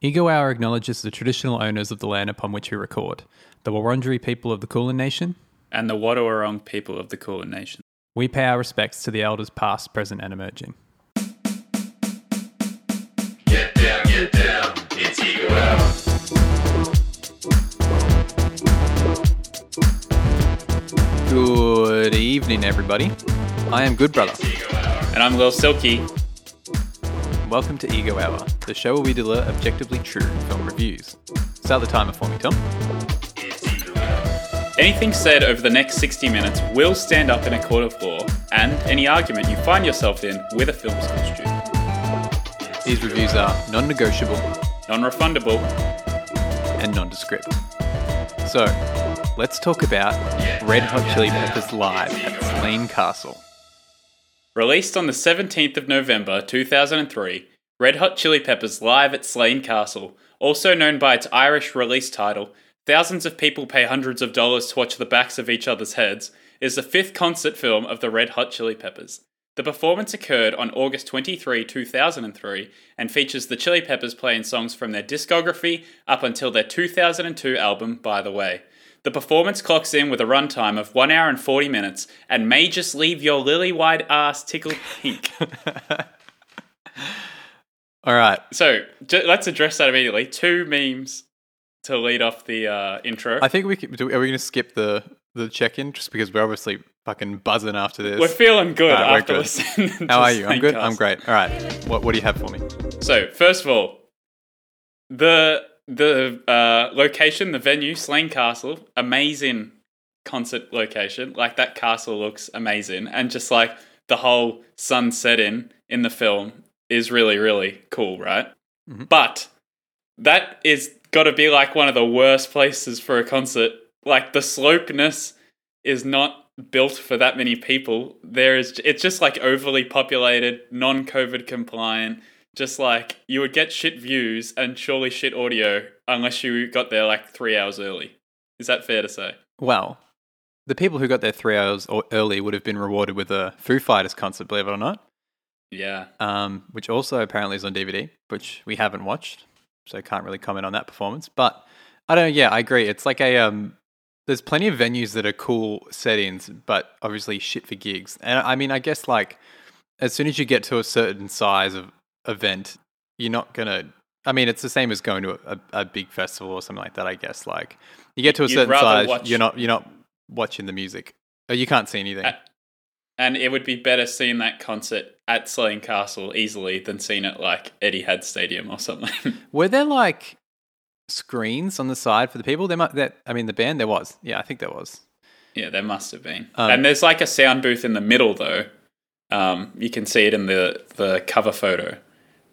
Ego Hour acknowledges the traditional owners of the land upon which we record, the Wurundjeri people of the Kulin Nation. and the Wadawurrung people of the Kulin Nation. We pay our respects to the elders past, present, and emerging. Get down, get down, it's Ego Hour. Good evening, everybody. I am Good Brother. And I'm Lil Silky. Welcome to Ego Hour, the show where we deliver objectively true film reviews. Start the timer for me, Tom. It's Ego Hour. Anything said over the next 60 minutes will stand up in a court of law, and any argument you find yourself in with a film school student. These reviews are non negotiable Non refundable. and nondescript. So, let's talk about Red Hot Chili Peppers live at Slane Castle. Released on the 17th of November 2003, Red Hot Chili Peppers live at Slane Castle, also known by its Irish release title, Thousands of People Pay Hundreds of Dollars to Watch the Backs of Each Other's Heads, is the fifth concert film of the Red Hot Chili Peppers. The performance occurred on August 23, 2003, and features the Chili Peppers playing songs from their discography up until their 2002 album, By the Way. The performance clocks in with a runtime of 1 hour and 40 minutes and may just leave your lily white ass tickled pink. All right. so j- let's address that immediately. Two memes to lead off the uh, intro. I think we could, do, are we going to skip the, the check in just because we're obviously fucking buzzing after this? We're feeling good we're after listening. How are you? I'm good. I'm great. All right. What, what do you have for me? So first of all, the the uh, location, the venue, Slane Castle, amazing concert location. Like that castle looks amazing, and just like the whole sun setting in the film is really really cool, right? Mhm. But that is got to be like one of the worst places for a concert. Like the slopeness is not built for that many people. There is it's just like overly populated, non-COVID compliant. Just like you would get shit views and surely shit audio unless you got there like three hours early. Is that fair to say? Well, the people who got there three hours or early would have been rewarded with a Foo Fighters concert, believe it or not, Yeah. um, which also apparently is on DVD, which we haven't watched, so I can't really comment on that performance. But I don't. Yeah, I agree. It's like a um, there's plenty of venues that are cool settings, but obviously shit for gigs. And I mean, I guess like as soon as you get to a certain size of event, you're not gonna. I mean, it's the same as going to a, a big festival or something like that. I guess like you get to a You'd certain size, watch- you're not you're not watching the music. Oh, you can't see anything. Uh, And it would be better seeing that concert at Slane Castle easily than seeing it like Etihad Stadium or something. Were there like screens on the side for the people? There might. That I mean, the band there was. Yeah, I think there was. yeah, there must have been. Um, and there's like a sound booth in the middle though. Um, you can see it in the the cover photo,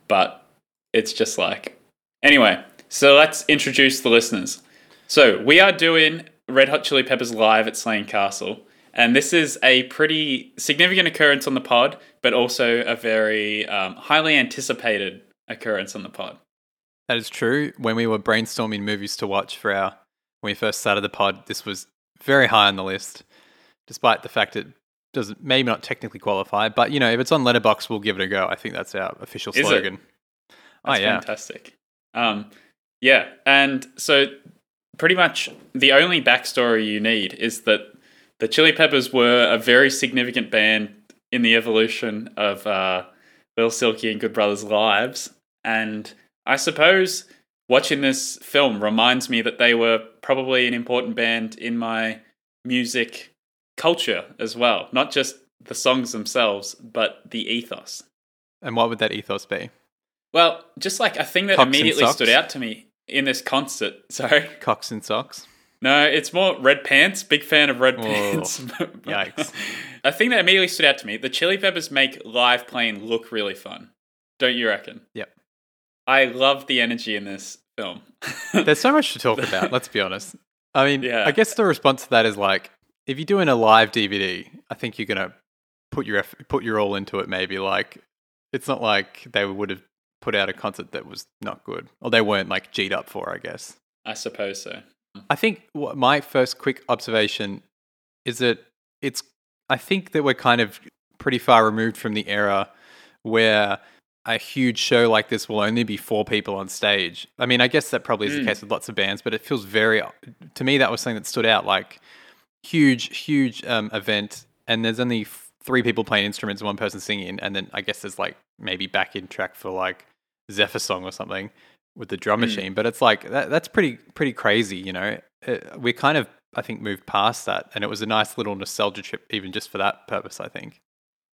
but it's just like anyway. So let's introduce the listeners. So we are doing Red Hot Chili Peppers live at Slane Castle, and this is a pretty significant occurrence on the pod, but also a very um, highly anticipated occurrence on the pod. That is true. When we were brainstorming movies to watch for our when we first started the pod, this was very high on the list, despite the fact it doesn't maybe not technically qualify. But you know, if it's on Letterboxd, we'll give it a go. I think that's our official Is it? slogan. Oh That's yeah, fantastic. Um, yeah, and so pretty much the only backstory you need is that the Chili Peppers were a very significant band in the evolution of uh, Lil Silky and Good Brothers' lives, and I suppose watching this film reminds me that they were probably an important band in my music culture as well, not just the songs themselves, but the ethos. and what would that ethos be? Well, just like a thing that and immediately stood out to me in this concert. Sorry. Cocks and socks. No, it's more red pants. Big fan of red Whoa. pants. Yikes. a thing that immediately stood out to me the Chili Peppers make live playing look really fun. Don't you reckon? Yep. I love the energy in this film. There's so much to talk about. Let's be honest. I mean, Yeah. I guess the response to that is like, if you're doing a live DVD, I think you're gonna put your put your all into it. Maybe like, it's not like they would have put out a concert that was not good, or they weren't like g'd up for. I guess. I suppose so. I think what my first quick observation is that it's. I think that we're kind of pretty far removed from the era where a huge show like this will only be four people on stage. I mean, I guess that probably is the hmm. case with lots of bands, but it feels very to me that was something that stood out like huge huge um, event and there's only f- three people playing instruments and one person singing and then I guess there's like maybe back in track for like Zephyr song or something with the drum machine, but it's like that, that's pretty pretty crazy, you know. Uh we kind of I think moved past that and it was a nice little nostalgia trip even just for that purpose, I think.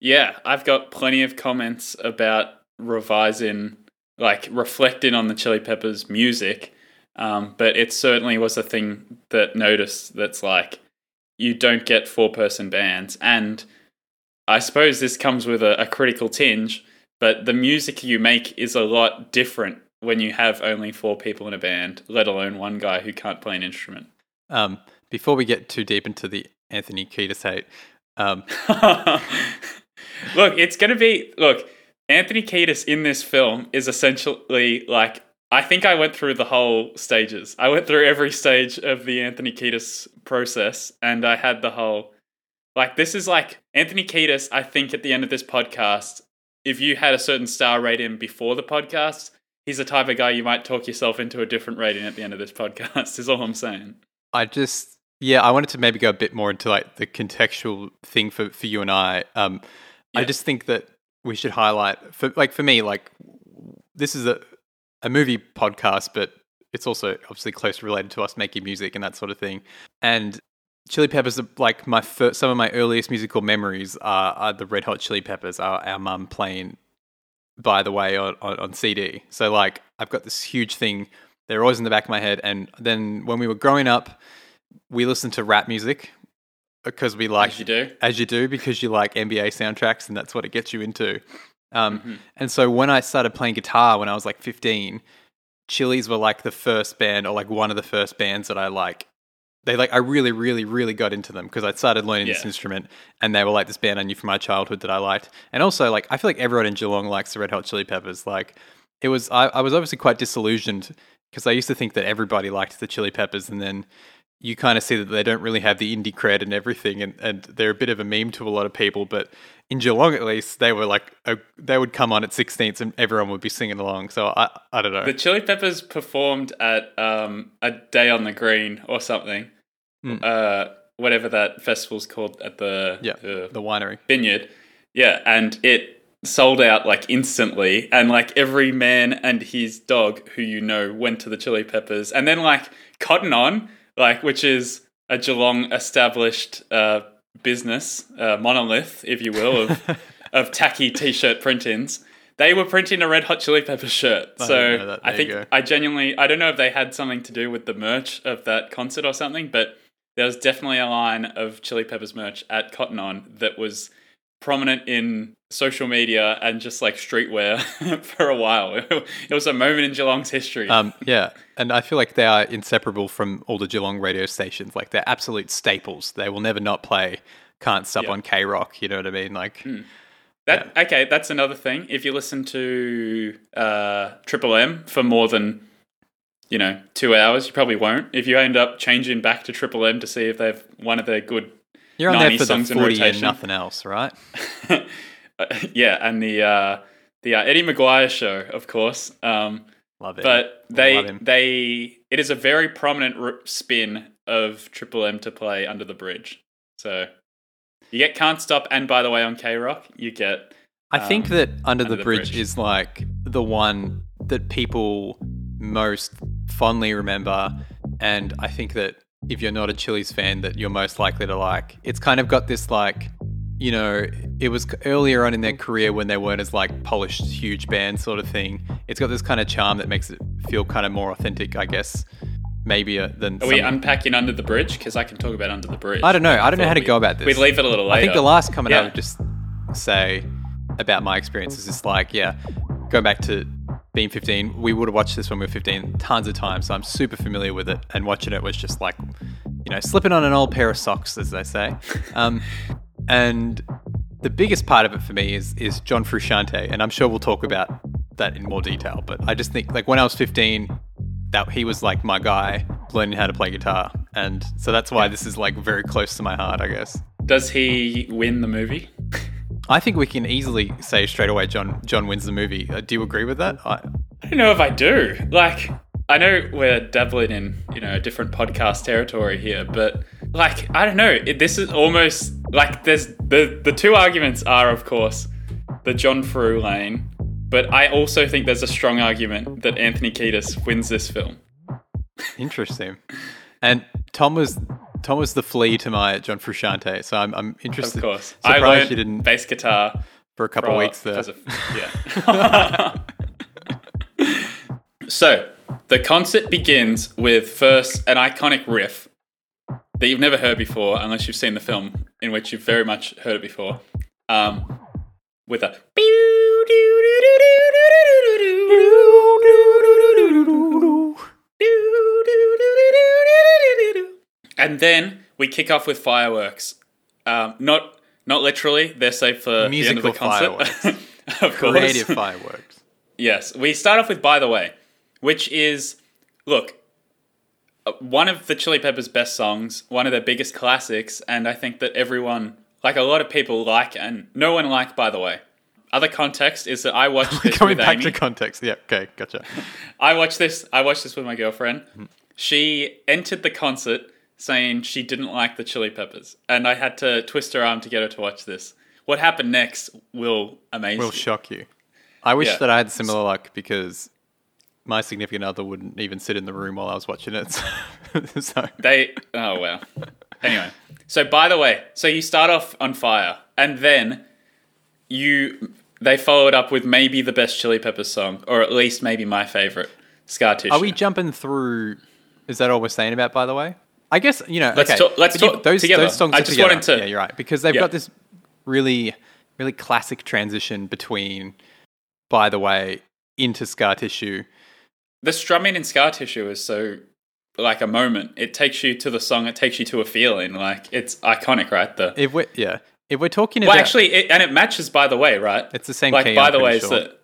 Yeah, I've got plenty of comments about revising, like reflecting on the Chili Peppers music. Um, but it certainly was a thing that noticed that's like you don't get four person bands. And I suppose this comes with a, a critical tinge, but the music you make is a lot different when you have only four people in a band, let alone one guy who can't play an instrument. Um, before we get too deep into the Anthony Kiedis hate, um, look, it's going to be look. Anthony Kiedis in this film is essentially like I think I went through the whole stages. I went through every stage of the Anthony Kiedis process, and I had the whole like this is like Anthony Kiedis. I think at the end of this podcast, if you had a certain star rating before the podcast, he's the type of guy you might talk yourself into a different rating at the end of this podcast. Is all I'm saying. I just yeah, I wanted to maybe go a bit more into like the contextual thing for for you and I. Um, I just think that we should highlight for like for me like this is a a movie podcast, but it's also obviously closely related to us making music and that sort of thing. And Chili Peppers, are like my first, some of my earliest musical memories are, are the Red Hot Chili Peppers. Our, our mum playing, by the way, on, on, on CD. So like I've got this huge thing. They're always in the back of my head. And then when we were growing up, we listened to rap music uh, because we like As you do. as you do because you like NBA soundtracks and that's what it gets you into. Um, Mhm. And so when I started playing guitar when I was like 15, Chili's were like the first band or like one of the first bands that I like. They like I really, really, really got into them because I started learning this instrument and they were like this band I knew from my childhood that I liked. And also like I feel like everyone in Geelong likes the Red Hot Chili Peppers. Like it was I, I was obviously quite disillusioned because I used to think that everybody liked the Chili Peppers and then you kind of see that they don't really have the indie cred and everything, and, and they're a bit of a meme to a lot of people. But in Geelong, at least, they were like a, they would come on at 16th, and everyone would be singing along. So I I don't know. The Chili Peppers performed at um, a day on the green or something, Mm. uh, whatever that festival's called at the, yeah, the the winery. vineyard. Yeah, and it sold out like instantly, and like every man and his dog who you know went to the Chili Peppers, and then like Cotton On, like which is a Geelong established uh, business, uh, monolith, if you will, of of tacky t-shirt print-ins. They were printing a Red Hot Chili Peppers shirt, I so didn't know that. I think. I genuinely I don't know if they had something to do with the merch of that concert or something, but there was definitely a line of Chili Peppers merch at Cotton On that was prominent in social media and just like streetwear for a while. It was a moment in Geelong's history. Um, yeah, and I feel like they are inseparable from all the Geelong radio stations. Like they're absolute staples. They will never not play. Can't stop Yeah. On K Rock. You know what I mean? Like that okay, that's another thing. If you listen to uh, Triple M for more than you know two hours, you probably won't. If you end up changing back to Triple M to see if they've one of their good you're on there 90 for the songs in 40 and rotation. nothing else, right? yeah, and the uh, the uh, Eddie McGuire show, of course. Um, Love it. but they they it is a very prominent r- spin of Triple M to play under the bridge. So you get Can't Stop, and by the way, on K Rock, you get I think um, that Under, the, the Bridge, Bridge. is like the one that people most fondly remember. And I think that if you're not a Chili's fan, that you're most likely to like. It's kind of got this like, you know, it was earlier on in their career when they weren't as like polished, huge band sort of thing. It's got this kind of charm that makes it feel kind of more authentic, I guess. Maybe uh, than Are we some- unpacking Under the Bridge? Because I can talk about Under the Bridge. I don't know. I don't know how to we- go about this. We'd leave it a little later. I think the last comment I Yeah. would just say about my experience is just like, yeah, going back to being 15, we would have watched this when we were 15 tons of times, so I'm super familiar with it. And watching it was just like, you know, slipping on an old pair of socks, as they say. Um, and the biggest part of it for me is is John Frusciante, and I'm sure we'll talk about that in more detail. But I just think, like, when I was 15, that he was like my guy learning how to play guitar, and so that's why this is like very close to my heart, I guess. Does he win the movie? I think we can easily say straight away John John wins the movie. Uh, do you agree with that? I, I don't know if I do. Like, I know we're dabbling in, you know, a different podcast territory here, but like, I don't know. It, this is almost like there's the the two arguments are, of course, the John Frew lane, but I also think there's a strong argument that Anthony Kiedis wins this film. interesting. And Tom was Tom was the flea to my John Frusciante, so I'm I'm interested. Of course, I learned you didn't bass guitar for a couple for- of weeks there. of- yeah. so the concert begins with first an iconic riff that you've never heard before, unless you've seen the film, in which you've very much heard it before. Um, with a and then we kick off with fireworks. Um, not not literally; they're saved for the end of the concert. fireworks. of. Creative fireworks. Yes, we start off with "By the Way," which is look one of the Chili Peppers' best songs, one of their biggest classics, and I think that everyone, like a lot of people, like and no one like. By the way, other context is that I watched this Coming with back Amy. to context. Yeah. Okay. Gotcha. I watched this. I watched this with my girlfriend. Mm-hmm. She entered the concert saying she didn't like the Chili Peppers, and I had to twist her arm to get her to watch this. What happened next will amaze Will you. shock you. I wish Yeah. that I had similar luck because my significant other wouldn't even sit in the room while I was watching it. So, so They oh wow. Anyway, so by the way, so you start off on fire, and then you they followed up with maybe the best Chili Peppers song, or at least maybe my favorite, Scar Tissue. are we jumping through? Is that all we're saying about? By the way, I guess you know. Let's okay, talk- let's talk those together. those songs. I just together. wanted to- Yeah, you're right because they've Yeah. got this really, really classic transition between. By the way, into scar tissue. The strumming in Scar Tissue is so like a moment. It takes you to the song. It takes you to a feeling. Like it's iconic, right? The If we're yeah, if we're talking about. well, about actually, it, and it matches. By the way, right? it's the same like key. by I'm the way, sure. that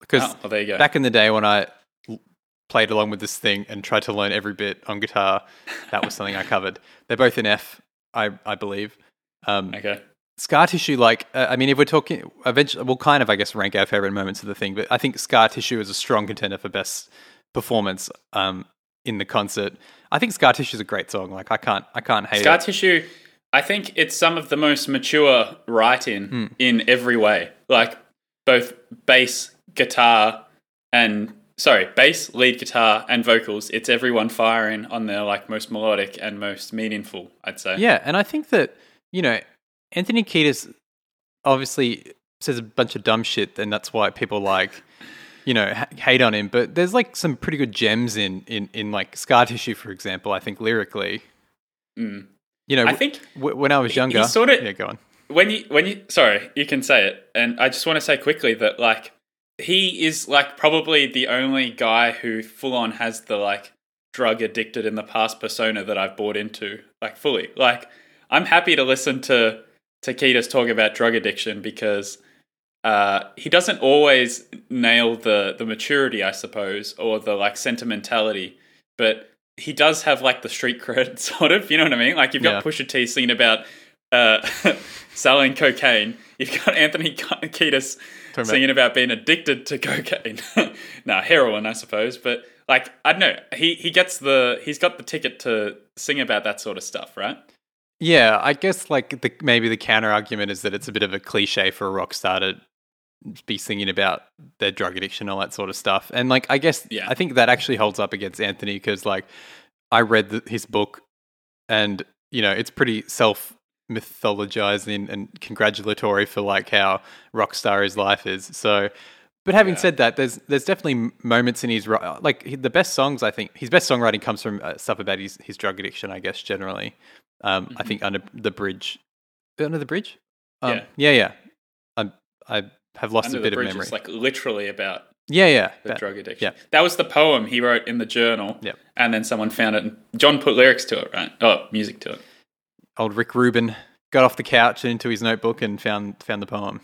because oh, there you go. back in the day when I played along with this thing and tried to learn every bit on guitar, that was something I covered. They're both in F, I I believe. Um, okay. Scar tissue, like uh, I mean, if we're talking, eventually we'll kind of, I guess, rank our favorite moments of the thing. But I think Scar tissue is a strong contender for best performance um, in the concert. I think Scar tissue is a great song. Like I can't, I can't hate Scar it. Tissue, I think it's some of the most mature writing Hmm. in every way. Like both bass, guitar, and sorry, bass, lead guitar, and vocals. It's everyone firing on their like most melodic and most meaningful. I'd say. Yeah, and I think that you know Anthony Kiedis obviously says a bunch of dumb shit, and that's why people like you know ha- hate on him. But there's like some pretty good gems in in in like Scar Tissue, for example. I think lyrically, Mm. you know, I think w- when I was younger, sorta- yeah, go on. when you when you sorry, you can say it. And I just want to say quickly that like he is like probably the only guy who full on has the like drug addicted in the past persona that I've bought into like fully. Like I'm happy to listen to to Kiedis talk about drug addiction because uh, he doesn't always nail the the maturity, I suppose, or the like sentimentality, but he does have like the street cred sort of. You know what I mean? Like you've got Yeah. Pusha T singing about uh, selling cocaine. You've got Anthony Kiedis about- singing about being addicted to cocaine. nah, heroin, I suppose. But like, I don't know. He he gets the he's got the ticket to sing about that sort of stuff, right? Yeah, I guess like the maybe the counter argument is that it's a bit of a cliche for a rock star to be singing about their drug addiction, and all that sort of stuff. And like, I guess Yeah. I think that actually holds up against Anthony because like I read the, his book, and you know it's pretty self mythologizing and congratulatory for like how rock star his life is. So. But having Yeah. said that, there's there's definitely moments in his like the best songs. I think his best songwriting comes from uh, stuff about his his drug addiction. I guess generally, um, I Mhm. think under the bridge, under the bridge, um, Yeah. yeah, yeah. I I have lost Under a the bit of memory. is like literally about yeah, yeah, the That- drug addiction. yeah. That was the poem he wrote in the journal. Yep. And then someone found it. And John put lyrics to it, right? Oh, music to it. Old Rick Rubin got off the couch and into his notebook and found found the poem.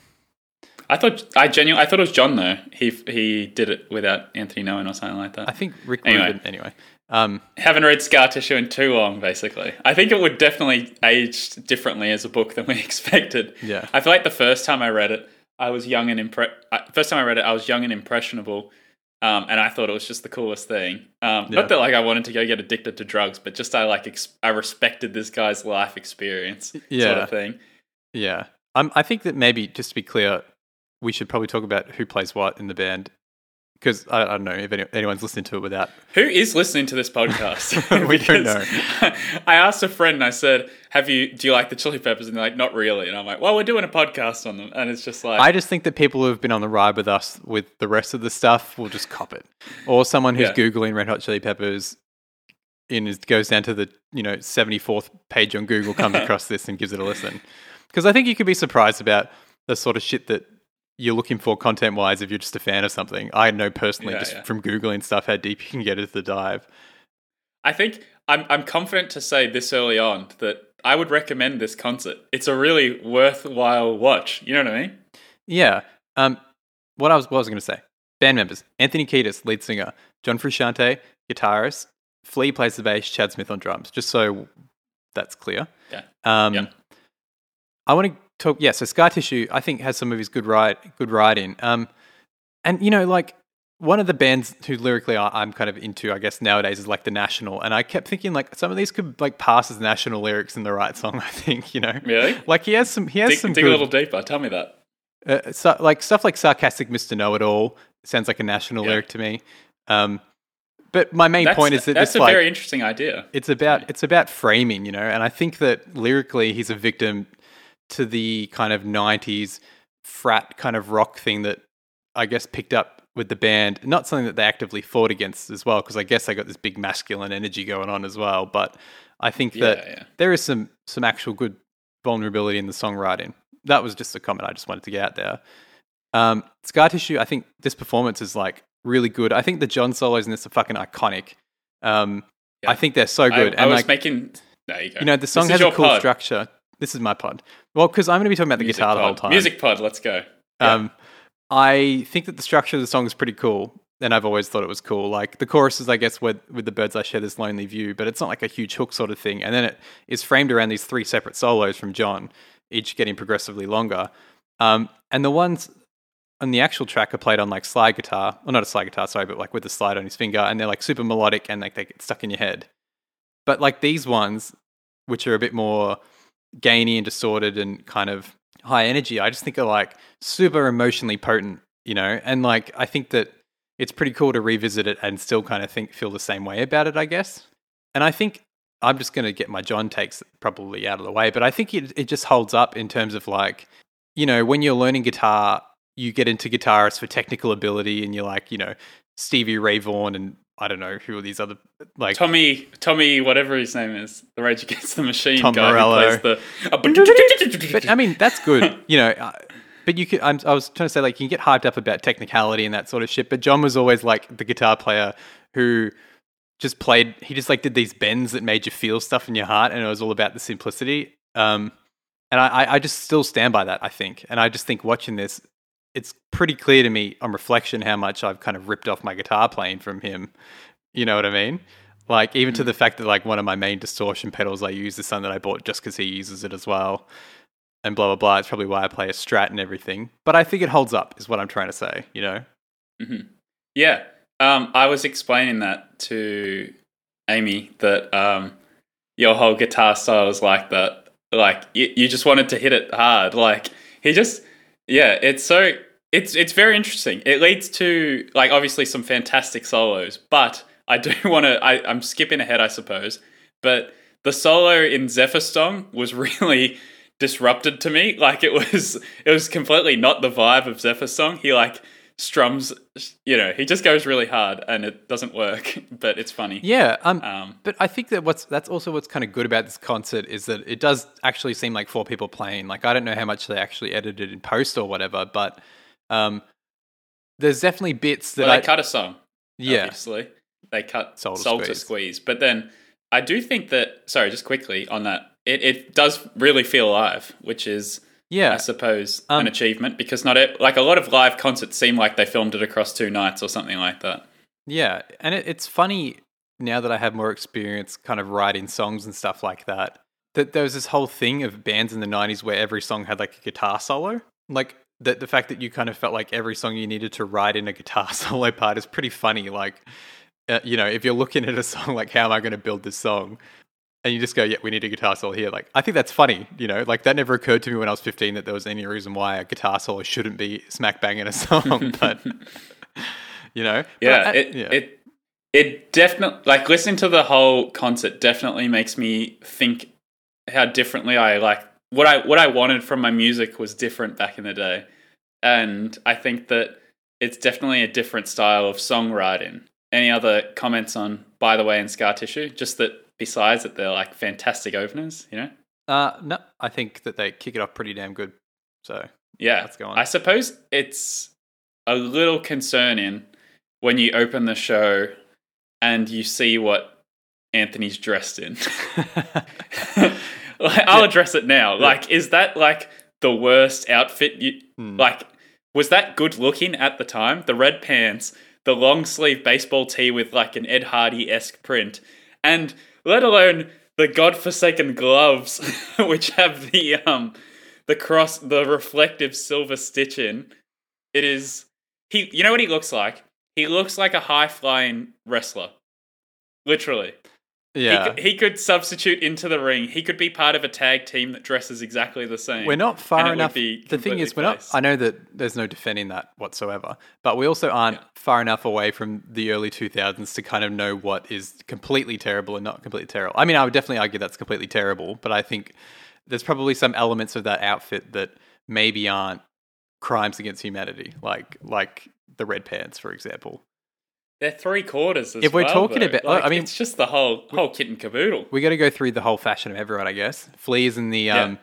I thought I genuinely I thought it was John though. He he did it without Anthony knowing or something like that. I think Rick Anyway. Rubin. Anyway, um, haven't read Scar Tissue in too long, basically. I think it would definitely age differently as a book than we expected. Yeah. I feel like the first time I read it, I was young and impre- First time I read it, I was young and impressionable, um, and I thought it was just the coolest thing. Um, Yeah. Not that like I wanted to go get addicted to drugs, but just I like ex- I respected this guy's life experience, sort Yeah. of thing. yeah. Um, I think that maybe just to be clear, we should probably talk about who plays what in the band because I, I don't know if any, anyone's listening to it without. Who is listening to this podcast? We don't Because I asked a friend and I said, "Have you? Do you like the Chili Peppers?" And they're like, "Not really." And I'm like, "Well, we're doing a podcast on them," and it's just like, I just think that people who have been on the ride with us with the rest of the stuff will just cop it, or someone who's Yeah. googling Red Hot Chili Peppers in is, goes down to the you know seventy fourth page on Google, comes across this and gives it a listen. Because I think you could be surprised about the sort of shit that you're looking for content wise if you're just a fan of something. I know personally Yeah, just yeah. from googling stuff how deep you can get into the dive. I think I'm I'm confident to say this early on that I would recommend this concert. It's a really worthwhile watch. You know what I mean? Yeah. Um, what I was what I was going to say? Band members: Anthony Kiedis, lead singer; John Frusciante, guitarist; Flea plays the bass; Chad Smith on drums. Just so that's clear. Yeah. Um, Yeah. I want to talk. Yeah. So Scar Tissue, I think, has some of his good write, good writing. Um, and you know, like one of the bands who lyrically I'm kind of into, I guess nowadays is like the National. And I kept thinking like some of these could like pass as National lyrics in the right song. I think you know. Really? Like he has some. He has Dig, some dig good, a little deeper. Tell me that. uh, so, like stuff like sarcastic Mr. Know It All sounds like a national Yeah. lyric to me. Um, but my main That's, point is that that's a like very interesting idea. it's about it's about framing, you know, and I think that lyrically he's a victim to the kind of '90s frat kind of rock thing that I guess picked up with the band. Not something that they actively fought against as well, because I guess they got this big masculine energy going on as well. But I think that Yeah, yeah. there is some some actual good vulnerability in the songwriting. That was just a comment I just wanted to get out there. Um, Scar Tissue, I think this performance is like really good. I think the John solos in this are fucking iconic. Um, Yeah. I think they're so good. I, I and was like, making. There you go. you know, the song has a cool structure. This is my pod. Well, because I'm going to be talking about the Music guitar the whole time. Music pod. Let's go. Yeah. Um, I think that the structure of the song is pretty cool, and I've always thought it was cool. Like the choruses, I guess, with with the birds I share this lonely view, but it's not like a huge hook sort of thing. And then it is framed around these three separate solos from John, each getting progressively longer. Um, and the ones on the actual track are played on like slide guitar, well, not a slide guitar, sorry, but like with the slide on his finger, and they're like super melodic and like they get stuck in your head. But like these ones, which are a bit more gainy and distorted and kind of high energy, I just think are like super emotionally potent, you know? And like I think that it's pretty cool to revisit it and still kind of think feel the same way about it, I guess. And I think I'm just going to get my John takes probably out of the way, but I think it it just holds up in terms of like, you know, when you're learning guitar, you get into guitarists for technical ability and you're like, you know, Stevie Ray Vaughan and I don't know who are these other like Tommy, Tommy, whatever his name is, the Rage Against the Machine Tom guy Morello. who plays the. but I mean, that's good, you know. Uh, but you could. I'm, I was trying to say, like, you can get hyped up about technicality and that sort of shit. But John was always like the guitar player who just played. He just like did these bends that made you feel stuff in your heart, and it was all about the simplicity. Um, and I, I- I just still stand by that. I think, and I just think watching this, it's pretty clear to me on reflection how much I've kind of ripped off my guitar playing from him. You know what I mean? Like even to the fact that like one of my main distortion pedals I use is something that I bought just because he uses it as well, and blah blah blah. It's probably why I play a Strat and everything. But I think it holds up, is what I'm trying to say. You know? Yeah. Um, I was explaining that to Amy that um, your whole guitar style is like that. Like you, you just wanted to hit it hard. Like he just, yeah. It's so it's it's very interesting. It leads to like obviously some fantastic solos, but I do want to. I'm skipping ahead, I suppose. But the solo in Zephyr Song was really disrupted to me. Like it was, it was completely not the vibe of Zephyr Song. He like strums, you know, he just goes really hard and it doesn't work, but it's funny. Yeah. Um. Um, but I think that what's that's also what's kind of good about this concert is that it does actually seem like four people playing. Like I don't know how much they actually edited in post or whatever, but um, there's definitely bits that well, I they cut a song. yeah Obviously, they cut Soul soul, to to, Squeeze. squeeze. But then I do think that. Sorry, just quickly on that. It it does really feel live, which is Yeah, I suppose, Um, an achievement because not it, like a lot of live concerts seem like they filmed it across two nights or something like that. Yeah, and it, it's funny now that I have more experience kind of writing songs and stuff like that. That there was this whole thing of bands in the 90s where every song had like a guitar solo. Like the, the fact that you kind of felt like every song you needed to write in a guitar solo part is pretty funny. Like, uh, you know, if you're looking at a song like, how am I going to build this song? And you just go, yeah, we need a guitar solo here. Like, I think that's funny, you know, like that never occurred to me when I was 15 that there was any reason why a guitar solo shouldn't be smack bang in a song. but, you know, Yeah, I- it yeah. it it definitely like listening to the whole concert definitely makes me think how differently I like what I what I wanted from my music was different back in the day, and I think that it's definitely a different style of songwriting. Any other comments on By the Way and Scar Tissue? Just that besides that they're like fantastic openers, you know. Uh, no, I think that they kick it off pretty damn good. So Yeah, Let's go on. I suppose it's a little concerning when you open the show and you see what Anthony's dressed in. like, I'll address it now. Like, is that like the worst outfit? You Hmm. like? Was that good looking at the time? The red pants, the long sleeve baseball tee with like an Ed Hardy esque print, and let alone the godforsaken gloves, which have the um the cross, the reflective silver stitch in. It is he. You know what he looks like? He looks like a high flying wrestler. Literally, yeah, he, could, he could substitute into the ring. He could be part of a tag team that dresses exactly the same. we're not far enough. The thing is, we're not. I know that there's no defending that whatsoever, but we also aren't Yeah. far enough away from the early 2000s to kind of know what is completely terrible and not completely terrible. I mean, I would definitely argue that's completely terrible, but I think there's probably some elements of that outfit that maybe aren't crimes against humanity, like like the red pants, for example. They're three quarters. As well. If we're well, talking though. about- Like, I mean- it's just the whole whole kit and caboodle. We got to go through the whole fashion of everyone, I guess. Fleas and the Yeah. um,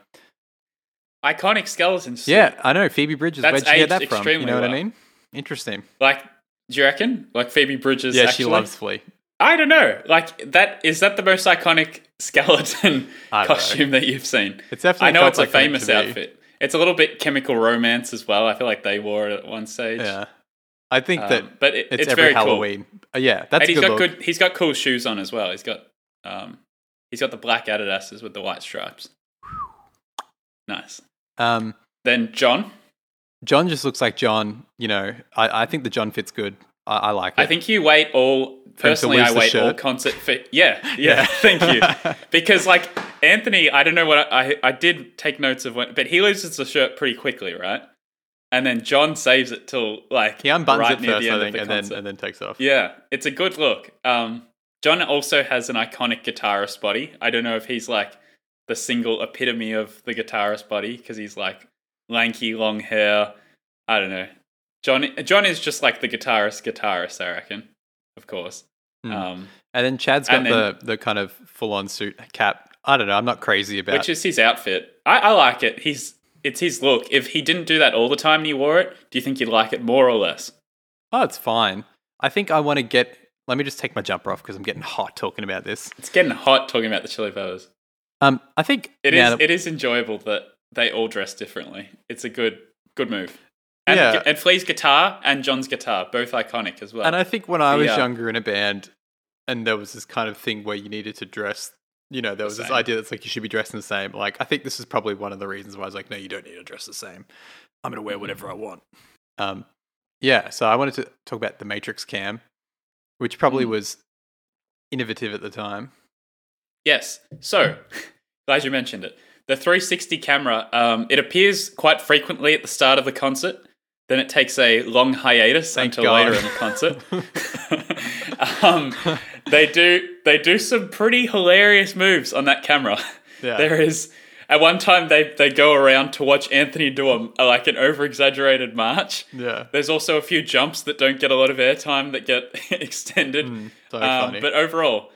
Iconic skeleton suit. yeah, I know Phoebe Bridgers. That's Where'd you get that from? You know what I mean? Interesting. Like, do you reckon? Like Phoebe Bridgers. yeah, actually? she loves Flea. I don't know. Like that is that the most iconic skeleton don't know. costume that you've seen? It's definitely I know it's a famous outfit. It's a little bit chemical romance as well. I feel like they wore it at one stage. Yeah, I think Um, that but it, it's, it's, every very Halloween. Uh, yeah, that's cool. And a he's good got look. good. He's got cool shoes on as well. He's got um, he's got the black Adidas's with the white stripes. Nice. Um, Then John. John just looks like John. You know, I, I think the John fits good. I, I like it. I think you wait all. For him to Personally, I wait all concert fit. Yeah, yeah. thank you. Because like Anthony, I don't know what I, I I did take notes of when, but he loses the shirt pretty quickly, right? And then John saves it till like he unbuttons right it first, I think, and then and then takes it off. Yeah, it's a good look. Um, John also has an iconic guitarist body. I don't know if he's like the single epitome of the guitarist body because he's like lanky, long hair. I don't know. John John is just like the guitarist guitarist, I reckon. Of course. Hmm. Um, And then Chad's got then- the the kind of full on suit cap. I don't know. I'm not crazy about. which is his outfit. I, I like it. He's it's his look. If he didn't do that all the time and he wore it, do you think you'd like it more or less? oh, it's fine. I think I want to get. Let me just take my jumper off because I'm getting hot talking about this. It's getting hot talking about the Chili Peppers. Um, I think It is that- it is enjoyable that they all dress differently. It's a good good move. And, Yeah. and Flea's guitar and John's guitar, both iconic as well. And I think when I was Yeah. younger in a band, and there was this kind of thing where you needed to dress, you know, there was this idea that's like you should be dressing the same. Like, I think this is probably one of the reasons why I was like, no, you don't need to dress the same. I'm going to wear whatever I want. Um, yeah, so I wanted to talk about the Matrix cam, which probably Mm. was innovative at the time. Yes. So, glad you mentioned it. The 360 camera, um, it appears quite frequently at the start of the concert. Then it takes a long hiatus Thank until God. later in the concert. um, they do they do some pretty hilarious moves on that camera. Yeah. There is at one time they they go around to watch Anthony do a, like an over exaggerated march. Yeah. There's also a few jumps that don't get a lot of airtime that get extended. Mm, so Um, funny. But overall,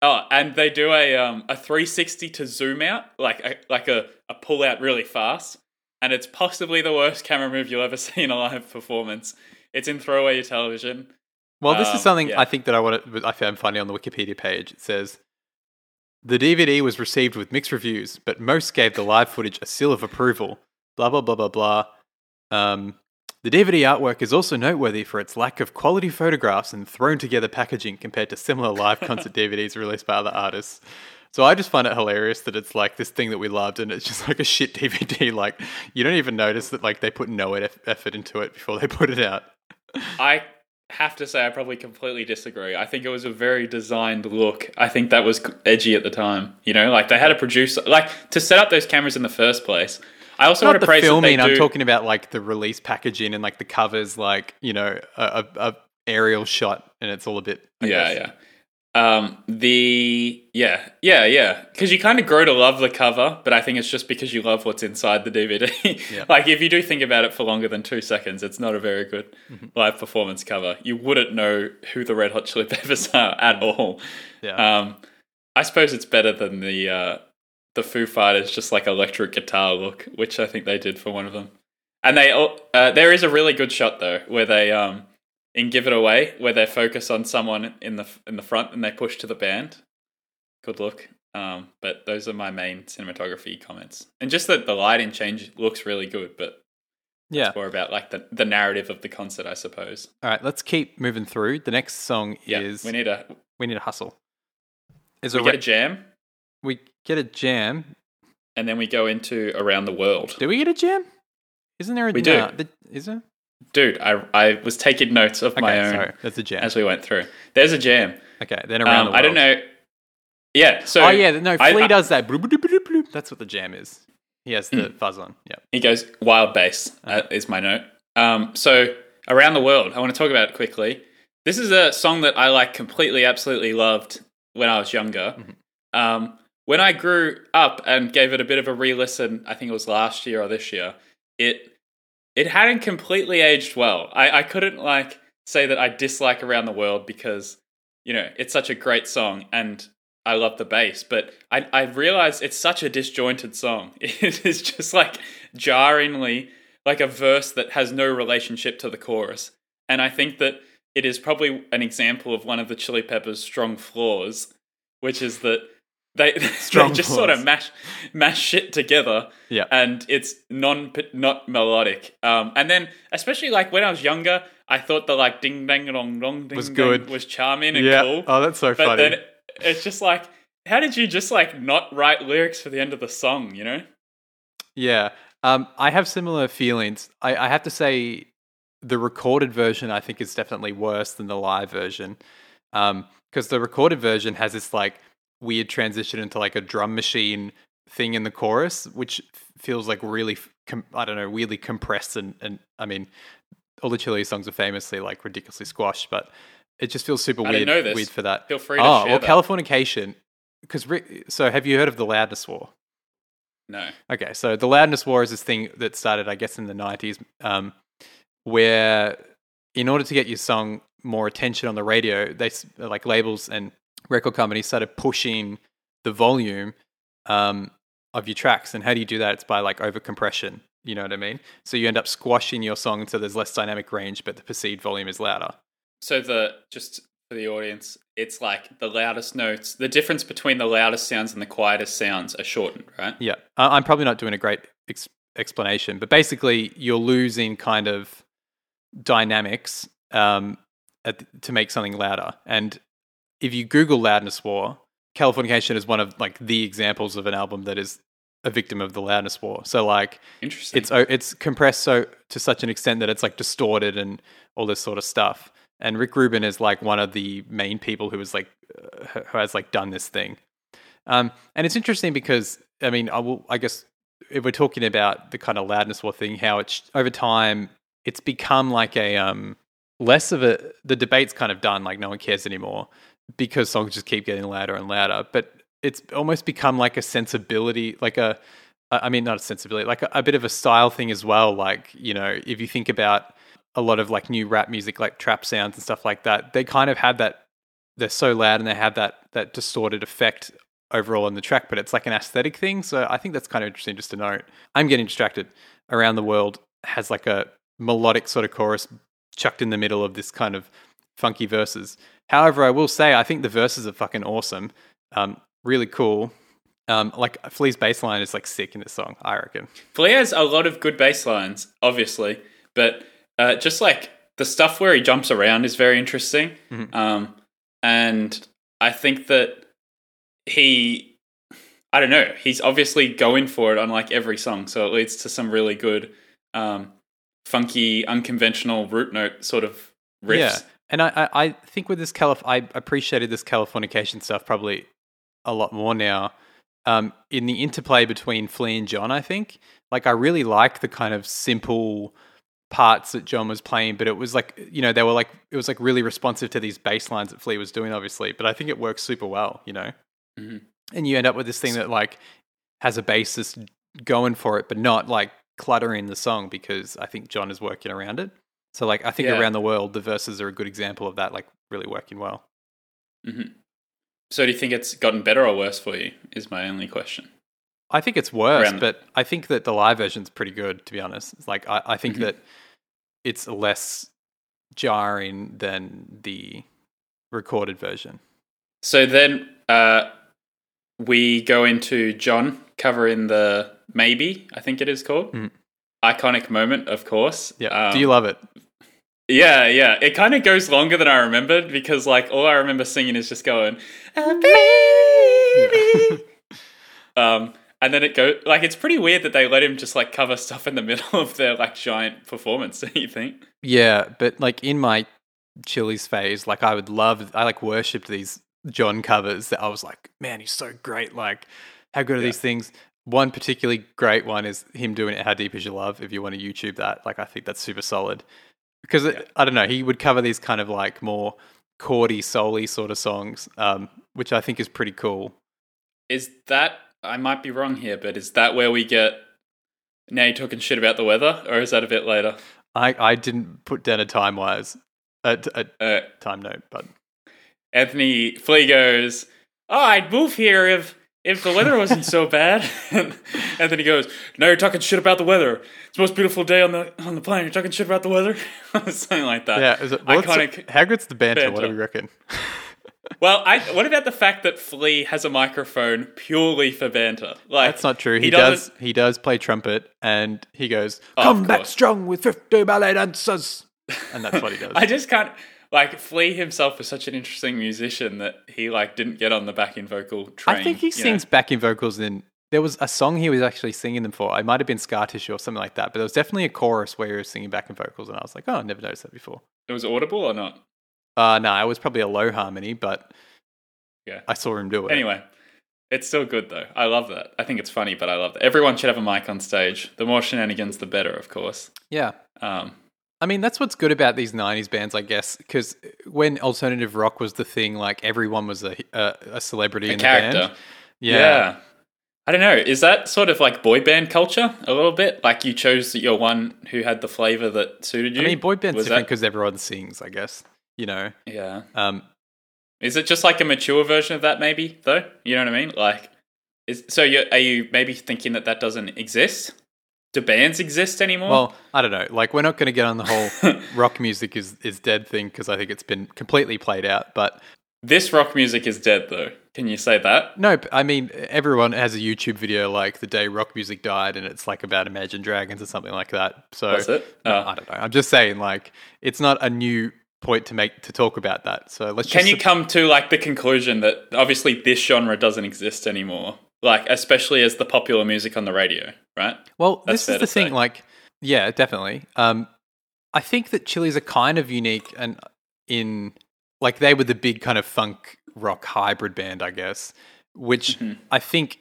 oh, and they do a um, a 360 to zoom out, like a, like a, a pull out really fast, and it's possibly the worst camera move you'll ever see in a live performance. It's in Throw Away Your Television. Well, this Um, is something yeah. I think that I want to, I found funny on the Wikipedia page. It says the DVD was received with mixed reviews, but most gave the live footage a seal of approval. blah blah blah blah blah. Um, the DVD artwork is also noteworthy for its lack of quality photographs and thrown together packaging compared to similar live concert DVDs released by other artists. So I just find it hilarious that it's like this thing that we loved and it's just like a shit DVD. Like you don't even notice that like they put no effort into it before they put it out. I have to say, I probably completely disagree. I think it was a very designed look. I think that was edgy at the time. You know, like they had a producer, like to set up those cameras in the first place. I also want to the praise filming. I'm talking about like the release packaging and like the covers, like you know, a, a, a aerial shot, and it's all a bit. I yeah, guess. yeah. Um, the yeah, yeah, yeah. Because you kind of grow to love the cover, but I think it's just because you love what's inside the DVD. Yeah. like if you do think about it for longer than two seconds, it's not a very good Mm-hmm. live performance cover. You wouldn't know who the Red Hot Chili Peppers are at all. yeah. Um, I suppose it's better than the uh, the Foo Fighters just like electric guitar look, which I think they did for one of them. And they uh, there is a really good shot though where they um in Give It Away where they focus on someone in the in the front and they push to the band. Good look. Um, but those are my main cinematography comments, and just that the lighting change looks really good, but yeah. it's more about like the the narrative of the concert, I suppose. All right, let's keep moving through. The next song Yeah, is we need a we need a hustle. Is we a get re- a jam, we get a jam. and then we go into around the world. Do we get a jam? Isn't there a We do. the- is there? Dude, I I was taking notes of my own sorry, that's a jam. as we went through. There's a jam. okay, then around Um, the world. I don't know. Yeah, so oh yeah, no. Flea I- does that. That's what the jam is. He has the fuzz on. Yeah. he goes wild bass uh, is my note. Um, so around the world, I want to talk about it quickly. This is a song that I like completely, absolutely loved when I was younger. Mm-hmm. Um, when I grew up and gave it a bit of a re-listen, I think it was last year or this year. It it hadn't completely aged well. I, I couldn't like say that I dislike Around the World because you know it's such a great song and I love the bass, but I I realized it's such a disjointed song. It is just like jarringly like a verse that has no relationship to the chorus, and I think that it is probably an example of one of the Chili Peppers' strong flaws, which is that they, Strong they just sort of mash mash shit together Yeah. and it's non not melodic. Um, and then especially like when I was younger, I thought the like ding dang dong dong ding Was dang good. was charming and yeah. cool. Oh, that's so but funny. then it's just like, how did you just like not write lyrics for the end of the song? You know? Yeah. Um, I have similar feelings. I, I have to say, the recorded version I think is definitely worse than the live version, because the recorded version has this like weird transition into like a drum machine thing in the chorus, which feels like really, com- I don't know, weirdly compressed and and I mean, all the Chili songs are famously like ridiculously squashed, but it just feels super I weird. know this. Weird for that. Feel free to oh share well, that. Californication. Because so, have you heard of the loudness war? no. Okay, so the loudness war is this thing that started, I guess, in the nineties, um, where in order to get your song more attention on the radio, they like labels and record companies started pushing the volume um, of your tracks. And how do you do that? It's by like over compression. You know what I mean? So you end up squashing your song so there's less dynamic range, but the perceived volume is louder. So the just for the audience, it's like the loudest notes. The difference between the loudest sounds and the quietest sounds are shortened, right? Yeah, I'm probably not doing a great ex- explanation, but basically, you're losing kind of dynamics um, at, to make something louder. And if you Google "loudness war," Californication is one of like the examples of an album that is a victim of the loudness war. So like Interesting. it's it's compressed so to such an extent that it's like distorted and all this sort of stuff. And Rick Rubin is like one of the main people who was like uh, who has like done this thing. Um, and it's interesting because I mean I will I guess if we're talking about the kind of loudness war thing, how it's over time it's become like a um less of a the debate's kind of done like no one cares anymore because songs just keep getting louder and louder. But it's almost become like a sensibility, like a I mean, not a sensibility, like a, a bit of a style thing as well. Like, you know, if you think about a lot of like new rap music, like trap sounds and stuff like that, they kind of have that, they're so loud and they have that, that distorted effect overall on the track, but it's like an aesthetic thing. So I think that's kind of interesting just to note. I'm getting distracted. Around the World has like a melodic sort of chorus chucked in the middle of this kind of funky verses. However, I will say, I think the verses are fucking awesome. Um, really cool. Um, like Flea's bass line is like sick in this song, I reckon. Flea has a lot of good bass lines, obviously, but uh, just like the stuff where he jumps around is very interesting. Mhm. Um, and I think that he, I don't know, he's obviously going for it on like every song, so it leads to some really good, um, funky, unconventional root note sort of riffs. Yeah, and I, I, I think with this Calif, I appreciated this Californication stuff probably a lot more now. Um, in the interplay between Flea and John, I think like I really like the kind of simple parts that John was playing, but it was like you know they were like it was like really responsive to these bass lines that Flea was doing, obviously. But I think it works super well, you know. Mhm. And you end up with this thing that like has a basis going for it, but not like cluttering the song because I think John is working around it. So like I think Yeah. around the world, the verses are a good example of that, like really working well. hmm So do you think it's gotten better or worse for you? Is my only question. I think it's worse, Around- but I think that the live version's pretty good, to be honest. It's like I, I think Mhm. that it's less jarring than the recorded version. So then uh, we go into John covering the maybe I think it is called Mhm. iconic moment, of course. Yeah. Um, Do you love it? Yeah, yeah. It kind of goes longer than I remembered because like all I remember singing is just going, "Ah, baby. um, and then it go like it's pretty weird that they let him just like cover stuff in the middle of their like giant performance. Don't you think? Yeah, but like in my Chili's phase, like I would love, I like worshipped these John covers that I was like, man, he's so great. Like, how good are Yeah. these things? One particularly great one is him doing it, How Deep Is Your Love? If you want to YouTube that, like, I think that's super solid. Because Yeah. I don't know, he would cover these kind of like more chordy, souly sort of songs, um, which I think is pretty cool. Is that I might be wrong here, but is that where we get now you're talking shit about the weather, or is that a bit later? I, I didn't put down a time wise, a, a Uh, time note, but Anthony Flea goes, "Oh, I'd move here if if the weather wasn't so bad." And then he goes, now you're talking shit about the weather. It's the most beautiful day on the on the planet. You're talking shit about the weather, something like that." yeah, is it, what's iconic How good's the banter? What do banter. we reckon? Well, I, what about the fact that Flea has a microphone purely for banter? Like That's not true. He, he does. He does play trumpet, and he goes, Oh, "Come back strong with fifty ballet dancers," and that's what he does. I just can't like Flea himself is such an interesting musician that he like didn't get on the backing vocal train. I think he you know? sings backing vocals in. There was a song he was actually singing them for. It might have been Scar Tissue or something like that, but there was definitely a chorus where he was singing backing vocals, and I was like, "Oh, I never noticed that before." It was audible or not? Uh no, it was probably a low harmony, but Yeah. I saw him do it. Anyway, it's still good though. I love that. I think it's funny, but I love that. Everyone should have a mic on stage. The more shenanigans, the better, of course. yeah. Um, I mean, that's what's good about these '90s bands, I guess, because when alternative rock was the thing, like everyone was a a, a celebrity a in the character. band. Yeah. I don't know. Is that sort of like boy band culture a little bit? Like you chose your one who had the flavor that suited you? I mean, boy band's Was different that- because everyone sings, I guess. You know, Yeah. um, Is it just like a mature version of that, maybe, though? You know what I mean? Like, is, so you are you maybe thinking that that doesn't exist? Do bands exist anymore? well, I don't know. Like, we're not going to get on the whole rock music is is dead thing because I think it's been completely played out. But this rock music is dead, though. Can you say that? no, I mean, everyone has a YouTube video like the day rock music died, and it's like about Imagine Dragons or something like that. So Was it? No, Oh. I don't know. I'm just saying, like, it's not a new point to make to talk about that. So let's just Can you come to like the conclusion that obviously this genre doesn't exist anymore? Like, especially as the popular music on the radio, right? Well, That's this is the thing. say. Like, yeah, definitely. Um, I think that Chili's are kind of unique, and in like they were the big kind of funk rock hybrid band, I guess. Which Mhm. I think,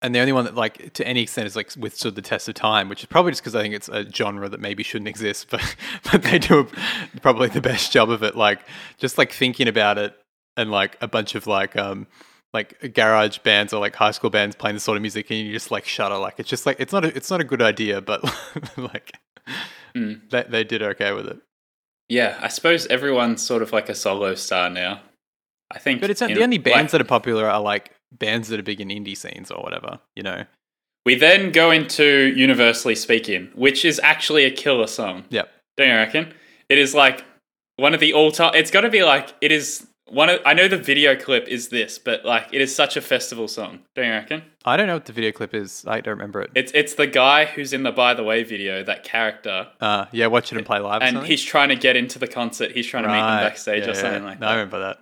and the only one that like to any extent is like withstood the test of time, which is probably just because I think it's a genre that maybe shouldn't exist, but but they do a, probably the best job of it. Like just like thinking about it, and like a bunch of like um like garage bands or like high school bands playing this sort of music and you just like shudder like it's just like it's not a, it's not a good idea but like Mm. they, they did okay with it Yeah, I suppose everyone's sort of like a solo star now. I think, but it's not the only bands like- that are popular are like bands that are big in indie scenes or whatever you know We then go into Universally Speaking, which is actually a killer song. yep Don't you reckon? It is like one of the all time. It's got to be like it is one of I know the video clip is this, but like it is such a festival song. Don't you reckon? I don't know what the video clip is. I don't remember it. It's it's the guy who's in the By the Way video, that character, Uh, yeah, watch it and play live. and something? he's trying to get into the concert. He's trying to meet them backstage yeah, or something yeah. like No, I remember that.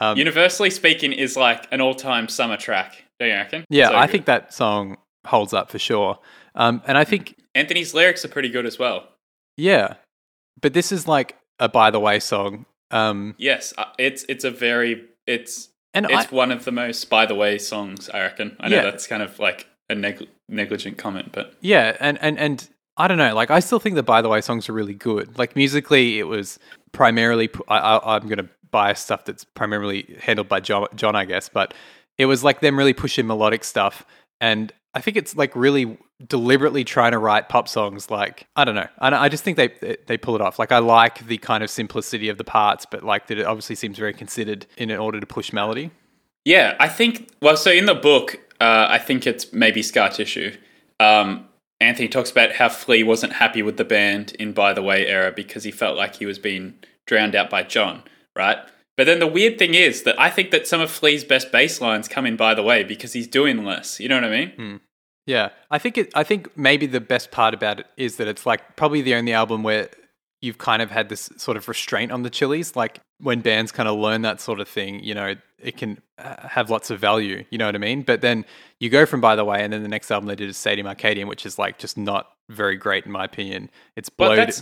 Um, Universally speaking, is like an all-time summer track. Don't you reckon? yeah, So I good. think that song holds up for sure. Um, and I think Anthony's lyrics are pretty good as well. yeah, but this is like a by the way song. Um, Yes, uh, it's it's a very it's and I, it's one of the most by the way songs. I reckon. I know Yeah. that's kind of like a neg- negligent comment, but Yeah, and and and I don't know. Like, I still think the By the Way songs are really good. Like musically, it was primarily. I, I, I'm going to buy stuff that's primarily handled by John, John, I guess. But it was like them really pushing melodic stuff, and I think it's like really deliberately trying to write pop songs. Like, I don't know. I, I just think they they pull it off. Like, I like the kind of simplicity of the parts, but like that it obviously seems very considered in order to push melody. Yeah, I think. Well, so in the book, uh, I think it's maybe Scar Tissue. Um, Anthony talks about how Flea wasn't happy with the band in By the Way era because he felt like he was being drowned out by John, right? But then the weird thing is that I think that some of Flea's best bass lines come in By the Way because he's doing less. You know what I mean? Yeah, I think it. I think maybe the best part about it is that it's like probably the only album where you've kind of had this sort of restraint on the Chili's. Like when bands kind of learn that sort of thing, you know, it can uh, have lots of value. You know what I mean? But then you go from By the Way, and then the next album they did is Stadium Arcadium, which is like just not very great in my opinion. It's bloated,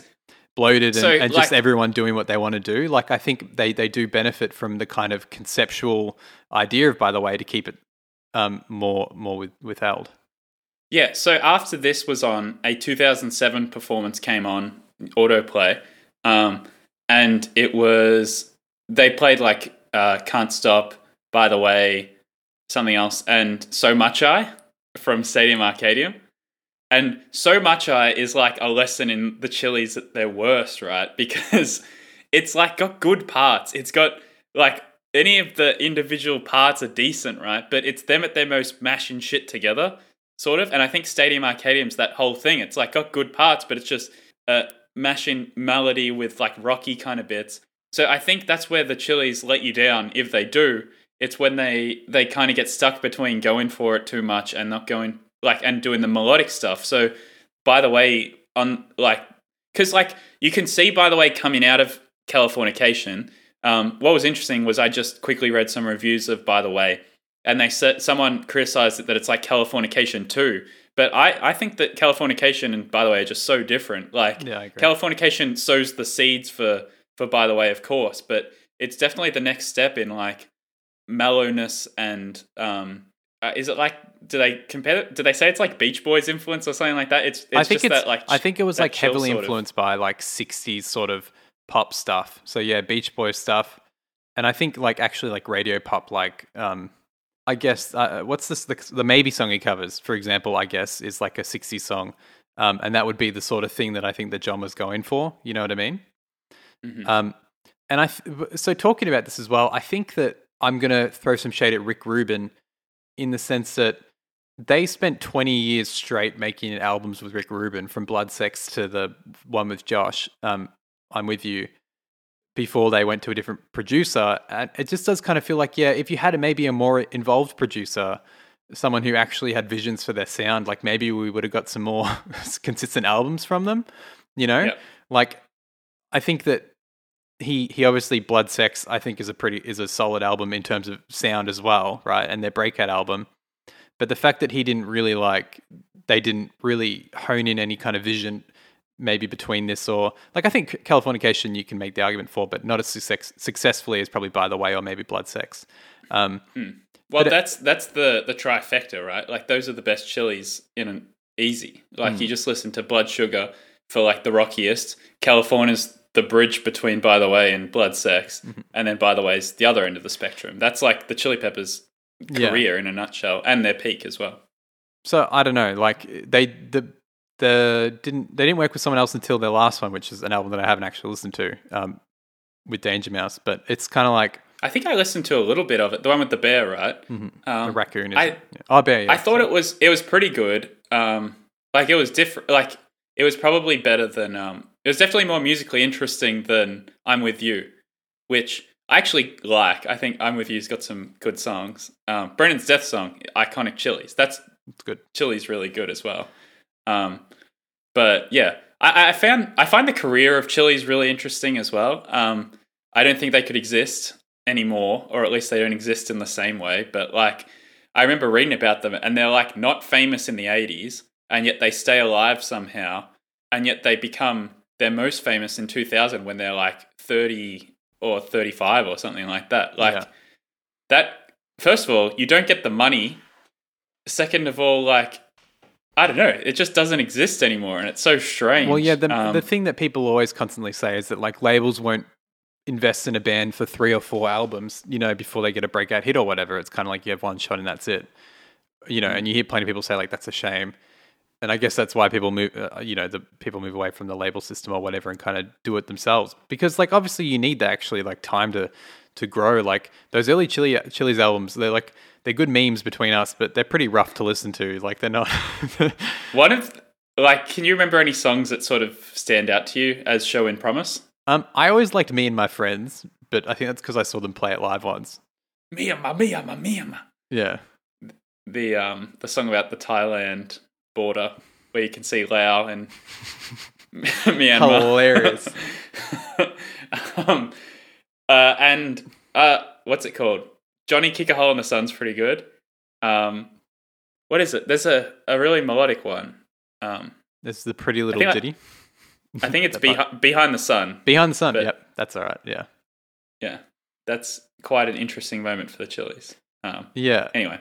bloated, and, So, and just like- everyone doing what they want to do. Like I think they they do benefit from the kind of conceptual idea of By the Way to keep it um, more more with, withheld. Yeah, so after this was on, a 2007 performance came on autoplay, um, and it was they played like uh, "Can't Stop," by the way, something else, and "So Much I" from Stadium Arcadium, and "So Much I" is like a lesson in the Chili's at their worst, right? Because it's like got good parts. It's got like any of the individual parts are decent, right? But it's them at their most mashing shit together sort of. And I think Stadium Arcadium's that whole thing. It's like got good parts, but it's just uh, mashing melody with like rocky kind of bits. So I think that's where the Chili's let you down if they do. It's when they they kind of get stuck between going for it too much and not going like and doing the melodic stuff. So by the way, on like because like you can see by the way coming out of Californication. Um, what was interesting was I just quickly read some reviews of by the way, and they said someone criticized it that it's like Californication too. But I, I think that Californication and by the way are just so different. Like Yeah. Californication sows the seeds for for by the way, of course, but it's definitely the next step in like mellowness and um uh, is it like do they compare do they say it's like Beach Boys influence or something like that? It's it's I think just it's. that like I think it was like heavily sort of- influenced by like '60s sort of pop stuff. So yeah, Beach Boys stuff, and I think like actually like radio pop. Like, um, I guess uh, what's this? The, the maybe song he covers, for example, I guess is like a '60s song, um, and that would be the sort of thing that I think that John was going for. You know what I mean? Mhm. Um, and I th- so talking about this as well, I think that I'm gonna throw some shade at Rick Rubin in the sense that they spent 20 years straight making albums with Rick Rubin, from Blood Sex to the one with Josh. Um, I'm with you. Before they went to a different producer, and it just does kind of feel like, yeah, if you had a, maybe a more involved producer, someone who actually had visions for their sound, like maybe we would have got some more consistent albums from them. You know, Yep. like I think that he he obviously Blood Sex I think is a pretty is a solid album in terms of sound as well, right? And their breakout album. But the fact that he didn't really like they didn't really hone in any kind of vision maybe between this or like I think Californication you can make the argument for, but not as success, successfully as probably By the Way or maybe Blood Sex. Um, Well, But it- that's that's the the trifecta, right? Like those are the best chilies in an easy. Like Hmm. you just listen to Blood Sugar for like the rockiest. California's the bridge between By the Way and Blood Sex, Mm-hmm. and then By the Way is the other end of the spectrum. That's like the Chili Peppers Yeah. career in a nutshell, and their peak as well. So I don't know, like they the the didn't they didn't work with someone else until their last one, which is an album that I haven't actually listened to um, with Danger Mouse. But it's kind of like I think I listened to a little bit of it, the one with the bear, right? a Um, the raccoon. Is, I- yeah. oh, bear. Yeah, I thought sorry. it was it was pretty good. Um, like it was different. Like it was probably better than. Um, it was definitely more musically interesting than "I'm with You," which I actually like. I think I'm with you. He's got some good songs. Um, Brendan's Death song, iconic Chili's. That's It's good. Chili's really good as well. Um, but yeah, I, I found I find the career of Chili's really interesting as well. Um, I don't think they could exist anymore, or at least they don't exist in the same way. But like, I remember reading about them, and they're like not famous in the '80s, and yet they stay alive somehow, and yet they become they're most famous in 2000 when they're like 30 or 35 or something like that. Like Yeah. that. First of all, you don't get the money. Second of all, like I don't know, it just doesn't exist anymore, and it's so strange. Well, yeah, the, Um, the thing that people always constantly say is that like labels won't invest in a band for three or four albums, you know, before they get a breakout hit or whatever. It's kind of like you have one shot and that's it, you know. And you hear plenty of people say like that's a shame, and I guess that's why people move, uh, you know, the people move away from the label system or whatever and kind of do it themselves because like obviously you need that actually like time to to grow. Like those early Chili Chili's albums, they're like they're good memes between us, but they're pretty rough to listen to. Like they're not. one of like, can you remember any songs that sort of stand out to you as show in promise? Um, I always liked Me and My Friends, but I think that's because I saw them play it live once. Me and my, me and my, me and my. Yeah, The um the song about the Thailand border where you can see Laos and Myanmar. Hilarious. um, uh, and uh, what's it called? Johnny Kick a Hole in the Sun's pretty good. Um, what is it? There's a, a really melodic one. Um, this is the pretty little I- ditty. I think it's behi- Behind the Sun. Behind the Sun. but- yep, that's all right. Yeah, Yeah, that's quite an interesting moment for the Chili's. Um, yeah. anyway,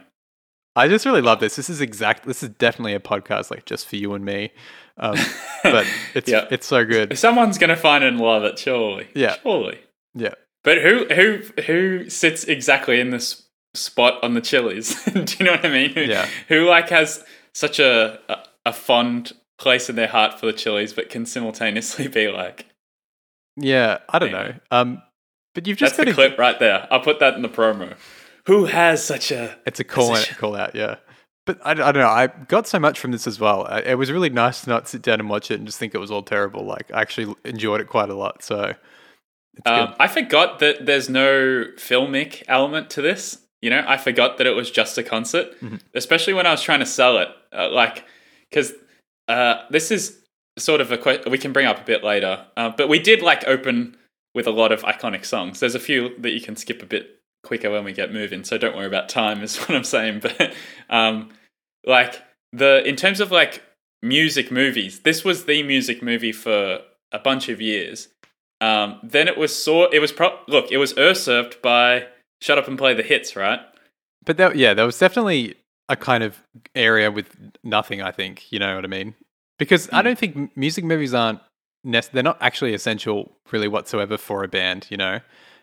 I just really love this. This is exact. This is definitely a podcast like just for you and me. Um, but it's Yeah. it's so good. someone's gonna find it and love it, surely. Yeah. surely. Yeah, But who who who sits exactly in this spot on the Chili's? Do you know what I mean? Who, Yeah. Who like has such a, a a fond place in their heart for the Chili's, but can simultaneously be like, yeah. I don't know. Um, but you've just that's got the to. clip right there. I'll put that in the promo. Who has such a It's a call out, call out. Yeah. But I, I don't know. I got so much from this as well. It was really nice to not sit down and watch it and just think it was all terrible. Like I actually enjoyed it quite a lot. So Um. I forgot that there's no filmic element to this. You know, I forgot that it was just a concert, Mm-hmm. especially when I was trying to sell it. Uh, like, because uh, this is sort of a que- we can bring up a bit later, uh, but we did like open with a lot of iconic songs. There's a few that you can skip a bit quicker when we get moving, so don't worry about time. Is what I'm saying. But um, like the in terms of like music movies, this was the music movie for a bunch of years. Um, then it was saw it was pro- look it was usurped by Shut Up and Play the Hits, right? But that, yeah, there was definitely a kind of area with nothing. I think you know what I mean. Because I Mm. don't think music movies aren't nec- they're not actually essential really whatsoever for a band. You know.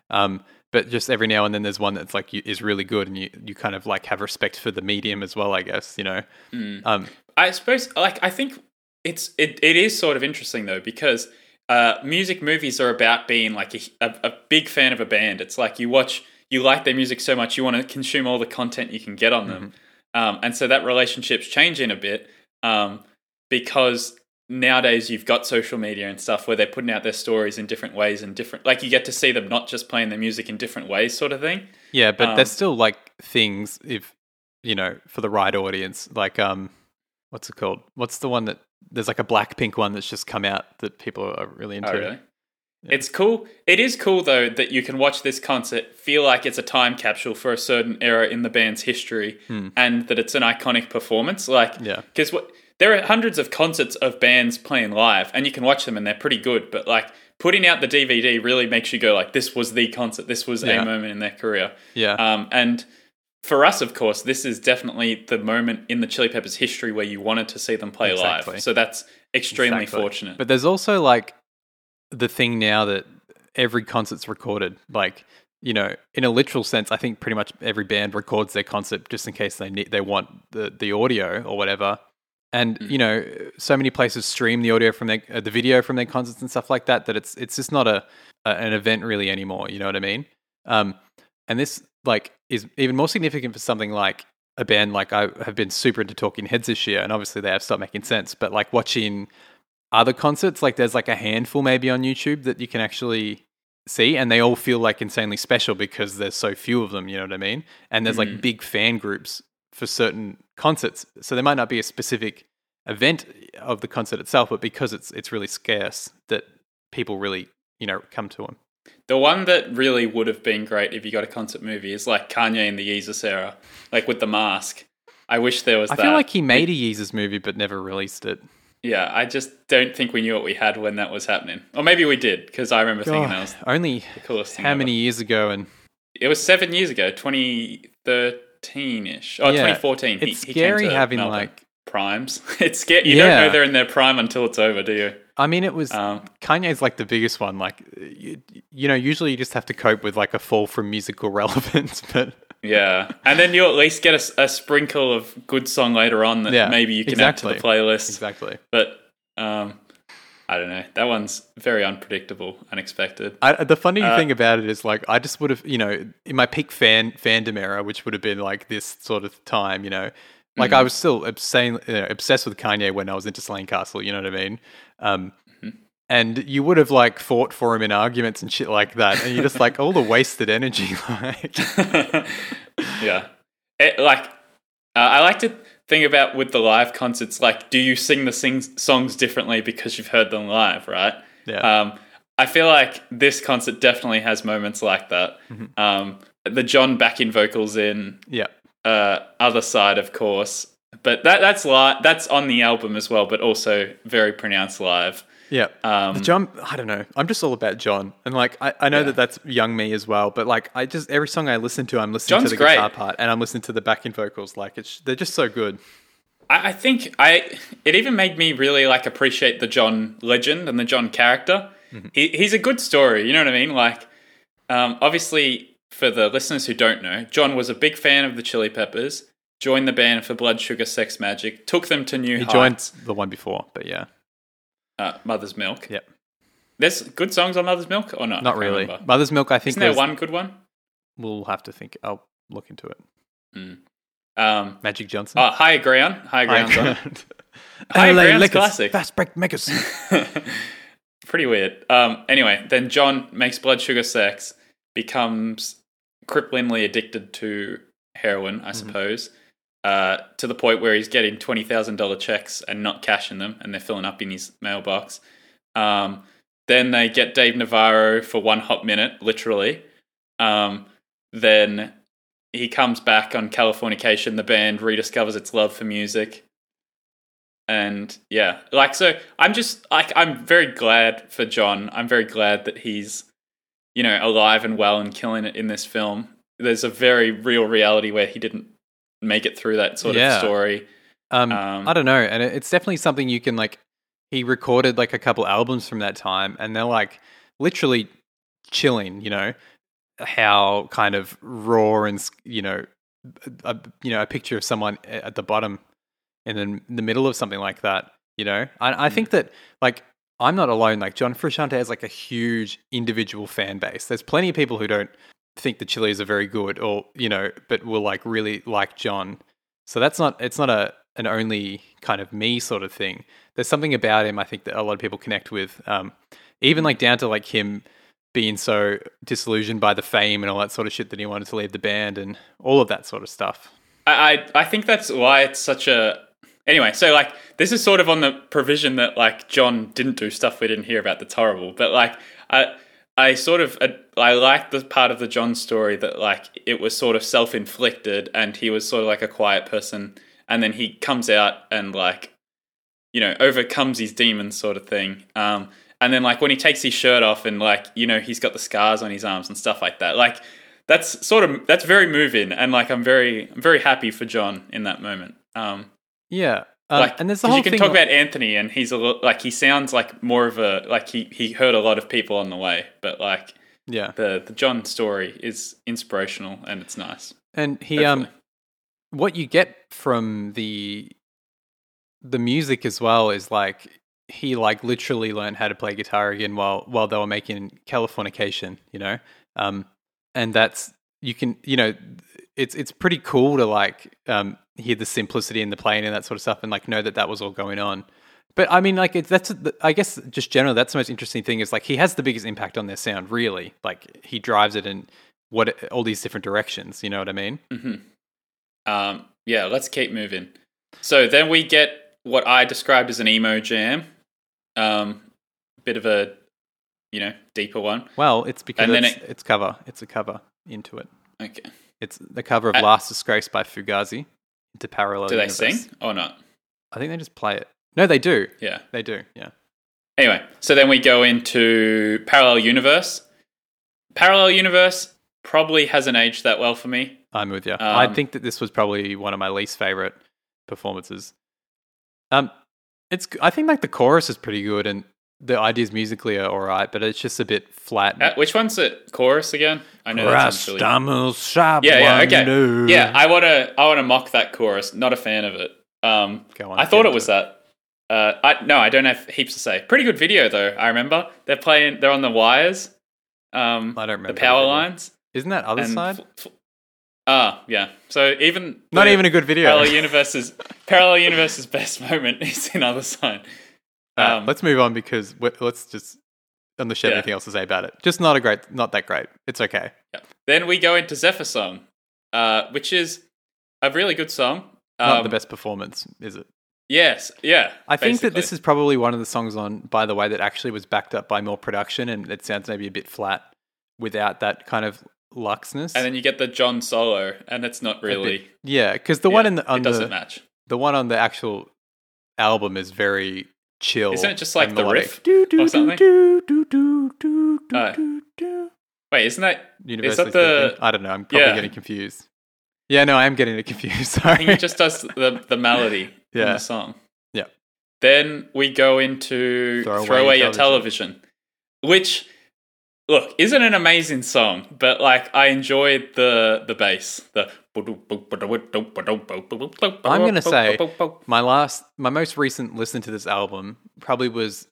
Um, but just every now and then there's one that's like you, is really good and you, you kind of like have respect for the medium as well i guess you know Mm. um, I suppose like I think it's it, it is sort of interesting though because uh, music movies are about being like a, a, a big fan of a band. It's like you watch you like their music so much you want to consume all the content you can get on them, um, and so that relationship's changing a bit um, because nowadays you've got social media and stuff where they're putting out their stories in different ways and different like you get to see them not just playing their music in different ways sort of thing. yeah but Um, there's still like things if you know for the right audience like um what's it called what's the one that there's like a Blackpink one that's just come out that people are really into Oh, really? It's cool. It is cool though that you can watch this concert, feel like it's a time capsule for a certain era in the band's history, and that it's an iconic performance. Like, Hmm. Yeah. because what there are hundreds of concerts of bands playing live, and you can watch them and they're pretty good. But like putting out the DVD really makes you go like, this was the concert. This was Yeah. a moment in their career. yeah Um, and for us, of course, this is definitely the moment in the Chili Peppers history where you wanted to see them play Exactly. live. So that's extremely Exactly. fortunate. But there's also like the thing now that every concert's recorded. Like, you know, in a literal sense, I think pretty much every band records their concert just in case they need they want the the audio or whatever. And Mm. you know, so many places stream the audio from their uh, the video from their concerts and stuff like that that it's it's just not a, a an event really anymore. You know what I mean? Um, and this like is even more significant for something like a band like I have been super into Talking Heads this year, and obviously they have stopped making sense. But like watching other concerts, like there's like a handful maybe on YouTube that you can actually see, and they all feel like insanely special because there's so few of them. You know what I mean? And there's like mm-hmm. big fan groups for certain concerts, so there might not be a specific event of the concert itself, but because it's it's really scarce, that people really you know come to them. The one that really would have been great if you got a concert movie is like Kanye in the Yeezus era, like with the mask. I wish there was I that. feel like he made a Yeezus movie but never released it. yeah, I just don't think we knew what we had when that was happening. Or maybe we did, because I remember thinking that was only the coolest thing. how ever. many years ago and It was seven years ago, 2013 ish. Oh, Yeah, 2014. He- it's he scary to having Melbourne. like primes. It's scary. You Yeah. don't know they're in their prime until it's over, do you? I mean, it was Um, Kanye's like the biggest one. Like, you, you know, usually you just have to cope with like a fall from musical relevance, but Yeah, and then you at least get a sprinkle of good song later on that Yeah, maybe you can exactly. add to the playlist. exactly. But um, I don't know. That one's very unpredictable, unexpected. I, the funny Uh, thing about it is like I just would have, you know, in my peak fan fandom era, which would have been like this sort of time, you know, like Mm-hmm. I was still obscene, you know, obsessed with Kanye when I was into Slane Castle. You know what I mean? Um, Mm-hmm. And you would have like fought for him in arguments and shit like that, and you're just like all the wasted energy, like. yeah, It- like uh, I like to think about with the live concerts. Like, do you sing the sing- songs differently because you've heard them live? Right. Yeah. Um, I feel like this concert definitely has moments like that. Mm-hmm. Um, the John backing vocals in yeah. uh, other side, of course. But that that's li- that's on the album as well, but also very pronounced live. Yeah. Um, The John, I don't know. I'm just all about John. And like, I, I know Yeah. that that's young me as well, but like, I just, every song I listen to, I'm listening John's to the great. guitar part and I'm listening to the backing vocals. Like, it's, they're just so good. I, I think I it even made me really like appreciate the John legend and the John character. He, he's a good story, you know what I mean? Like, um, obviously, for the listeners who don't know, John was a big fan of the Chili Peppers. Joined the band for Blood Sugar Sex Magik. Took them to new He heights. joined the one before, but yeah. uh, Mother's Milk. Yep. There's good songs on Mother's Milk or not? Not really. remember. Mother's Milk, I think Isn't there one good one? we'll have to think. I'll look into it. Um, Magic Johnson. oh, Higher Ground. Higher Ground's on. Ground. Higher LA Ground's Lakers, classic. Fast break Megas. Pretty weird. Um, anyway, then John makes blood sugar sex, becomes cripplingly addicted to heroin, I suppose, uh, to the point where he's getting twenty thousand dollar checks and not cashing them, and they're filling up in his mailbox. Um, then they get Dave Navarro for one hot minute, literally. Um, then he comes back on Californication. The band rediscovers its love for music and yeah like so i'm just like i'm very glad for john i'm very glad that he's you know alive and well and killing it in this film there's a very real reality where he didn't make it through that sort Yeah. of story Um, Um, I don't know, and it's definitely something you can like. He recorded like a couple albums from that time, and they're like literally chilling. You know how kind of raw and you know, a, you know, a picture of someone at the bottom and then in the middle of something like that. You know, I, I think that like I'm not alone. Like John Frusciante has like a huge individual fan base. There's plenty of people who don't think the Chili's are very good, or you know, but will like really like John. So that's not it's not a an only kind of me sort of thing. There's something about him I think that a lot of people connect with. Um, even like down to like him being so disillusioned by the fame and all that sort of shit that he wanted to leave the band and all of that sort of stuff. I, I I think that's why it's such a anyway. So like this is sort of on the provision that like John didn't do stuff we didn't hear about that's horrible, but like I I sort of I like the part of the John story that like it was sort of self inflicted and he was sort of like a quiet person, and then he comes out and like you know overcomes his demons sort of thing. Um, and then like when he takes his shirt off and like you know he's got the scars on his arms and stuff like that, like that's sort of that's very moving and like I'm very I'm very happy for John in that moment. Um, Yeah. Um, like and there's the whole you can talk about Anthony and he's a lo- like he sounds like more of a like he he hurt a lot of people on the way, but like yeah. the the John story is inspirational and it's nice. And he um what you get from the the music as well is like he like literally learned how to play guitar again while while they were making Californication, you know? Um and that's you can you know it's it's pretty cool to like um hear the simplicity in the playing and that sort of stuff and like know that that was all going on But I mean, like, it's, that's I guess just generally that's the most interesting thing is like he has the biggest impact on their sound. Really, like he drives it in what all these different directions. You know what I mean? Um, yeah, let's keep moving. So then we get what I described as an emo jam, um, bit of a you know deeper one. Well, it's because And it's, it's cover. It's a cover into it. Okay, It's the cover of Last Disgrace by Fugazi into Parallel. do they Universe. sing or not? I think they just play it. No, they do. Yeah. They do. Yeah. Anyway, so then we go into Parallel Universe. Parallel Universe probably hasn't aged that well for me. I'm with you. I Um, think that this was probably one of my least favorite performances. Um, it's. I think like the chorus is pretty good and the ideas musically are all right, but it's just a bit flat. Uh, which one's the chorus again? I know that sounds really. Yeah, yeah, okay. Yeah, I want to. I want to mock that chorus. Not a fan of it. Um, Go on, I thought it was that. Uh, I no, I don't have heaps to say. Pretty good video though. I remember they're playing. They're on the wires. Um, I don't remember the power lines. Isn't that other and side? Ah, yeah. So even Not even a good video. parallel universe's parallel universe's best moment is in other side. Uh, Um, let's move on because let's just unless you have Yeah. anything else to say about it. Just not a great, not that great. It's okay. Yeah. Then we go into Zephyr song, uh, which is a really good song. Not Um, the best performance, is it? Yes, yeah. I think that this is probably one of the songs on, by the way, that actually was backed up by more production, and it sounds maybe a bit flat without that kind of luxness. And then you get the John solo, and it's not A bit- really. yeah, because the one in the on it doesn't the, match. the one on the actual album is very chill. Isn't it just like the melodic. riff Do, do, or something? do, do, do, do, do, Uh, do. Wait, isn't that? Universally the- speaking. I don't know. I'm probably Yeah. getting confused. Yeah, no, I am getting it confused. I Sorry. think it just does the the melody in Yeah. the song. Yeah. Then we go into Throw Throw, Away Away Your Your television, which look isn't an amazing song, but like I enjoyed the the bass. The I'm gonna say my last, my most recent listen to this album probably was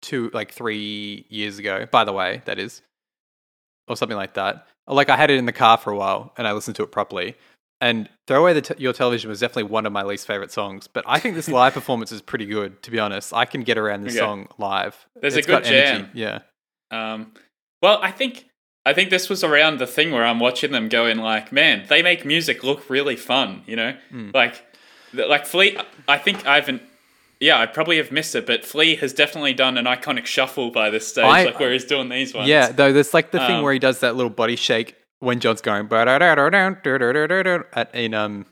two, like three years ago. By the way, that is, or something like that. Like I had it in the car for a while and I listened to it properly. And "Throw Away the Te- Your Television" was definitely one of my least favorite songs. But I think this live performance is pretty good. To be honest, I can get around this Okay. song live. There's a good got energy. jam. Yeah, Um, well, I think I think this was around the thing where I'm watching them going like, man, they make music look really fun, you know, Hmm. like like Flea. I think I haven't. Yeah, I probably have missed it, but Flea has definitely done an iconic shuffle by this stage, I- like where he's doing these ones. yeah. Though there's like the thing Um, where he does that little body shake when John's going at in um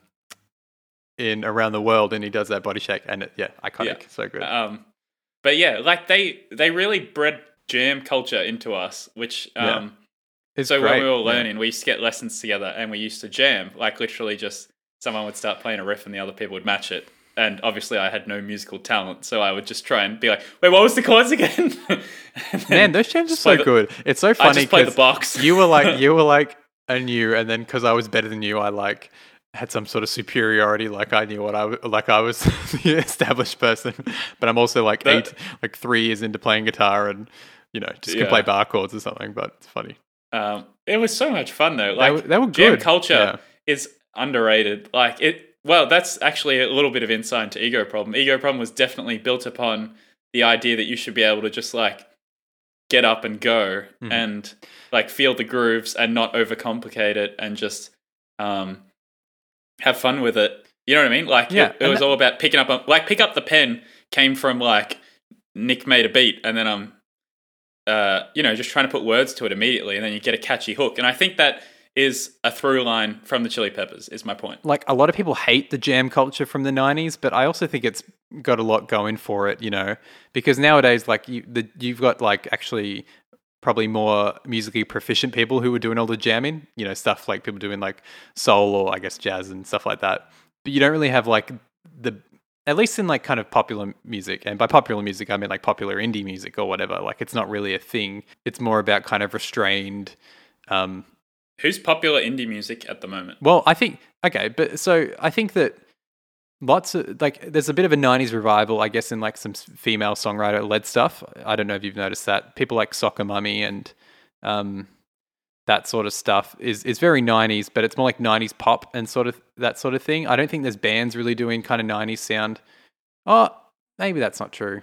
in around the world, and he does that body shake, and it, yeah, iconic, Yeah. so good. Um, but yeah, like they they really bred jam culture into us, which um, It's so when we were yeah. learning, we used to get lessons together, and we used to jam, like literally just someone would start playing a riff, and the other people would match it. And obviously, I had no musical talent, so I would just try and be like, "Wait, what was the chords again?" Man, those jams are so the- good. It's so I funny just play the box. you were like you were like a new, and then because I was better than you, I like had some sort of superiority. Like I knew what I like. I was the established person, but I'm also like That- eight, like three years into playing guitar, and you know just can play bar chords or something. But it's funny. Um, it was so much fun though. They Like were- they were jam good, culture yeah. is underrated. Like it. Well, that's actually a little bit of insight into Ego Problem. Ego Problem was definitely built upon the idea that you should be able to just like get up and go Mhm. and like feel the grooves and not overcomplicate it and just um, have fun with it. You know what I mean? Like Yeah, it, it was that- all about picking up. A, like pick up the pen came from like Nick made a beat and then I'm uh, you know, just trying to put words to it immediately, and then you get a catchy hook. And I think that is a through line from the Chili Peppers. Is my point. like a lot of people hate the jam culture from the 90s but i also think it's got a lot going for it you know because nowadays like you the, you've got like actually probably more musically proficient people who are doing all the jamming you know stuff like people doing like soul or i guess jazz and stuff like that but you don't really have like the at least in like kind of popular music and by popular music i mean like popular indie music or whatever like it's not really a thing it's more about kind of restrained um Who's popular indie music at the moment? well, I think okay, but so I think that lots of like there's a bit of a 90s revival, I guess, in like some female songwriter led stuff. I don't know if you've noticed that. People like Soccer Mummy and um that sort of stuff is is very 90s, but it's more like 90s pop and sort of that sort of thing. I don't think there's bands really doing kind of 90s sound. Oh, maybe that's not true.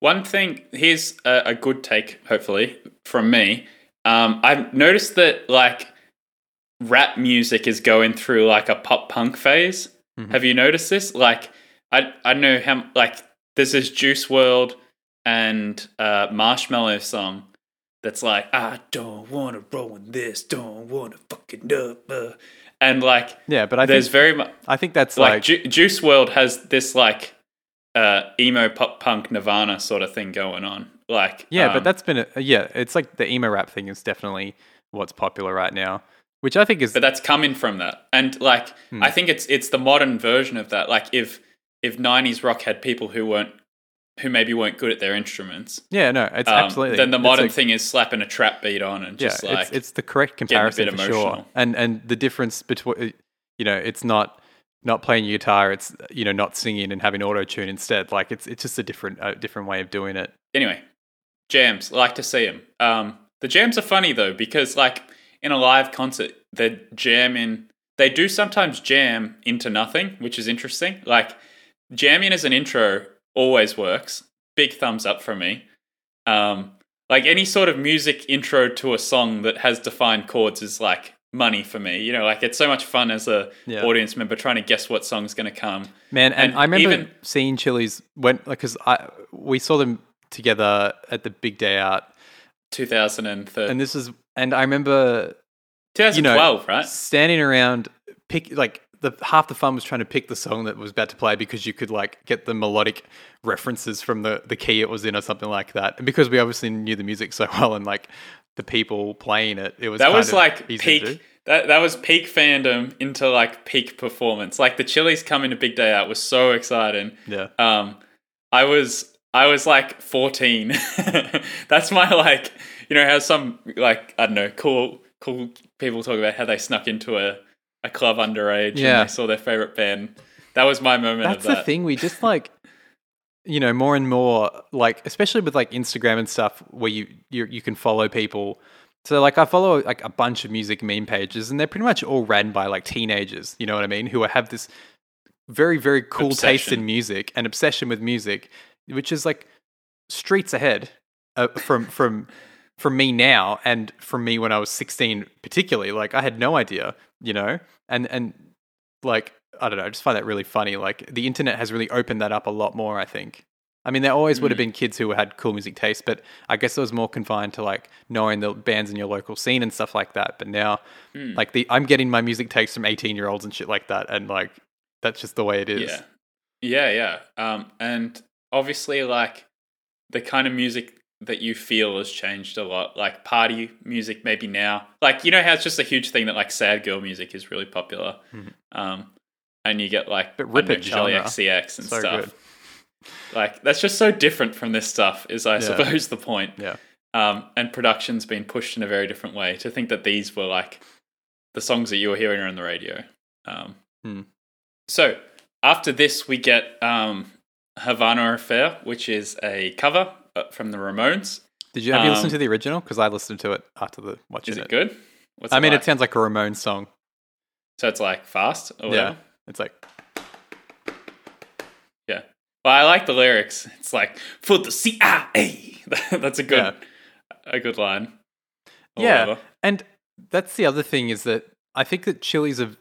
One thing, here's a, a good take, hopefully, from me. Um, I've noticed that like rap music is going through like a pop punk phase. Mhm. Have you noticed this? Like, I I don't know how like there's this Juice WRLD and uh, Marshmello song that's like I don't want to roll in this, don't want to fuck it up, uh. and like Yeah, but I there's think very much I think that's like, like, Ju- Juice WRLD has this like uh, emo pop punk Nirvana sort of thing going on. Like yeah, um, but that's been a, yeah. It's like the emo rap thing is definitely what's popular right now, which I think is but that's coming from that, and like Hmm. I think it's it's the modern version of that. Like if if '90s rock had people who weren't who maybe weren't good at their instruments, yeah, no, it's um, absolutely. then the modern like- thing is slapping a trap beat on and yeah, just like it's it's the correct a comparison for sure. And and the difference between you know, it's not not playing your guitar, it's you know not singing and having auto tune instead. Like it's it's just a different a different way of doing it. anyway, jams. Like to see them. Um, the jams are funny though because like in a live concert, they jam in. They do sometimes jam into nothing, which is interesting. Like jamming as an intro always works. Big thumbs up from me. Um, like any sort of music intro to a song that has defined chords is like money for me. You know, like it's so much fun as a Yeah. audience member trying to guess what song's going to come. Man, and, And I remember even- seeing Chili's when like because I we saw them together at the big day out, 2013, and this is and I remember 2012, right? standing around pick like the half the fun was trying to pick the song that was about to play because you could like get the melodic references from the the key it was in or something like that. And because we obviously knew the music so well and like the people playing it it was that was like peak that, that was peak fandom into like peak performance. Like the chili's coming to big day out was so exciting. Yeah. Um i was i was like 14 that's my like you know how some like i don't know cool cool people talk about how they snuck into a, a club underage Yeah. and they saw their favorite band. That was my moment that's of that. the thing we just like you know more and more like especially with like instagram and stuff where you you, you can follow people. So like i follow like a bunch of music meme pages and they're pretty much all ran by like teenagers you know what i mean who have this very very cool taste in music and obsession with music which is like streets ahead uh, from from from me now and from me when i was 16 particularly like i had no idea you know and and like I don't know, I just find that really funny. Like the internet has really opened that up a lot more, I think. I mean, there always would have Mm. been kids who had cool music taste, but I guess it was more confined to like knowing the bands in your local scene and stuff like that. But now, Mm. like the I'm getting my music taste from 18 year olds and shit like that, and like that's just the way it is. Yeah. Yeah, yeah. Um, and obviously, like the kind of music that you feel has changed a lot. Like party music, maybe now. Like you know how it's just a huge thing that like sad girl music is really popular. Mhm. Um, and you get like But rip it Charli. XCX and So stuff. good. Like that's just so different from this stuff. Is I Yeah. suppose the point. Yeah. Um, and production's been pushed in a very different way. To think that these were like the songs that you were hearing on the radio. Um, Hmm. So after this, we get um, Havana Affair, which is a cover uh, from the Ramones. Did you have you Um, listened to the original? Because I listened to it after the watching Is it it. good? What's I mean, like? it sounds like a Ramones song. so it's like fast or Yeah, whatever. it's like Yeah. Well, I like the lyrics. It's like for the CIA. That's a good, Yeah. a good line. Or Yeah, whatever. and that's the other thing is that I think that Chili's have,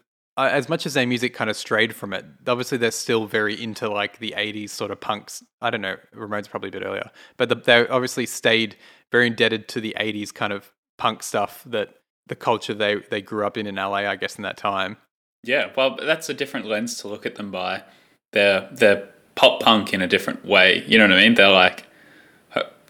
uh, as much as their music kind of strayed from it, obviously they're still very into like the '80s sort of punks. I don't know, Ramones probably a bit earlier, but the, they obviously stayed very indebted to the '80s kind of punk stuff that the culture they they grew up in in LA, I guess, in that time. Yeah. Well, that's a different lens to look at them by. They're they're pop punk in a different way. You know what I mean? They're like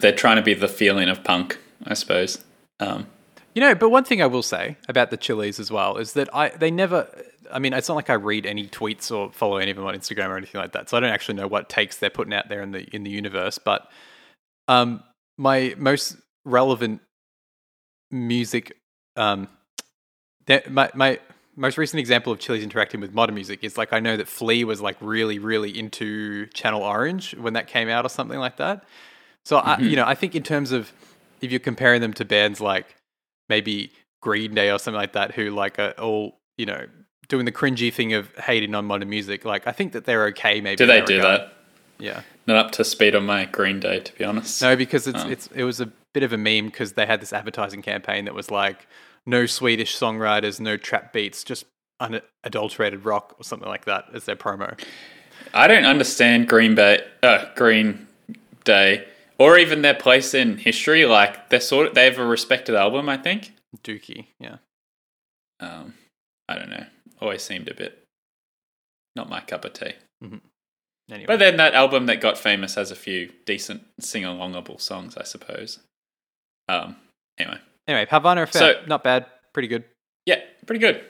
they're trying to be the feeling of punk, I suppose. Um, You know, but one thing I will say about the Chili's as well is that I they never. I mean, it's not like I read any tweets or follow any of them on Instagram or anything like that, so I don't actually know what takes they're putting out there in the in the universe. But um, my most relevant music, um, that my my most recent example of Chili's interacting with modern music is like I know that Flea was like really really into Channel Orange when that came out or something like that. So I, Mhm. you know, I think in terms of if you're comparing them to bands like maybe Green Day or something like that, who like are all you know doing the cringy thing of hating on modern music, like I think that they're okay. Maybe do they do regard. that? Yeah, not up to speed on my Green Day, to be honest. No, because it's Oh. it's it was a bit of a meme because they had this advertising campaign that was like no Swedish songwriters, no trap beats, just unadulterated rock or something like that as their promo. I don't understand Green Bay, uh, Green Day, or even their place in history. Like they're sort of they have a respected album, I think. Dookie, yeah. Um, I don't know. Always seemed a bit not my cup of tea. Anyway, But then that album that got famous has a few decent sing-alongable songs, I suppose. Um, anyway, anyway, Havana Affair, So- not bad, pretty good. yeah, pretty good.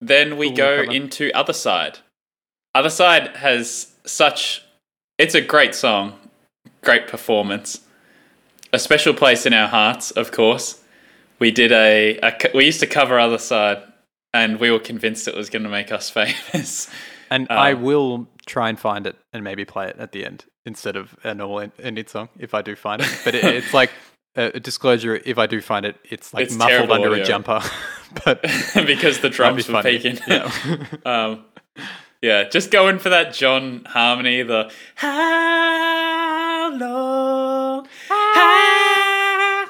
Then we Cool go cover. into Other Side. Other Side has such. It's a great song, great performance, a special place in our hearts. Of course, we did a, a we used to cover Other Side, and we were convinced it was going to make us famous. And I Um, will try and find it and maybe play it at the end instead of a normal en- ending song if I do find it. But it, it's like a disclosure: if I do find it, it's like It's muffled terrible under audio. a jumper. but because the might be drums were peaking. Yeah. um, yeah, just going for that John harmony. The how long? How?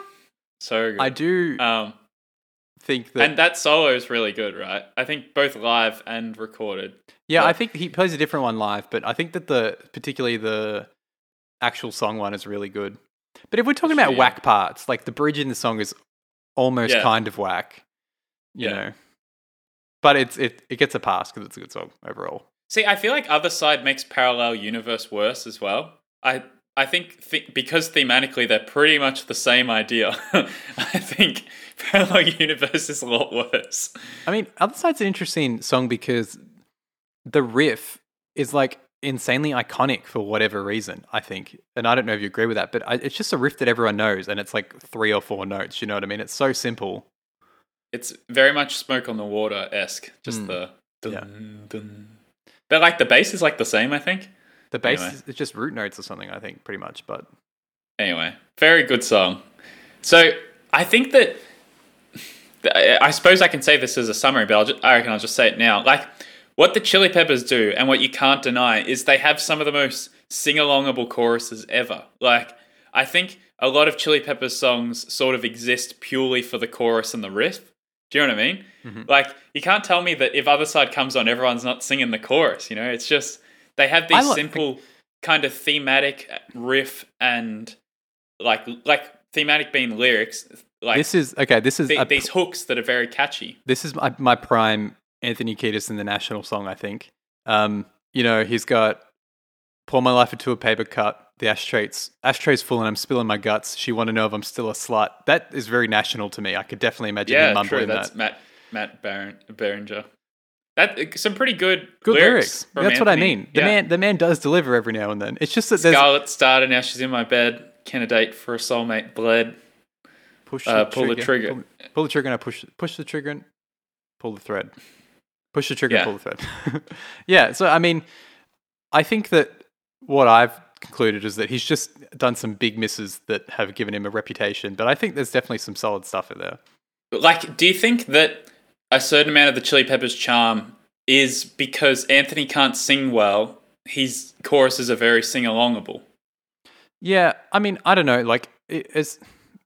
So good. I do Um, think that and that solo is really good, right? I think both live and recorded. Yeah, Yeah. I think he plays a different one live, but I think that the particularly the actual song one is really good. But if we're talking about Yeah. whack parts, like the bridge in the song is almost Yeah. kind of whack, you Yeah. know. But it's it it gets a pass because it's a good song overall. See, I feel like Other Side makes Parallel Universe worse as well. I I think th- because thematically they're pretty much the same idea. I think Parallel Universe is a lot worse. I mean, Other Side's an interesting song because the riff is like insanely iconic for whatever reason. I think, and I don't know if you agree with that, but I, it's just a riff that everyone knows, and it's like three or four notes. You know what I mean? It's so simple. It's very much Smoke on the Water esque. Just Mm. the dun, Yeah. dun. But like the bass is like the same, I think. The bass Anyway. is it's just root notes or something. I think pretty much, but Anyway, very good song. So I think that I suppose I can say this as a summary, but I'll just, I reckon I'll just say it now. Like what the Chili Peppers do, and what you can't deny, is they have some of the most sing-alongable choruses ever. Like I think a lot of Chili Peppers songs sort of exist purely for the chorus and the riff. Do you know what I mean? Mhm. Like you can't tell me that if Other Side comes on, everyone's not singing the chorus. You know, it's just they have these like- simple kind of thematic riff and like like thematic being lyrics, like this is okay. This is the- a, these hooks that are very catchy. this is my, my prime Anthony Kiedis in the national song. I think. Um, you know, he's got pour my life into a paper cut. The ashtrays ashtrays full and I'm spilling my guts. She want to know if I'm still a slut. That is very national to me. I could definitely imagine him mumbling true. That's that. Matt Matt Baron, Berenger. That some pretty good Good lyrics. from That's what I mean. The Yeah. man the man does deliver every now and then. It's just that there's Scarlet started. Now she's in my bed. Candidate for a soulmate. Bled. Push uh, pull the trigger. Pull, pull the trigger and I push push the trigger and pull the thread. Push the trigger Yeah. and pull the thread. yeah, so I mean I think that what I've concluded is that he's just done some big misses that have given him a reputation, but I think there's definitely some solid stuff in there. Like, do you think that a certain amount of the Chili Peppers' charm is because Anthony can't sing well? His choruses are very sing-alongable. Yeah, I mean, I don't know, like it, it's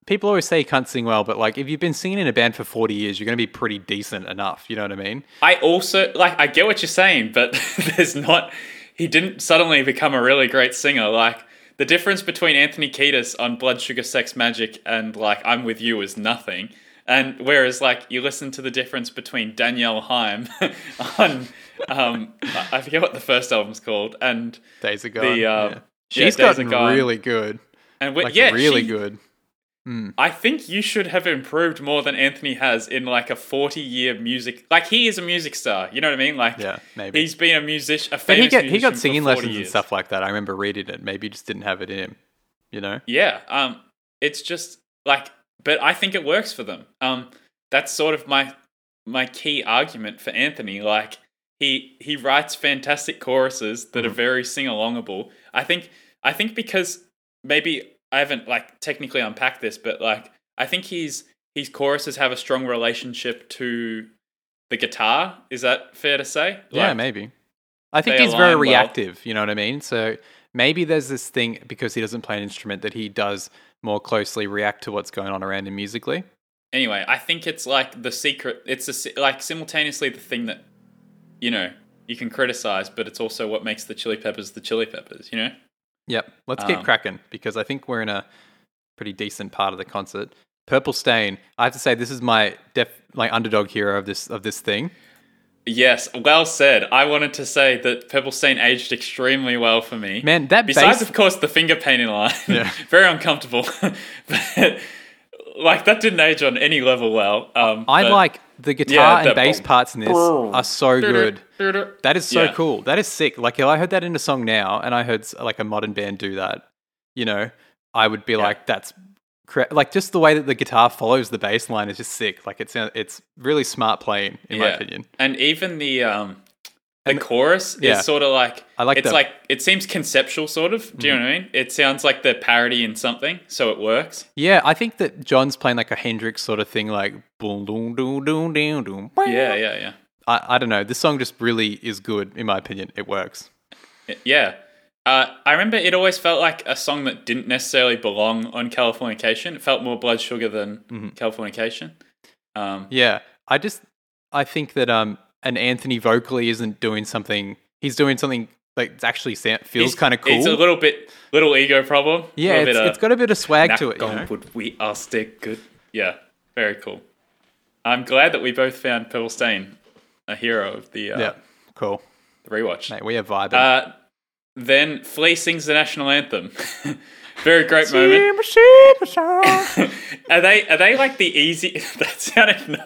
people always say he can't sing well, but like if you've been singing in a band for 40 years, you're going to be pretty decent enough, you know what I mean? I also like. I get what you're saying, but there's not. He didn't suddenly become a really great singer. Like the difference between Anthony Kiedis on Blood Sugar Sex Magik and like I'm with You is nothing. And whereas like you listen to the difference between Danielle Haim on um I forget what the first album's called and Days ago. The, uh, yeah. yeah, She's Days gotten really good. and Like yeah really she- good. Mm. I think you should have improved more than Anthony has in like a 40 year music. Like he is a music star. You know what I mean? Like Yeah, maybe. he's been a musician. A But famous he got he got singing 40 lessons and stuff like that. I remember reading it. Maybe he just didn't have it in him. You know? Yeah, um, it's just like, but I think it works for them. Um, that's sort of my my key argument for Anthony. Like he he writes fantastic choruses that are Mhm. very sing alongable. I think I think because maybe I haven't like technically unpacked this, but like I think his his choruses have a strong relationship to the guitar. Is that fair to say? yeah, Like, maybe. I think he's very align well. reactive. You know what I mean? So maybe there's this thing because he doesn't play an instrument that he does more closely react to what's going on around him musically. Anyway, I think it's like the secret. It's a, like simultaneously the thing that you know you can criticize, but it's also what makes the Chili Peppers the Chili Peppers. You know. Yep, let's get Um, cracking because I think we're in a pretty decent part of the concert. Purple Stain. I have to say this is my def like underdog hero of this of this thing. Yes, well said. I wanted to say that Purple Stain aged extremely well for me. Man, that Besides, bass of course, the finger painting line. Yeah. Very uncomfortable. but, like, that didn't age on any level well. Um, I but- like the guitar Yeah, and bass boom. parts in this are so good. That is so Yeah. cool. That is sick. Like if I heard that in a song now, and I heard like a modern band do that, you know, I would be like, "That's cra-. like just the way that the guitar follows the bass line is just sick. Like it's it's really smart playing, in my opinion. And even the um the And- chorus yeah. is sort of like I like it's the- Mm-hmm. like it seems conceptual sort of. Do you know what I mean? It sounds like the parody in something, so it works. Yeah, I think that John's playing like a Hendrix sort of thing, like boom, boom, boom, boom, boom, boom. Yeah, yeah, yeah. I, I don't know. This song just really is good, in my opinion. It works. Yeah. Uh, I remember it always felt like a song that didn't necessarily belong on Californication. It felt more Blood Sugar than Mm-hmm. Californication. Um, Yeah, I just I think that um, an Anthony vocally isn't doing something. He's doing something like it's actually sa- feels kind of cool. It's a little bit little ego problem. yeah, it's, bit, it's got a bit of swag to it. You know? wood, we are still good. Yeah, very cool. I'm glad that we both found Purple Stain a hero of the uh, Yeah, cool. rewatch. Mate, we are vibing. Uh, then Flea sings the national anthem. very great moment. Are they are they like the easy? That sounded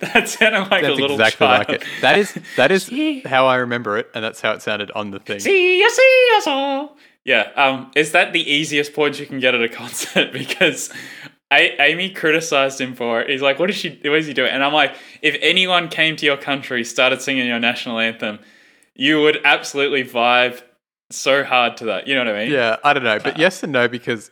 that sounded like That's a little exactly child. like it. That is that is how I remember it, and that's how it sounded on the thing. See us, see us all. Yeah. Um. Is that the easiest point you can get at a concert? because A- Amy criticized him for it. He's like, "What is she? What is he doing?" And I'm like, "If anyone came to your country, started singing your national anthem, you would absolutely vibe so hard to that. You know what I mean? Yeah, I don't know, but yes and no because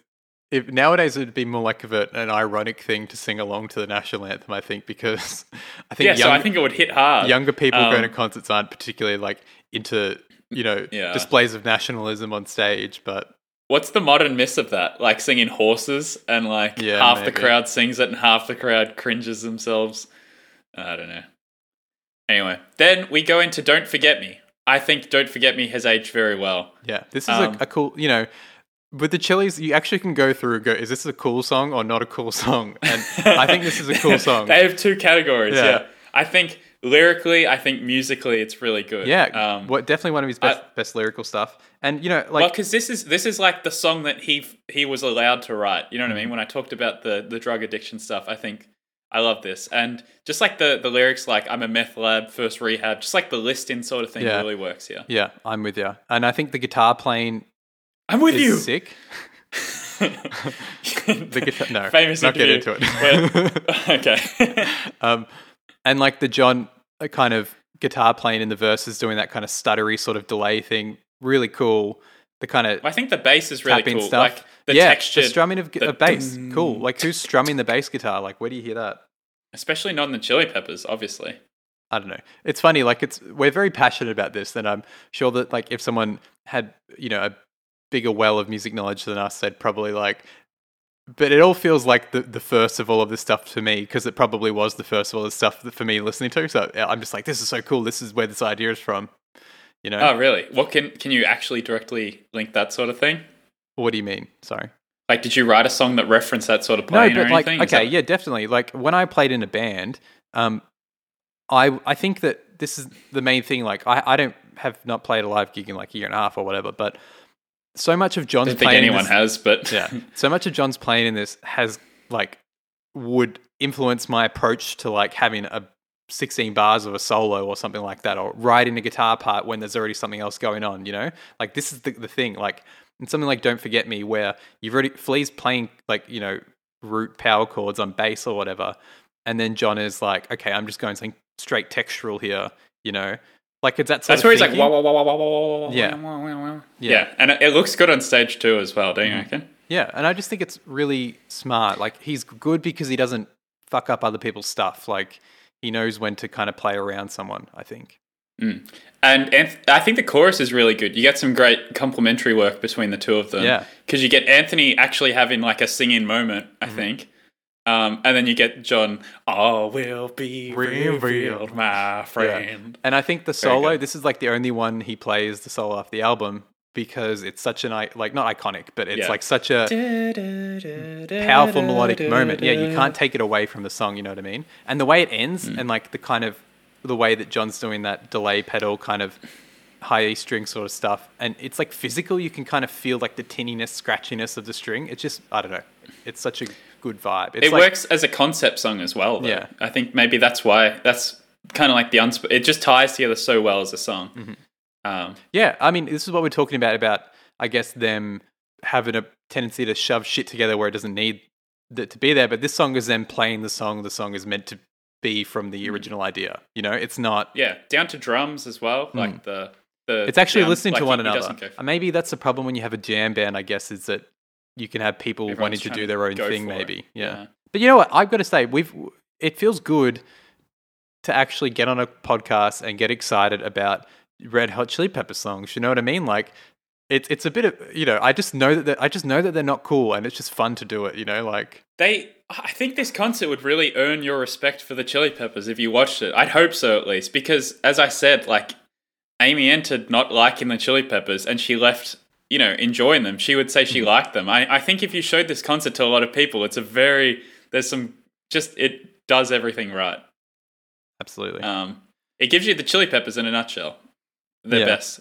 if nowadays it would be more like of a, an ironic thing to sing along to the national anthem. I think because I think Yeah. young, so I think it would hit hard. younger people going to Um, concerts aren't particularly like into you know Yeah. displays of nationalism on stage, but What's the modern miss of that? Like singing horses and like Yeah, half the crowd sings it and half the crowd cringes themselves. I don't know. Anyway, then we go into Don't Forget Me. I think Don't Forget Me has aged very well. yeah, this is Um, a, a cool you know. With the Chili's, you actually can go through and go, is this a cool song or not a cool song? And I think this is a cool song. they have two categories. Yeah. Yeah. I think lyrically, I think musically, it's really good. Yeah, Um, what definitely one of his best I- best lyrical stuff. And you know, well, like because this is this is like the song that he he was allowed to write. You know what I Mm-hmm. mean? When I talked about the the drug addiction stuff, I think I love this, and just like the the lyrics, like I'm a meth lab, first rehab, just like the listing sort of thing Yeah. really works here. yeah, I'm with you. And I think the guitar playing I'm with you. sick. The guitar, no, Famous not get into it. okay. um, and like the John uh, kind of guitar playing in the verses, doing that kind of stuttery sort of delay thing, really cool. The kind of I think the bass is really cool. stuff. Like the yeah, texture, the strumming of, the of bass, dun- cool. Like who's strumming the bass guitar? Like where do you hear that? especially not in the Chili Peppers, obviously. I don't know. It's funny. Like it's we're very passionate about this, and I'm sure that like if someone had you know a bigger well of music knowledge than us, they'd probably like. But it all feels like the, the first of all of this stuff to me because it probably was the first of all this stuff that for me listening to. So I'm just like, this is so cool. This is where this idea is from. You know? Oh, really? What can can you actually directly link that sort of thing? What do you mean? Sorry. Like, did you write a song that referenced that sort of No, playing but or like, anything? Okay, that- yeah, definitely. Like when I played in a band, um, I I think that this is the main thing. Like I, I don't have not played a live gig in like a year and a half or whatever, but so much of I John's don't think playing in anyone this- has, but yeah, so much of John's playing in this has like would influence my approach to like having a 16 bars of a solo or something like that, or writing a guitar part when there's already something else going on. You know, like this is the the thing. Like in something like "Don't Forget Me," where you've already Flea's playing like you know root power chords on bass or whatever, and then John is like, okay, I'm just going something straight textural here. You know, like it's that that's where he's like, thinking. wow, wow, wow, wow, wow, wow, wow, Yeah. wow, wow, wow. Yeah. yeah, and it, it looks good on stage too, as well, don't you mm-hmm. reckon? Yeah, and I just think it's really smart. Like he's good because he doesn't fuck up other people's stuff. Like he knows when to kind of play around someone. I think. And Anth- I think the chorus is really good. You get some great complementary work between the two of them. Yeah. Because you get Anthony actually having like a singing moment, I Mm-hmm. think. Um, and then you get John, all will be Revealed. revealed, my friend. And I think the solo, this is like the only one he plays the solo off the album because it's such an i- like not iconic, but it's Yeah. like such a powerful melodic moment. Yeah, you can't take it away from the song. You know what I mean? And the way it ends, Mm. and like the kind of the way that John's doing that delay pedal kind of high E string sort of stuff, and it's like physical. You can kind of feel like the tinniness, scratchiness of the string. It's just I don't know. It's such a good vibe. It's It like, works as a concept song as well. Though. Yeah. I think maybe that's why that's kind of like the unsp- it just ties together so well as a song. Mm-hmm. Um, Yeah, I mean, this is what we're talking about about I guess them having a tendency to shove shit together where it doesn't need that to be there. But this song is them playing the song the song is meant to be from the original idea. You know, it's not. yeah, down to drums as well. Like the the Hmm. It's actually listening like to one he- he another. doesn't go for- And maybe that's the problem when you have a jam band. I guess is that you can have people Everyone's wanting to do their own thing. Maybe, yeah. Yeah. But you know what? I've got to say, we've. It feels good to actually get on a podcast and get excited about Red Hot Chili Pepper songs. You know what I mean? Like, it's it's a bit of you know. I just know that I just know that they're not cool, and it's just fun to do it. You know, like They, I think this concert would really earn your respect for the Chili Peppers if you watched it. I'd hope so at least, because as I said, like Amy entered not liking the Chili Peppers, and she left, you know, enjoying them. She would say Mm-hmm. she liked them. I, I think if you showed this concert to a lot of people, it's a very there's some just it does everything right. absolutely. Um, it gives you the Chili Peppers in a nutshell. The Yeah. best.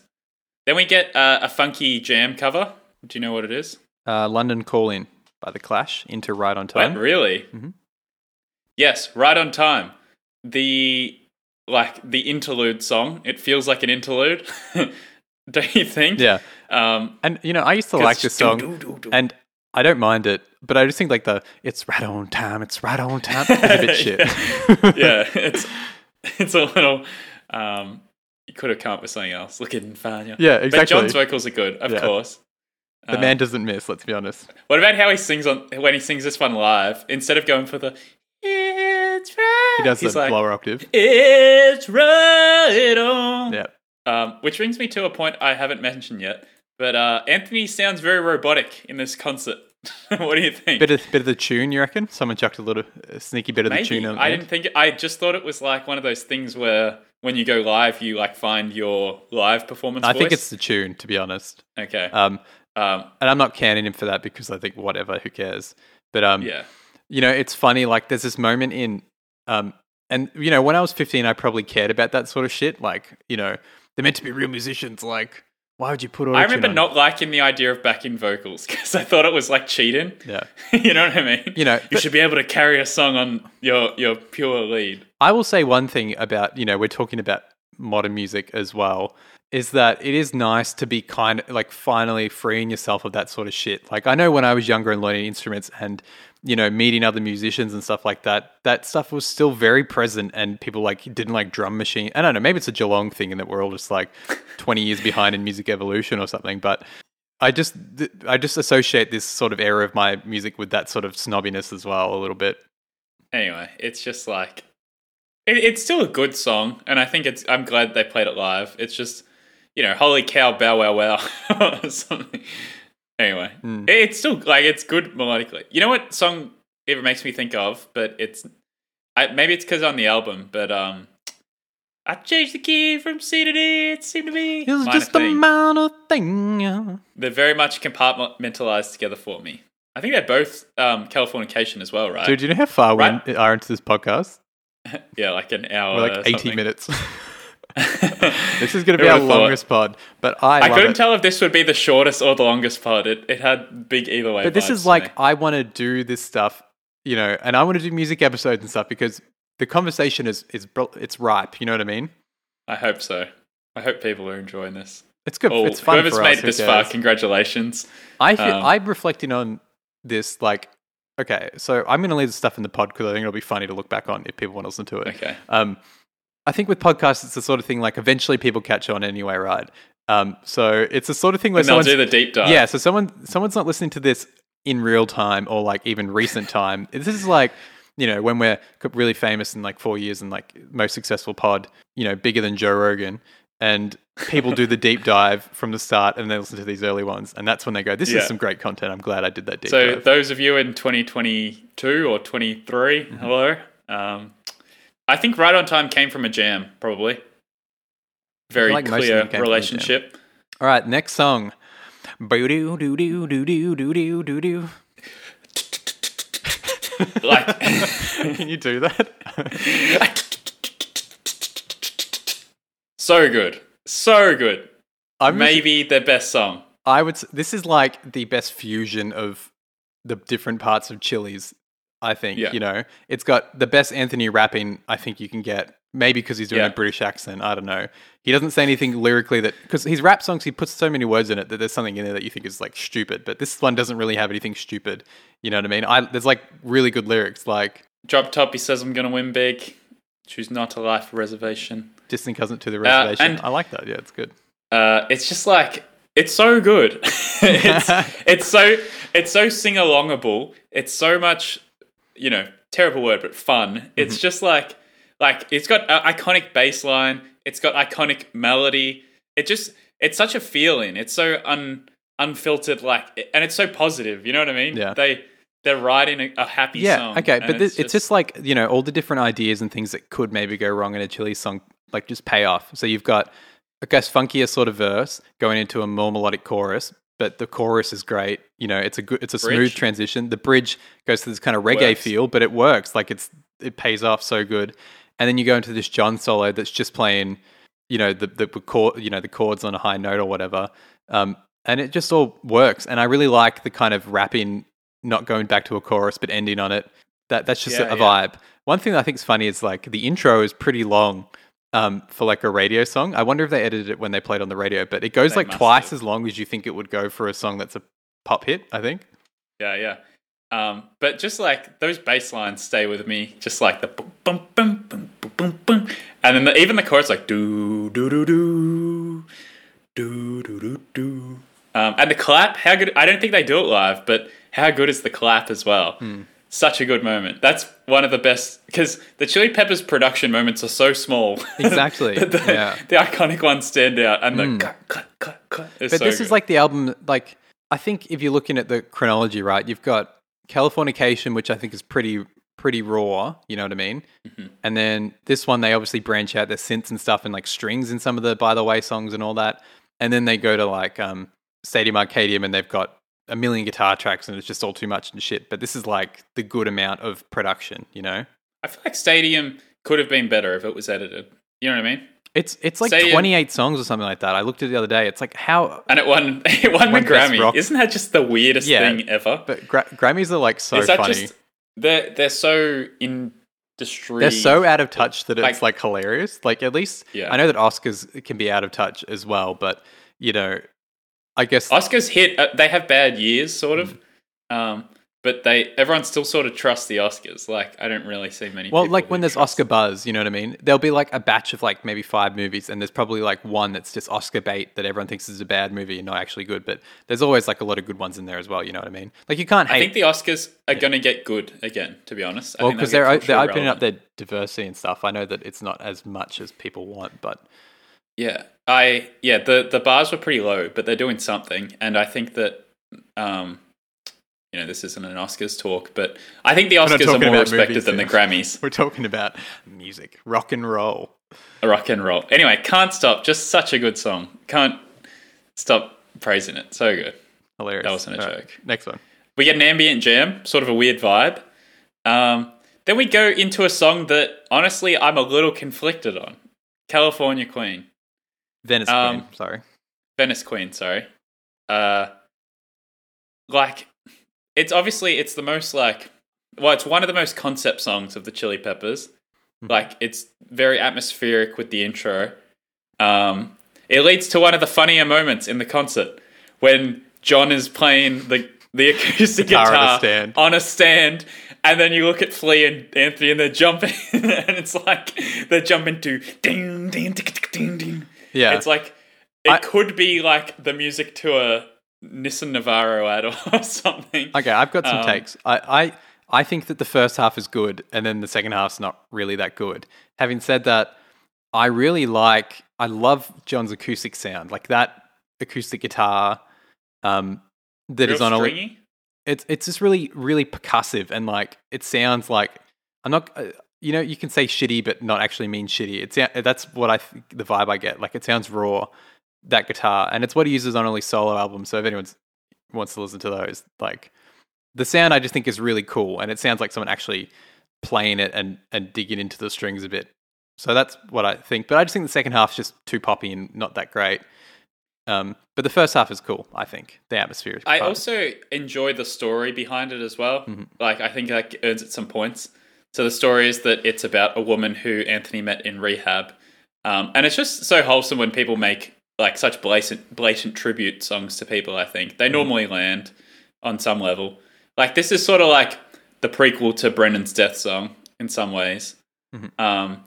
Then we get uh, a funky jam cover. Do you know what it is? Uh, London Calling by the Clash into Right on Wait, Time. really? Mhm. Yes, right on time. The like the interlude song. It feels like an interlude. Don't you think? Yeah, Um, and you know, I used to like this song, do, do, do, do. and I don't mind it, but I just think like the "It's right on time, it's right on time" is a bit shit. yeah, it's it's a little. Um, you could have come up with something else. Look at Fanya. Yeah, But. John's vocals are good, of Yeah. course. The Um, man doesn't miss. Let's be honest. What about how he sings on when he sings this one live? Instead of going for the "It's right," He does the like, lower octave. It's right on. Yeah, Um, which brings me to a point I haven't mentioned yet. But uh, Anthony sounds very robotic in this concert. what do you think? bit of bit of the tune. You reckon? Someone chucked a little a sneaky bit of the tune on. I didn't think. I just thought it was like one of those things where when you go live, you like find your live performance. I think it's the tune, to be honest. okay. Um, Um, and I'm not canning him for that because I think whatever, who cares? But um, yeah. you know, it's funny. Like, there's this moment in, um, and you know, when I was 15, I probably cared about that sort of shit. Like, you know, they're meant to be real musicians. Like, why would you put? I remember on? not liking the idea of backing vocals because I thought it was like cheating. Yeah, you know what I mean? You know, you but- should be able to carry a song on your your pure lead. I will say one thing about you know we're talking about modern music as well is that it is nice to be kind of like finally freeing yourself of that sort of shit. Like I know when I was younger and learning instruments and you know meeting other musicians and stuff like that, that stuff was still very present and people like didn't like drum machine. I don't know, maybe it's a Geelong thing and that we're all just like 20 years behind in music evolution or something, but I just I just associate this sort of era of my music with that sort of snobbiness as well a little bit. Anyway, it's just like it, it's still a good song, and I think it's. I'm glad they played it live. It's just you know, holy cow, bow wow wow, or something. Anyway, Mm. it's still like it's good melodically. You know what song it makes me think of? But it's I, maybe it's because on the album, but um. I changed the key from C to D. It seemed to be It's Minor just a minor thing. They're very much compartmentalized together for me. I think they're both um, Californication as well, right? Dude, do you know how far Right. we are into this podcast? yeah, like an hour. We're like or 80 something. minutes. this is going to be our would've thought? longest pod, but I, I couldn't it. tell if this would be the shortest or the longest pod. It it had big either way. But this is like me. I want to do this stuff, you know, and I want to do music episodes and stuff because the conversation is is it's ripe. You know what I mean? I hope so. I hope people are enjoying this. It's good. Oh, it's fun whoever's for made us. this far, congratulations. I feel, um, I'm reflecting on this like. Okay, so I'm going to leave the stuff in the pod because I think it'll be funny to look back on if people want to listen to it. Okay. Um, I think with podcasts, it's the sort of thing like eventually people catch on anyway, right? Um, so it's the sort of thing where someone's do the deep dive. yeah. So someone someone's not listening to this in real time or like even recent time. This is like you know, when we're really famous in like four years and like most successful pod, you know, bigger than Joe Rogan, and people do the deep dive from the start and they listen to these early ones, and that's when they go, "This Yeah. is some great content. I'm glad I did that deep So dive." those of you in 2022 or 23, Mm-hmm. hello. Um, I think Right on Time came from a jam, probably. Very like clear them came from a jam. relationship. All right, next song. Boo doo doo doo doo doo doo doo doo doo. Like, Can you do that? so good. So good. I'm just- Maybe their best song. I would. This is like the best fusion of the different parts of Chili's. I think Yeah. you know it's got the best Anthony rapping. I think you can get. Maybe because he's doing Yeah. a British accent. I don't know. He doesn't say anything lyrically that because his rap songs he puts so many words in it that there's something in there that you think is like stupid. But this one doesn't really have anything stupid. You know what I mean? I, there's like really good lyrics like Drop top, he says, I'm going to win big. Choose not a life reservation. distant cousin to the reservation. Uh, and- I like that. Yeah, it's good. Uh, it's just like it's so good. it's it's so it's so sing alongable. It's so much, you know, terrible word, but fun. Mm-hmm. It's just like like it's got an iconic bass line. It's got iconic melody. It just it's such a feeling. It's so un unfiltered, like, and it's so positive. You know what I mean? Yeah. They they're writing a, a happy yeah song. okay but this, it's just like you know all the different ideas and things that could maybe go wrong in a chili song like just pay off so you've got i guess funkier sort of verse going into a more melodic chorus but the chorus is great you know it's a good it's a smooth transition the bridge goes to this kind of reggae Works. feel but it works like it's it pays off so good and then you go into this john solo that's just playing you know the the chord you know the chords on a high note or whatever um and it just all works and i really like the kind of rapping not going back to a chorus but ending on it. That that's just Yeah, a yeah. vibe. One thing that I think is funny is like the intro is pretty long um, for like a radio song. I wonder if they edited it when they played on the radio, but it goes They like twice have. as long as you think it would go for a song that's a pop hit. I think. Yeah, yeah. Um, but just like those bass lines stay with me, just like the boom, boom, boom, boom, boom, boom, boom. and then the, even the chorus like do do do do do do do do. Um, and the clap, how good? I don't think they do it live, but how good is the clap as well? Hmm. Such a good moment. That's one of the best because the Chili Peppers production moments are so small. Exactly, the, yeah. The iconic ones stand out, and the cut, cut, cut, cut. Is But so this is like the album. Like I think if you're looking at the chronology, right, you've got Californication, which I think is pretty pretty raw. You know what I mean? Mm-hmm. And then this one, they obviously branch out their synths and stuff, and like strings in some of the By the Way songs and all that. And then they go to like um, Stadium Arcadium, and they've got a million guitar tracks, and it's just all too much and shit. But this is like the good amount of production. You know? I feel like Stadium could have been better if it was edited. You know what I mean? It's it's like Stadium- 28 songs or something like that. I looked at it the other day. It's like how. And it won. It won the Won Best Grammy. Rock. Isn't that just the weirdest Yeah, thing ever? But gra- Grammys are like so Is that funny. just they're they're so industry? They're so out of touch that it's Like- like, hilarious. Like at least Yeah. I know that Oscars can be out of touch as well, but you know, I guess Oscars hit. Uh, they have bad years, sort Mm. of. Um, but they everyone still sort of trusts the Oscars. Like I don't really see many. well, like when there's Oscar buzz, you know what I mean? There'll be like a batch of like maybe five movies, and there's probably like one that's just Oscar bait that everyone thinks is a bad movie and not actually good. But there's always like a lot of good ones in there as well. You know what I mean? Like you can't I think the Oscars are going to get good again. To be honest, I well because they're they're opening up their diversity and stuff. I know that it's not as much as people want, but Yeah, I yeah the the bars were pretty low, but they're doing something, and I think that um, you know this isn't an Oscars talk, but I think the Oscars are more respected than the. Grammys. we're talking about music, rock and roll. Rock and roll. Anyway, can't stop. Just such a good song. Can't stop praising it. So good. Hilarious. That wasn't a All right, joke. Next one. We get an ambient jam, sort of a weird vibe. Um, then we go into a song that honestly I'm a little conflicted on. California Queen. Venice Um, Queen. Sorry. Venice Queen, sorry. Uh like it's obviously it's the most like well, it's one of the most concept songs of the Chili Peppers. Mhm. Like it's very atmospheric with the intro. Um it leads to one of the funnier moments in the concert when John is playing the the acoustic Guitar guitar, on a stand. on a stand, and then you look at Flea and Anthony, and they're jumping, and it's like they're jumping to ding ding ding ding ding. Yeah. It's like it I- could be like the music to a Nissan Navara ad or something. Okay, I've got some Um, takes. I, I I think that the first half is good, and then the second half's not really that good. Having said that, I really like, I love John's acoustic sound, like that acoustic guitar um, that is Real on a. stringy. It's it's just really really percussive and like it sounds like I'm not. You know, you can say shitty, but not actually mean shitty. It's that's what I the vibe I get. Like it sounds raw, that guitar, and it's what he uses on all his solo albums. So if anyone wants to listen to those, like the sound, I just think is really cool, and it sounds like someone actually playing it and and digging into the strings a bit. So that's what I think. But I just think the second half's just too poppy and not that great. Um, but the first half is cool. I think the atmosphere. Is I also enjoy the story behind it as well. Mhm. Like I think that earns it some points. So the story is that it's about a woman who Anthony met in rehab, um, and it's just so wholesome when people make like such blatant blatant tribute songs to people. I think they normally land on some level. Like this is sort of like the prequel to Brendan's death song in some ways. Mhm. Um,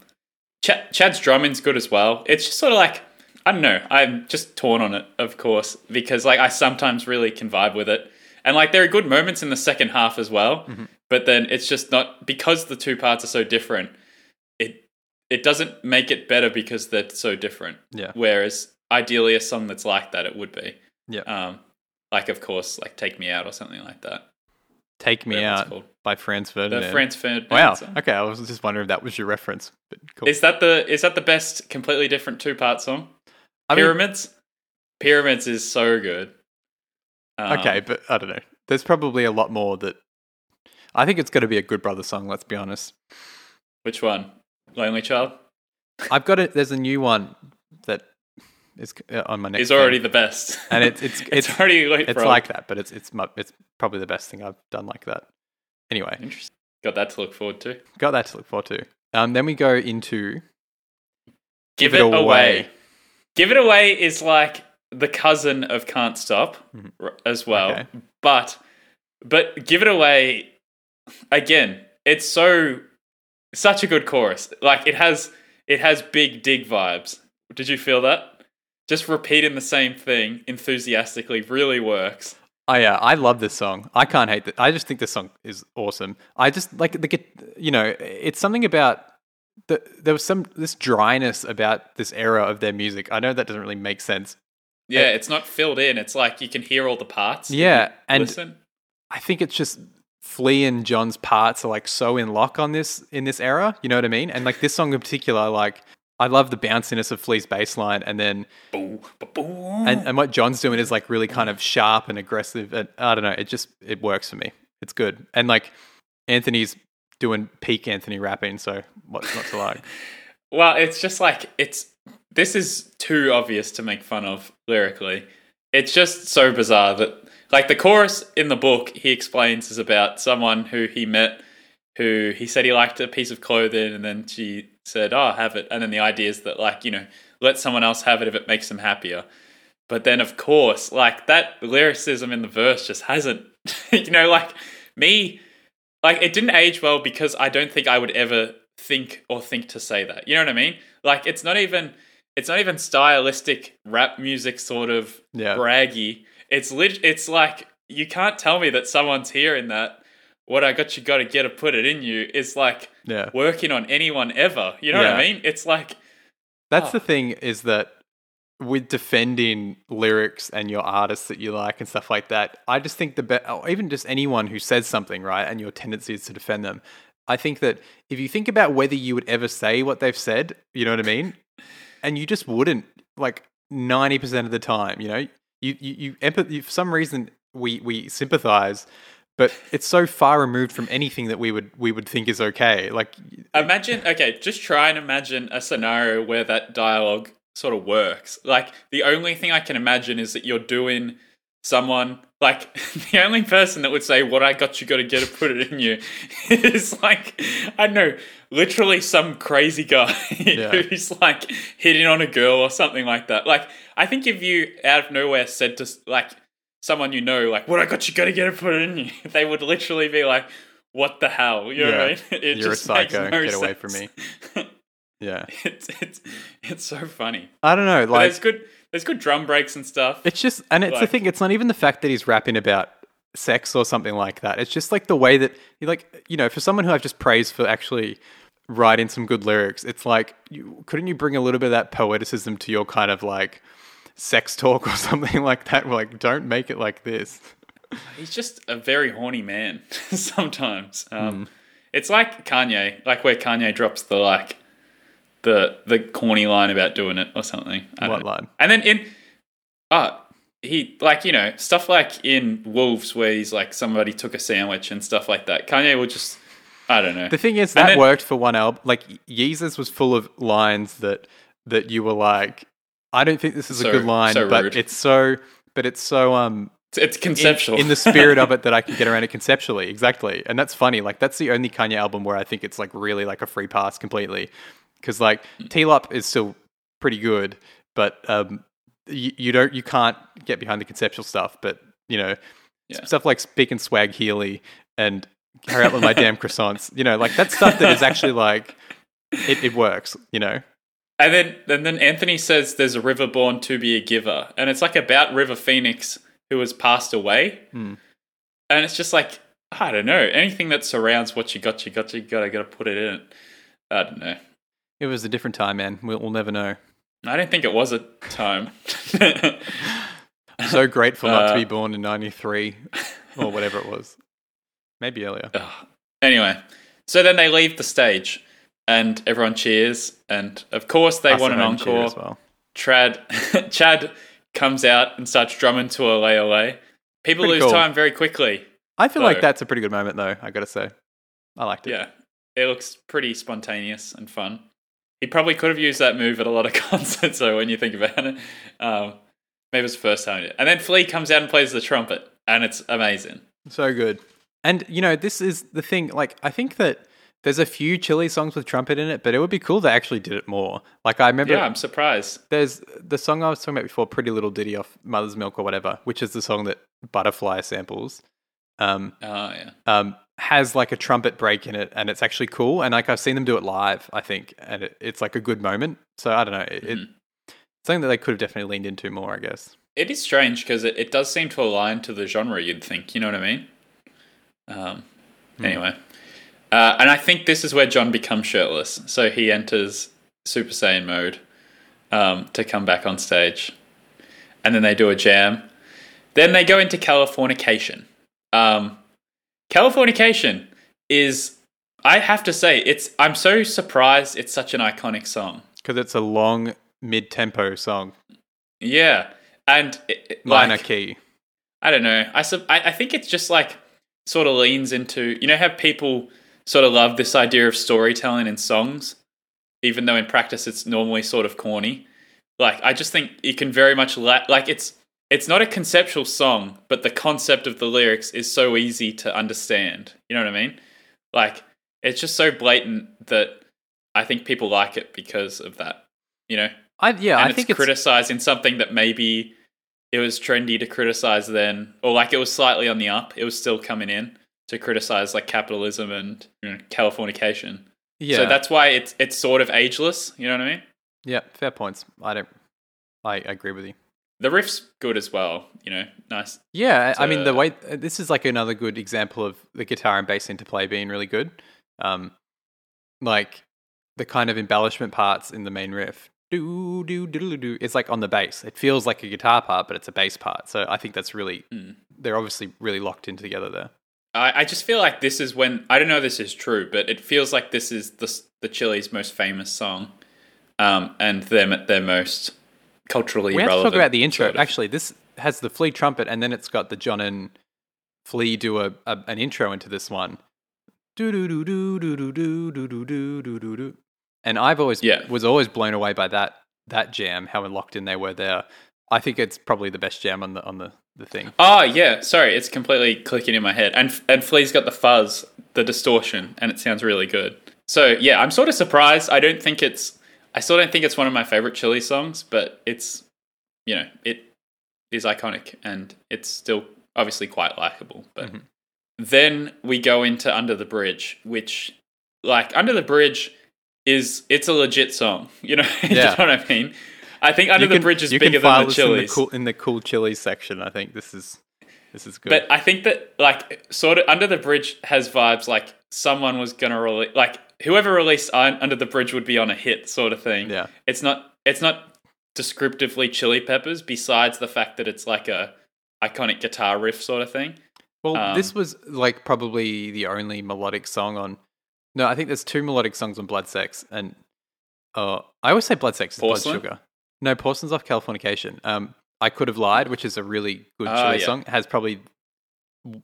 Ch- Chad's drumming's good as well. It's just sort of like I don't know. I'm just torn on it, of course, because like I sometimes really can vibe with it, and like there are good moments in the second half as well. But then it's just not because the two parts are so different. It it doesn't make it better because they're so different. Yeah. Whereas ideally, a song that's like that, it would be. Yeah. Um, like of course, like "Take Me Out" or something like that. Take Me Out by Franz The Ferdinand. Franz Ferdinand Wow. song. Okay, I was just wondering if that was your reference. But cool. Is that the is that the best completely different two part song? I mean, Pyramids. Pyramids is so good. Um, okay, but I don't know. There's probably a lot more that. I think it's going to be a Good Brother song. Let's be honest. Which one? Lonely Child I've got it. There's a new one that is uh, on my next. thing. already the best, and it's it's it's, it's already late it's like that, but it's it's it's probably the best thing I've done like that. Anyway, Interesting. Got that to look forward to. got that to look forward to. Um, then we go into Give, Give it, It away. Away. Give it away is like the cousin of Can't Stop Mhm. as well. Okay. But but give it away again. It's so such a good chorus. Like it has it has big dig vibes. Did you feel that? Just repeating the same thing enthusiastically really works. Oh yeah, I love this song. I can't hate it. I just think this song is awesome. I just like the you know, it's something about the there was some this dryness about this era of their music. I know that doesn't really make sense. Yeah, it's not filled in. It's like you can hear all the parts. Yeah, and Listen. I think it's just Flea and John's parts are like so in lock on this in this era. You know what I mean? And like this song in particular, like I love the bounciness of Flea's bass line, and then and, and what John's doing is like really kind of sharp and aggressive. And I don't know, it just it works for me. It's good, and like Anthony's doing peak Anthony rapping, so what's not to like? Well, it's just like it's this is too obvious to make fun of lyrically. It's just so bizarre that like the chorus in the book he explains is about someone who he met who he said he liked a piece of clothing and then she said, "Oh, have it." And then the idea is that like, you know, let someone else have it if it makes them happier. But then of course, like that lyricism in the verse just hasn't you know, like me like it didn't age well because I don't think I would ever think or think to say that. You know what I mean? Like it's not even it's not even stylistic rap music sort of Yeah. braggy. It's lit it's like you can't tell me that someone's hearing that what I got you gotta get to put it in you is like Yeah, working on anyone ever. You know what I mean? It's like that's Oh. the thing is that with defending lyrics and your artists that you like and stuff like that, I just think the be- or even just anyone who says something right and your tendency is to defend them. I think that if you think about whether you would ever say what they've said, you know what I mean, and you just wouldn't like ninety percent of the time, you know, you you, you empathy for some reason we we sympathize. But it's so far removed from anything that we would we would think is okay. Like, Imagine, okay, just try and imagine a scenario where that dialogue sort of works. Like, the only thing I can imagine is that you're doing someone, like, the only person that would say, What I got you got to get to put it in you is like, I don't know, literally some crazy guy Yeah. who's like hitting on a girl or something like that. Like, I think if you out of nowhere said to, like, someone you know, like, What I got you got to get to put it in you, they would literally be like, what the hell? You know what I Yeah. mean? It You're a just makes psycho. no Get away from me. yeah, it's it's it's so funny. I don't know. But Like, there's good there's good drum breaks and stuff. It's just, and it's the thing. It's not even the fact that he's rapping about sex or something like that. It's just like the way that you like, you know, for someone who I've just praised for actually writing some good lyrics, it's like, you, couldn't you bring a little bit of that poeticism to your kind of like sex talk or something like that? Like, don't make it like this. He's just a very horny man sometimes. Um, It's like Kanye, like where Kanye drops the like the the corny line about doing it or something. I What line? And then in uh he like you know stuff like in Wolves where he's like somebody took a sandwich and stuff like that. Kanye will just I don't know. The thing is that then- worked for one album. Like Yeezus was full of lines that that you were like, I don't think this is So- a good line, so but it's so, but it's so um It's, it's in, conceptual in the spirit of it that I can get around it conceptually. Exactly, and that's funny. Like that's the only Kanye album where I think it's like really like a free pass completely, because like TLOP is still pretty good, but um you, you don't you can't get behind the conceptual stuff. But you know Yeah. stuff like Speak and Swag Healy and Carry Out with My Damn Croissants. You know, like that stuff that is actually like it, it works. You know. And then and then Anthony says there's a river born to be a giver. And it's like about River Phoenix who has passed away. Hmm. And it's just like I don't know. Anything that surrounds what you got, you got, you gotta gotta put it in. I don't know. It was a different time, man. We'll, we'll never know. I don't think it was a time. So grateful not to Uh, be born in '93 or whatever it was. Maybe earlier. Ugh. anyway, so then they leave the stage and everyone cheers. And of course, they Us want an encore. as well. Trad, Chad comes out and starts drumming to a lay ole. People Pretty lose cool. time very quickly. I feel like that's a pretty good moment, though. I gotta say, I liked it. Yeah, it looks pretty spontaneous and fun. He probably could have used that move at a lot of concerts, So when you think about it. Um, maybe it's the first time. And then Flea comes out and plays the trumpet, and it's amazing. So good. And you know, this is the thing. Like, I think that there's a few Chili songs with trumpet in it, but it would be cool they actually did it more. Like, I remember Yeah, I'm surprised. there's the song I was talking about before, "Pretty Little Ditty" off Mother's Milk or whatever, which is the song that Butterfly samples. Um, Oh, yeah. um, has like a trumpet break in it, and it's actually cool. And like I've seen them do it live, I think, and it, it's like a good moment. So I don't know, it, it Mhm. something that they could have definitely leaned into more, I guess. It is strange because it, it does seem to align to the genre, you'd think. You know what I mean? Um, Anyway. Uh, and I think this is where John becomes shirtless. So he enters Super Saiyan mode um, to come back on stage. And then they do a jam. Then they go into Californication. Um, Californication is, I have to say, it's. I'm so surprised it's such an iconic song. Because it's a long mid-tempo song, Yeah, and it, it- minor like, key. I don't know. I, sub- I I think it's just like sort of leans into you know how people sort of love this idea of storytelling in songs, even though in practice it's normally sort of corny. Like I just think you can very much la- like it's it's not a conceptual song, but the concept of the lyrics is so easy to understand. You know what I mean? Like it's just so blatant that I think people like it because of that. You know, I yeah, and I it's think it's criticizing something that maybe it was trendy to criticize then, or like it was slightly on the up. It was still coming in to criticize like capitalism and you know, Californication. yeah, So that's why it's it's sort of ageless. You know what I mean? yeah, fair points. I don't, I agree with you. The riff's good as well. You know, nice. Yeah, I mean the way this is like another good example of the guitar and bass interplay being really good. Um, like the kind of embellishment parts in the main riff, do do do do, it's like on the bass. It feels like a guitar part, but it's a bass part. So I think that's really Mm. they're obviously really locked in together there. I, I just feel like this is when I don't know if this is true, but it feels like this is the the Chili's most famous song, um, and them at their most culturally we have to talk about the intro. sort of. Actually, this has the Flea trumpet, and then it's got the John and Flea do a, a an intro into this one. Do do do do do do do do do do do do do. And I've always Yeah. was always blown away by that that jam, how locked in they were there. I think it's probably the best jam on the on the the thing. Oh yeah, sorry, it's completely clicking in my head. And and Flea's got the fuzz, the distortion, and it sounds really good. So yeah, I'm sort of surprised. I don't think it's I still don't think it's one of my favorite Chili songs, but it's you know, it is iconic and it's still obviously quite likable. But Mhm. then we go into Under the Bridge, which like Under the Bridge is it's a legit song. You know, yeah. you know what I mean? I think Under the Bridge is bigger than the this in the Chili's. cool in the cool chilies section. I think this is This is good. But I think that like sort of Under the Bridge has vibes like someone was gonna release like whoever released Under the Bridge would be on a hit sort of thing. yeah. It's not it's not descriptively Chili Peppers. Besides the fact that it's like a iconic guitar riff sort of thing. Well, Um, this was like probably the only melodic song on. No, I think there's two melodic songs on Blood Sex, and uh, I always say Blood Sex is? Blood Sugar. No, Porcelain's off Californication. Um, I could have lied, which is a really good Ah, Chili yeah. song. It has probably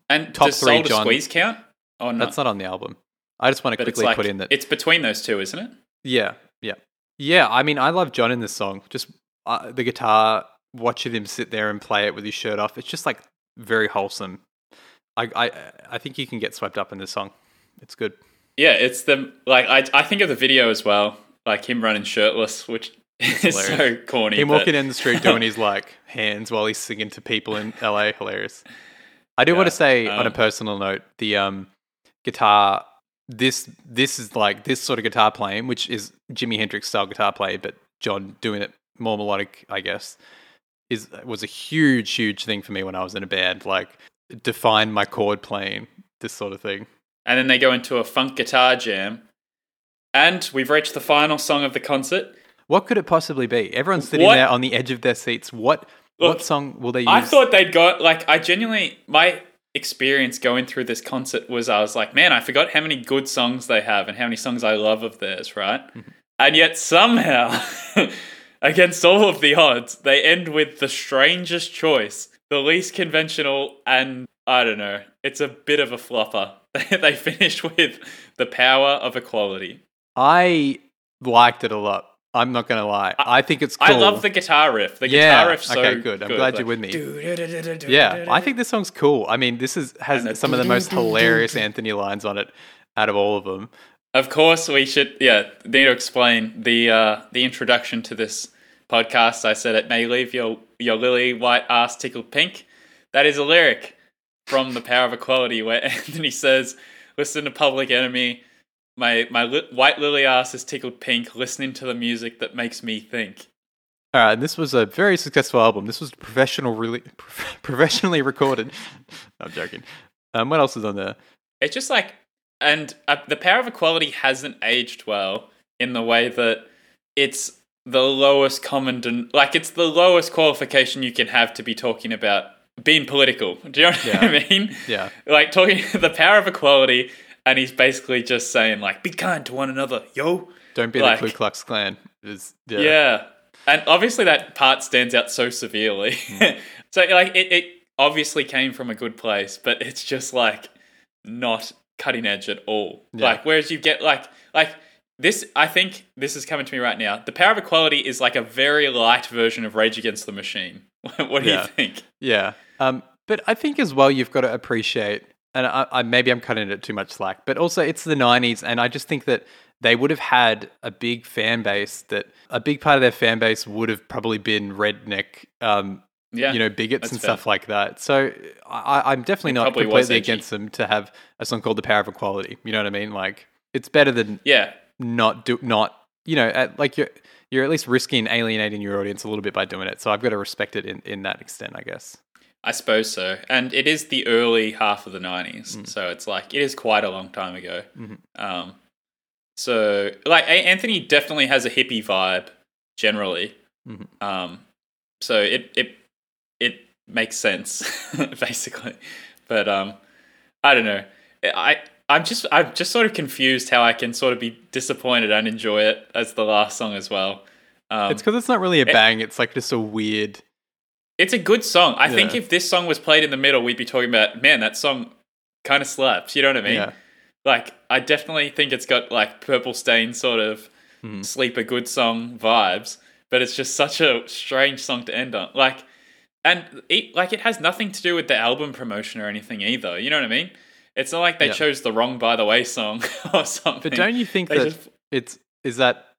And Top does three, Soul John. Squeeze count? Oh, no. that's not on the album. I just want to but quickly like put in that. it's between those two, isn't it? Yeah, yeah, yeah. I mean, I love John in this song. Just uh, the guitar, watching him sit there and play it with his shirt off. It's just like very wholesome. I, I, I think you can get swept up in this song. It's good. Yeah, it's the like I I think of the video as well, like him running shirtless, which is so corny. Him but- walking down the street doing his like hands while he's singing to people in LA, hilarious. I do want to say on a um, personal note, the um guitar this this is like this sort of guitar playing, which is Jimi Hendrix style guitar play, but John doing it more melodic, I guess, is was a huge, huge thing for me when I was in a band. Like define my chord playing, this sort of thing. and then they go into a funk guitar jam. And we've reached the final song of the concert. What could it possibly be? Everyone's sitting What- there on the edge of their seats. What Look, what song will they use? I thought they'd got like I genuinely my experience going through this concert was I was like, man, I forgot how many good songs they have and how many songs I love of theirs, right? Mm-hmm. and yet somehow, against all of the odds, they end with the strangest choice, the least conventional, and I don't know, it's a bit of a flopper. they finish with the power of equality. I liked it a lot. I'm not gonna lie. I, think it's cool. I love the guitar riff. The Yeah, guitar riff's so okay, good. I'm glad you're with me. Yeah, I think this song's cool. I mean, this is has some of the most hilarious Anthony lines on it out of all of them. Of course, we should. Yeah, need to explain the uh, the introduction to this podcast. I said it may leave your your lily white ass tickled pink. That is a lyric from The Power of Equality, where Anthony says, "Listen to Public Enemy." My my li- white lily ass is tickled pink, listening to the music that makes me think. All right, and this was a very successful album. This was professional, really professionally recorded. I'm joking. Um, what else is on there? It's just like, and uh, the power of equality hasn't aged well in the way that it's the lowest common, den- like it's the lowest qualification you can have to be talking about being political. Do you know what I mean? Yeah, Like talking the power of equality, and he's basically just saying like, "Be kind to one another, yo." don't be Like- the Ku Klux Klan. Is yeah. Yeah. And obviously that part stands out so severely. so like it, it obviously came from a good place, but it's just like not cutting edge at all. Yeah. Like whereas you get like like this I think this is coming to me right now. The power of equality is like a very light version of Rage Against the Machine. what do Yeah. you think? Yeah. Um, but I think as well you've got to appreciate, and I, I maybe I'm cutting it too much slack, but also it's the '90s, and I just think that they would have had a big fan base. That a big part of their fan base would have probably been redneck, um, Yeah. you know, bigots and fair. stuff like that. So I, I'm definitely It not completely against them to have a song called "The Power of Equality." You know what I mean? Like it's better than yeah. not do not you know at, like you're you're at least risking alienating your audience a little bit by doing it. So I've got to respect it in in that extent, I guess. I suppose so. And it is the early half of the 90s. Mm. So it's like, it is quite a long time ago. Mhm. Um, so, like, Anthony definitely has a hippie vibe generally. Mhm. Um, so it, it, it makes sense, basically. But um, I don't know. I, I'm just, I'm just sort of confused how I can sort of be disappointed and enjoy it as the last song as well. Um, It's because it's not really a it- bang. It's like just a weird. It's a good song. I think if this song was played in the middle, we'd be talking about, man, that song kind of slaps. You know what I mean? Yeah. Like, I definitely think it's got like Purple Stain sort of Mhm. sleeper good song vibes, but it's just such a strange song to end on. Like, and it, like it has nothing to do with the album promotion or anything either. You know what I mean? It's not like they Yeah. chose the wrong "By the Way" song or something. But don't you think They that just- it's is that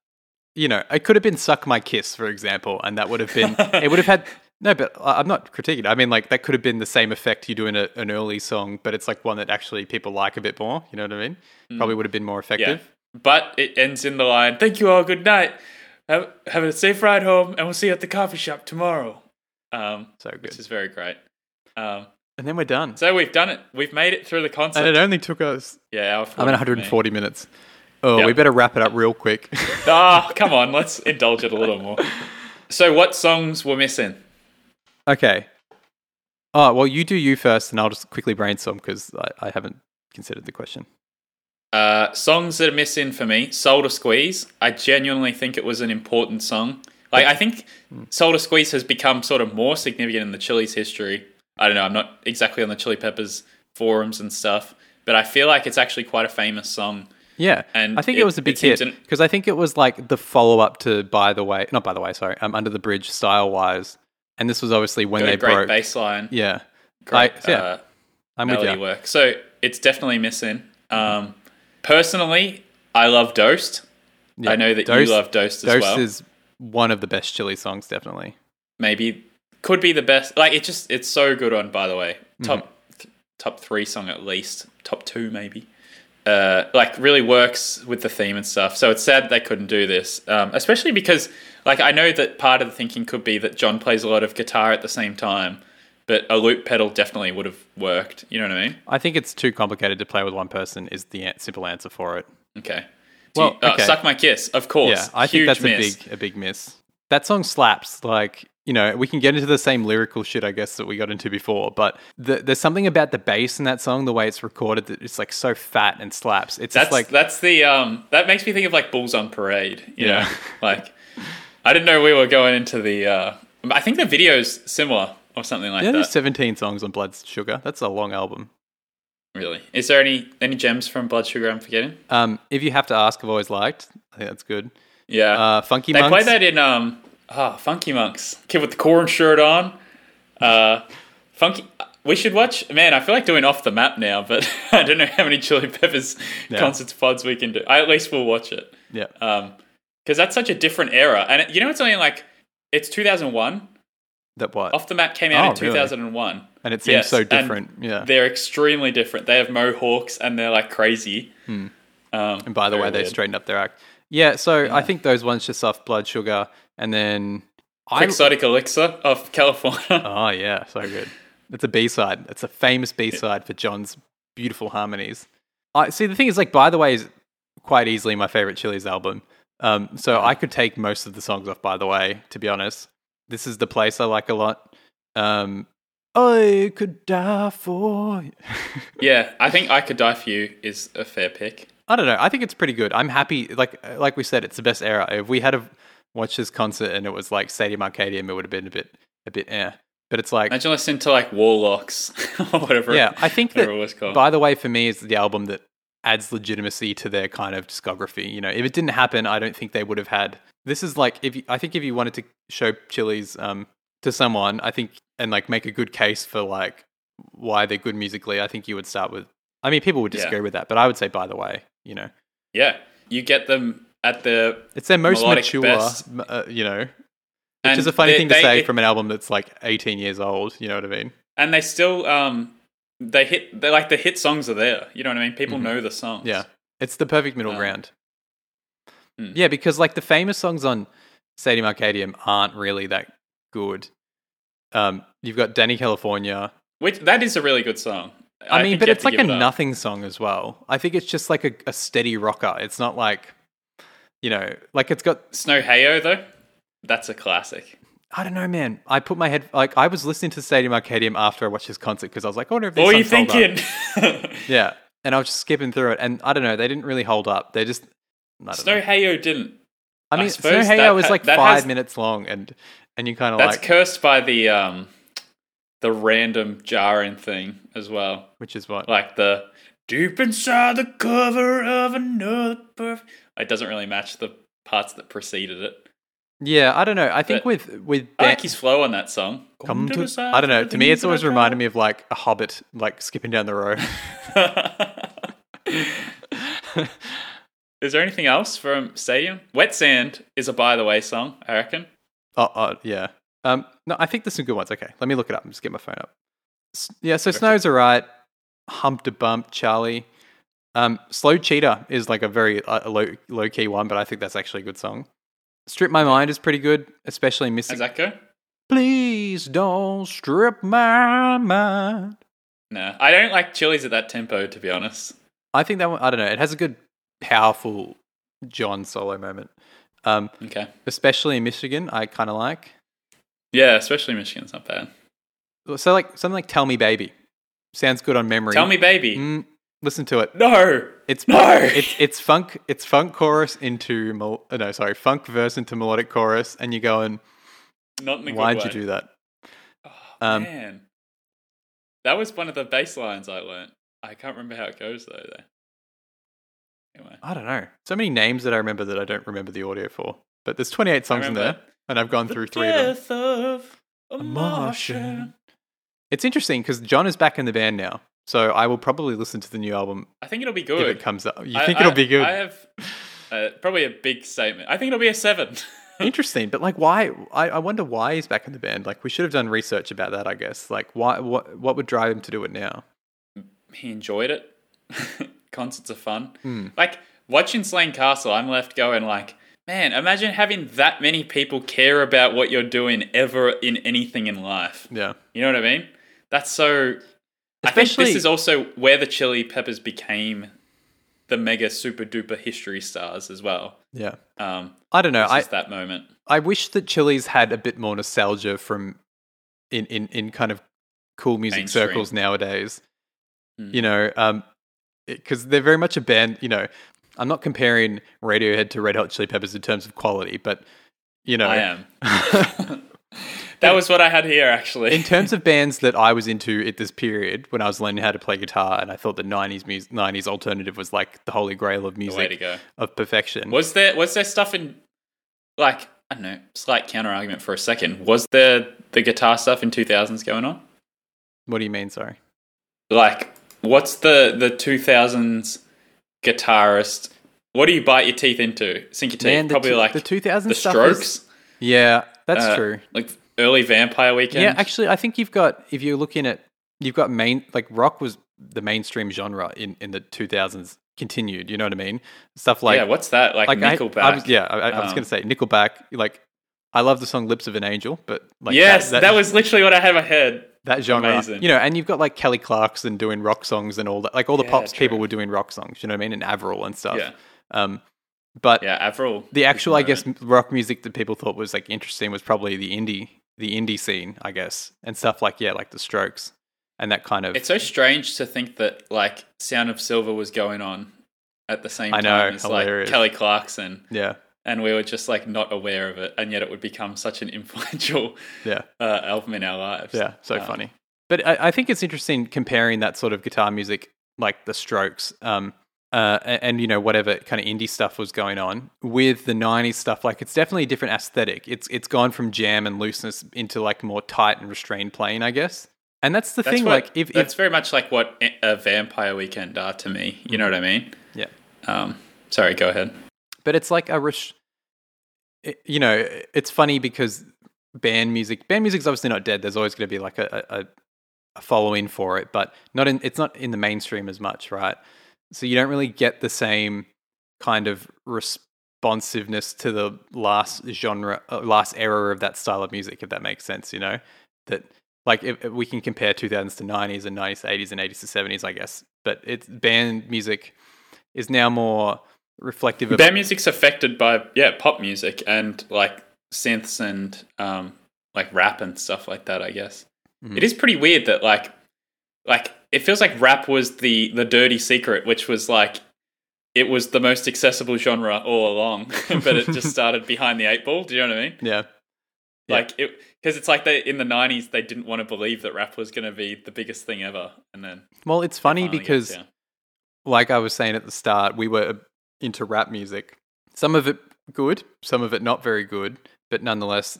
you know it could have been "Suck My Kiss" for example, and that would have been it would have had no. But I'm not critiquing. I mean, like that could have been the same effect you doing a, an early song, but it's like one that actually people like a bit more. You know what I mean? Probably would have been more Mm. Yeah. effective. But it ends in the line, Thank you all, good night. Have, have a safe ride home, and we'll see you at the coffee shop tomorrow. Um, So good. which is very great. Um, and then we're done. So we've done it. We've made it through the concert. And it only took us. yeah, I'm at 140 minutes. Oh, Yep. we better wrap it up real quick. Ah, come on. Let's indulge it a little more. So, what songs were missing? Okay. Oh well, you do you first, and I'll just quickly brainstorm because I, I haven't considered the question. Uh, songs that are missing for me, Soul to Squeeze. I genuinely think it was an important song. Like, I think Soul to Squeeze has become sort of more significant in the Chili's history. I don't know, I'm not exactly on the Chili Peppers forums and stuff, but I feel like it's actually quite a famous song. Yeah, And I think it- it, was a big hit because I think it was like the follow up to "By the Way," not "By the Way," sorry, um, "Under the Bridge" style wise, and this was obviously when they great broke. bass line, Yeah, great I- yeah, uh, I'm with you. work. So it's definitely missing. Um, personally, I love Dosed. Yeah. I know that Dose- you love Dosed as Dose well. is one of the best Chili songs, definitely. maybe could be the best. Like it just it's so good on. By the way, Mm-hmm. top th- top three song at least, top two maybe. Uh, like really works with the theme and stuff. So it's sad they couldn't do this, um, especially because like I know that part of the thinking could be that John plays a lot of guitar at the same time, but a loop pedal definitely would have worked. You know what I mean? I think it's too complicated to play with one person. Is the simple answer for it? Okay. Do Well, you- uh, okay. suck my kiss, of course. Yeah, I think that's miss. a big a big miss. That song slaps. Like you know, we can get into the same lyrical shit, I guess, that we got into before. But the, there's something about the bass in that song, the way it's recorded, that it's like so fat and slaps. It's That's like that's the um that makes me think of like Bulls on Parade. You Yeah. know, like I didn't know we were going into the. uh I think the video's similar or something like that. yeah, there's 17 songs on Blood Sugar. That's a long album. Really, is there any any gems from Blood Sugar I'm forgetting? Um, if you have to ask, I've always liked. I think that's good. Yeah, Uh, Funky they Monks. play that in um ah Funky Monks kid with the corn shirt on. Uh, Funky. We should watch. Man, I feel like doing off the map now, but I don't know how many Chili Peppers Yeah. concerts pods we can do. I at least we'll watch it. Yeah, um because that's such a different era and it, you know it's only like it's 2001 that what? off the map came out Oh, in really? 2001 and it seems yes, so different. Yeah. they're extremely different they have mohawks and they're like crazy um And by the way, they weird. straightened up their act. Yeah, so Yeah. I think those ones just off Blood Sugar, and then I. quixotic elixir of california Oh yeah, so good. It's a B side. It's a famous B side for John's beautiful harmonies. I see. The thing is, like, by the way, is quite easily my favorite Chili's album. Um, so I could take most of the songs off. By the way, to be honest, this is the place I like a lot. Um, I could die for. you. yeah i think i could die for you is a fair pick I don't know. I think it's pretty good. I'm happy. Like like we said, it's the best era. If we had to watch this concert and it was like Stadium Arcadium, it would have been a bit a bit eh. But it's like imagine listening to like warlocks or whatever yeah. I think that whatever it was called by the way, for me, is the album that adds legitimacy to their kind of discography. You know, if it didn't happen, I don't think they would have had. This is like if you, I think if you wanted to show Chili's um, to someone, I think and like make a good case for like why they're good musically, I think you would start with. I mean, people would Yeah. disagree with that, but I would say, by the way, you know, yeah you get them at the it's their most mature. Uh, you know, which and is a funny they- thing to they- say it- from an album that's like 18 years old. You know what I mean? and they still um they hit they like the hit songs are there you know what i mean people know the songs Mm-hmm. Yeah. It's the perfect middle Um, ground. hmm. Yeah, because like the famous songs on Stadium Arcadium aren't really that good. Um, you've got Dani California. which that is a really good song I, mean, but it's like a it nothing song as well. I think it's just like a, a steady rocker. It's not like, you know, like it's got. snow hayo though that's a classic I don't know, man. I put my head like I was listening to Stadium Arcadium after I watched his concert because I was like, I wonder if these what are you songs hold up. thinking Yeah, and I was just skipping through it, and I don't know, they didn't really hold up. They just. I don't snow hayo didn't I I mean, suppose Snow Hayo is like five has- minutes long, and and you kind of that's like, cursed by the um the random jarring thing as well which is what like the deep inside the cover of another perf-" it doesn't really match the parts that preceded it Yeah, I don't know. I think But with with I like his flow on that song come to, the I don't know. To me, it's always that reminded me of like a Hobbit, like skipping down the road. Is there anything else from Stadium? Wet Sand is a by the way song, I reckon. oh, oh, yeah. Um, no, I think there's some good ones. Okay, let me look it up and just get my phone up. S- Yeah, so Snow's alright. Hump to bump, Charlie. Um, Slow Cheetah is like a very uh, low low key one, but I think that's actually a good song. Strip My Mind is pretty good, especially How's Missing. that go? Please don't strip my mind. No, I don't like chilies at that tempo, to be honest. I think that one. I don't know. It has a good, powerful John solo moment. Um, Okay. especially in Michigan, I kind of like. Yeah, especially Michigan's not bad. So like something like "Tell Me, Baby" sounds good on memory. Tell me, baby. Mm, listen to it. No. It's No! It's it's funk. It's funk chorus into mel- uh, no, sorry, funk verse into melodic chorus, and you're going, Not in "Why'd way. you do that?" Oh, Um, man. That was one of the bass lines I learnt. I can't remember how it goes, though. though. Anyway. I don't know. So many names that I remember that I don't remember the audio for. But there's 28 songs in there, and I've gone through three of them. of A Martian. Martian. It's interesting because John is back in the band now, so I will probably listen to the new album I think it'll be good. if it comes up. You I- think I- it'll be good? I have uh, probably a big statement. I think it'll be a seven. Interesting, but like, why? I, I wonder why he's back in the band. Like, we should have done research about that. I guess. Like, why? What? What would drive him to do it now? he enjoyed it. Concerts are fun. Hmm. Like watching Slane Castle, I'm left going like, man, imagine having that many people care about what you're doing ever in anything in life. Yeah, You know what I mean? That's so. I think this is also where the Chili Peppers became the mega super duper history stars as well. yeah. Um, I don't know. I that moment. I wish that Chili's had a bit more nostalgia from in in in kind of cool music Mainstream. circles nowadays. Mm. You know, um, because they're very much a band. You know, I'm not comparing Radiohead to Red Hot Chili Peppers in terms of quality, but you know, I am. that was what I had here actually. in terms of bands that I was into at this period when I was learning how to play guitar, and I thought the '90s music, '90s alternative was like the holy grail of music of perfection. Was there was there stuff in like I don't know, slight counter argument for a second. Was there the guitar stuff in two thousands going on? what do you mean? Sorry. Like what's the the two thousands guitarist what do you bite your teeth into? Sink your teeth? Man, Probably two- like the 2000 the strokes. is- Yeah, that's uh, true. Like early vampire weekend. Yeah, actually, I think you've got if you're looking at you've got main like rock was the mainstream genre in in the 2000s. Continued, you know what I mean? Stuff like yeah, what's that? Like, like I- Nickelback. I, was, yeah, I, I was Um, going to say Nickelback. Like I love the song "Lips of an Angel," but like yes, that, was literally what I had in my head. that genre. amazing. You know, and you've got like Kelly Clarkson doing rock songs and all that. Like all the Yeah, pops people were doing rock songs. You know what I mean? And Avril and stuff. Yeah. Um, but Yeah, Avril. the actual, I guess, rock music that people thought was like interesting was probably the indie, the indie scene, I guess, and stuff like yeah, like the Strokes and that kind of. It's so strange to think that like Sound of Silver was going on at the same I time know, as hilarious. like Kelly Clarkson, yeah, and we were just like not aware of it, and yet it would become such an influential yeah, uh, album in our lives. yeah. So Um, funny. But I, I think it's interesting comparing that sort of guitar music, like the Strokes, um, uh, and, and you know whatever kind of indie stuff was going on with the '90s stuff. Like it's definitely a different aesthetic. It's it's gone from jam and looseness into like more tight and restrained playing, I guess. And that's the That's thing. what, like if, that's if very much like what a Vampire Weekend are to me. You know what I mean? yeah. Um, sorry, go ahead. but it's like a res- you know it's funny because band music band music's obviously not dead there's always going to be like a, a, a following for it but not in it's not in the mainstream as much right so you don't really get the same kind of responsiveness to the last genre uh, last era of that style of music if that makes sense you know that like if, if we can compare 2000s to 90s and 90s to 80s and 80s to 70s i guess but it's band music is now more reflective of Band music's affected by yeah pop music and like synths and um, like rap and stuff like that. I guess Mhm. it is pretty weird that like like it feels like rap was the the dirty secret, which was like it was the most accessible genre all along, but it just started behind the eight ball. Do you know what I mean? Yeah. Yeah. Like it because it's like they in the '90s they didn't want to believe that rap was going to be the biggest thing ever, and then Well, it's funny because, gets, yeah. like I was saying at the start, we were into rap music. Some of it good, some of it not very good, but nonetheless,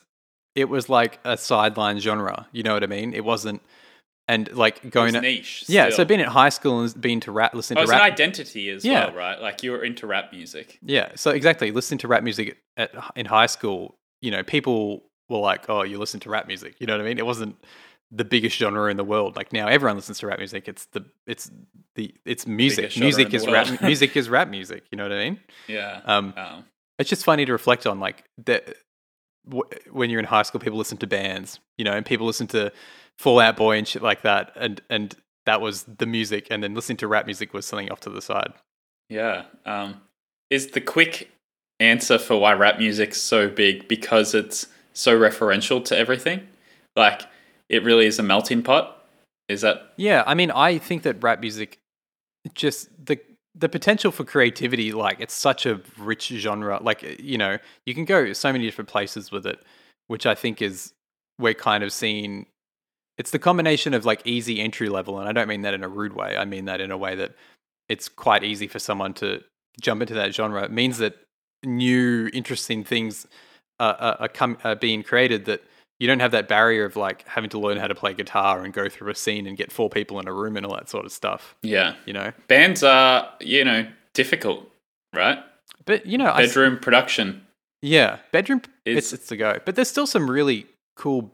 it was like a sideline genre. You know what I mean? It wasn't, and like going at, niche. yeah. still. So being at high school and being to rap, listening Oh, to it's an rap, identity as Yeah. well, right? Like you were into rap music. yeah. So exactly, listening to rap music at in high school, you know, people were like, "Oh, you listen to rap music." You know what I mean? It wasn't the biggest genre in the world. Like now, everyone listens to rap music. It's the it's the it's music. Music is rap. music is rap music. You know what I mean? Yeah. Um, Um, it's just funny to reflect on like that w- when you're in high school people listen to bands you know and people listen to Fall Out Boy and shit like that and and that was the music, and then listening to rap music was something off to the side. Yeah. Um, is the quick answer for why rap music's so big because it's so referential to everything? Like, it really is a melting pot? Is that. Yeah, I mean, I think that rap music just the the potential for creativity, like it's such a rich genre. Like you know, you can go so many different places with it, which I think is we're kind of seeing. It's the combination of like easy entry level, and I don't mean that in a rude way. I mean that in a way that it's quite easy for someone to jump into that genre. It means that new, interesting things are, are, are, being created that you don't have that barrier of like having to learn how to play guitar and go through a scene and get four people in a room and all that sort of stuff. Yeah. You know, Bands are, you know, difficult, right? but you know, I Bedroom production. yeah, bedroom Is- it's it's the go. But there's still some really cool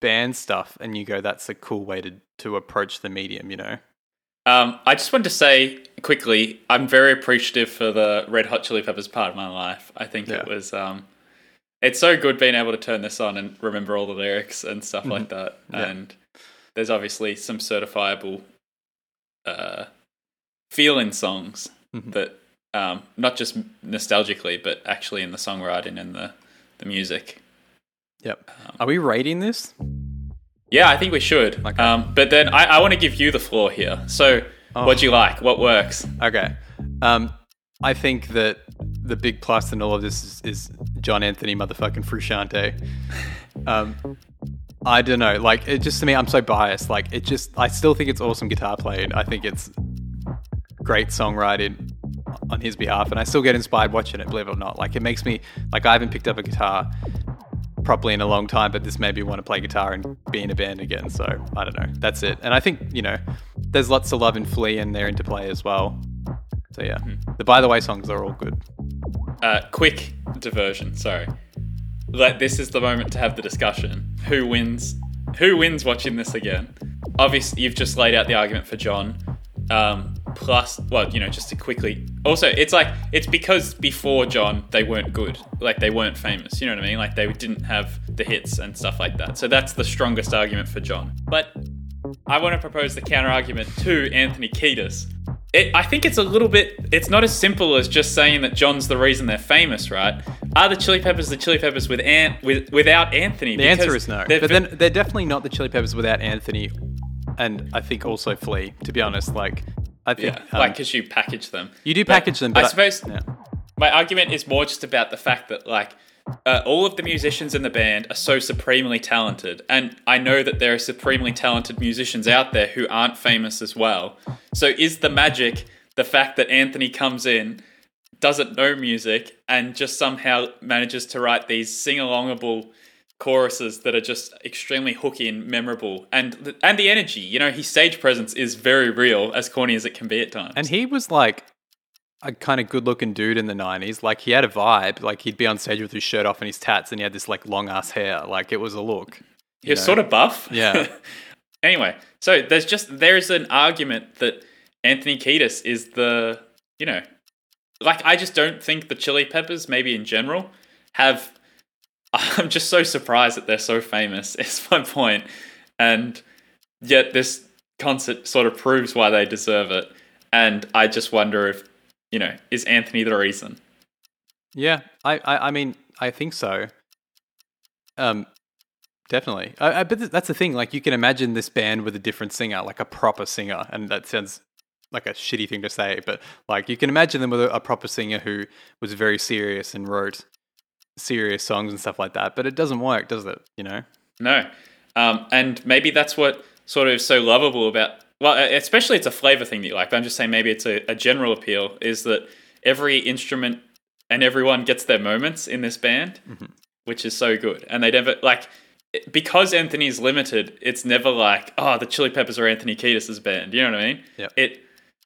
band stuff, and you go, that's a cool way to to approach the medium. You know, Um, I just wanted to say quickly, I'm very appreciative for the Red Hot Chili Peppers part of my life. I think Yeah. it was, um, it's so good being able to turn this on and remember all the lyrics and stuff like that. Mm-hmm. Yeah. And there's obviously some certifiable uh, feeling songs Mhm. that, um, not just nostalgically, but actually in the songwriting and the, the music. Yep. Are we rating this? Yeah, I think we should. Okay. Um, but then I, I want to give you the floor here. So, Oh. what do you like? What works? Okay. Um, I think that the big plus in all of this is, is John Anthony motherfucking Frusciante. Um, I don't know. Like, it just to me, I'm so biased. Like, it just, I still think it's awesome guitar playing. I think it's great songwriting on his behalf, and I still get inspired watching it. Believe it or not, like, it makes me like I haven't picked up a guitar properly in a long time, but this made me want to play guitar and be in a band again. So I don't know. That's it. And I think you know, there's lots of love in Flea and their interplay as well. So yeah, the by the way songs are all good. Uh, quick diversion. Sorry. Like this is the moment to have the discussion. Who wins? Who wins watching this again? Obviously, you've just laid out the argument for John. Um, plus, well, you know, just to quickly. Also, it's like it's because before John they weren't good. Like they weren't famous. You know what I mean? Like they didn't have the hits and stuff like that. So that's the strongest argument for John. But I want to propose the counter argument to Anthony Kiedis. It, I think it's a little bit. It's not as simple as just saying that John's the reason they're famous, right? Are the Chili Peppers the Chili Peppers with Ant with without Anthony? The answer is no. But then they're definitely not the Chili Peppers without Anthony, and I think also Flea. To be honest, like I think yeah, um, like because you package them. you do But package them. But I suppose yeah. my argument is more just about the fact that like uh, all of the musicians in the band are so supremely talented and i know that there are supremely talented musicians out there who aren't famous as well so is the magic the fact that anthony comes in doesn't know music and just somehow manages to write these sing-alongable choruses that are just extremely hooky and memorable and the, and the energy you know his stage presence is very real as corny as it can be at times And he was like a kind of good looking dude in the 90s. Like he had a vibe. Like he'd be on stage with his shirt off and his tats and he had this like long ass hair. Like it was a look. He was sort of buff. Yeah. anyway, so there's just there's an argument that Anthony Kiedis is the you know, like I just don't think the Chili Peppers, maybe in general, have. I'm just so surprised that they're so famous. Is my point, and yet this concert sort of proves why they deserve it. And I just wonder if you know, is Anthony the reason? Yeah, I, I, I mean, I think so. Um, definitely. I, I, but that's the thing. Like, you can imagine this band with a different singer, like a proper singer, and that sounds like a shitty thing to say, but like you can imagine them with a, a proper singer who was very serious and wrote serious songs and stuff like that. But it doesn't work, does it? You know? No. Um, and maybe that's what sort of is so lovable about, well, especially it's a flavor thing that you like, but I'm just saying maybe it's a, a general appeal is that every instrument and everyone gets their moments in this band, which is so good. And they never, like, because Anthony's limited, it's never like, oh, the Chili Peppers are Anthony Kiedis' band. You know what I mean? Yep. It,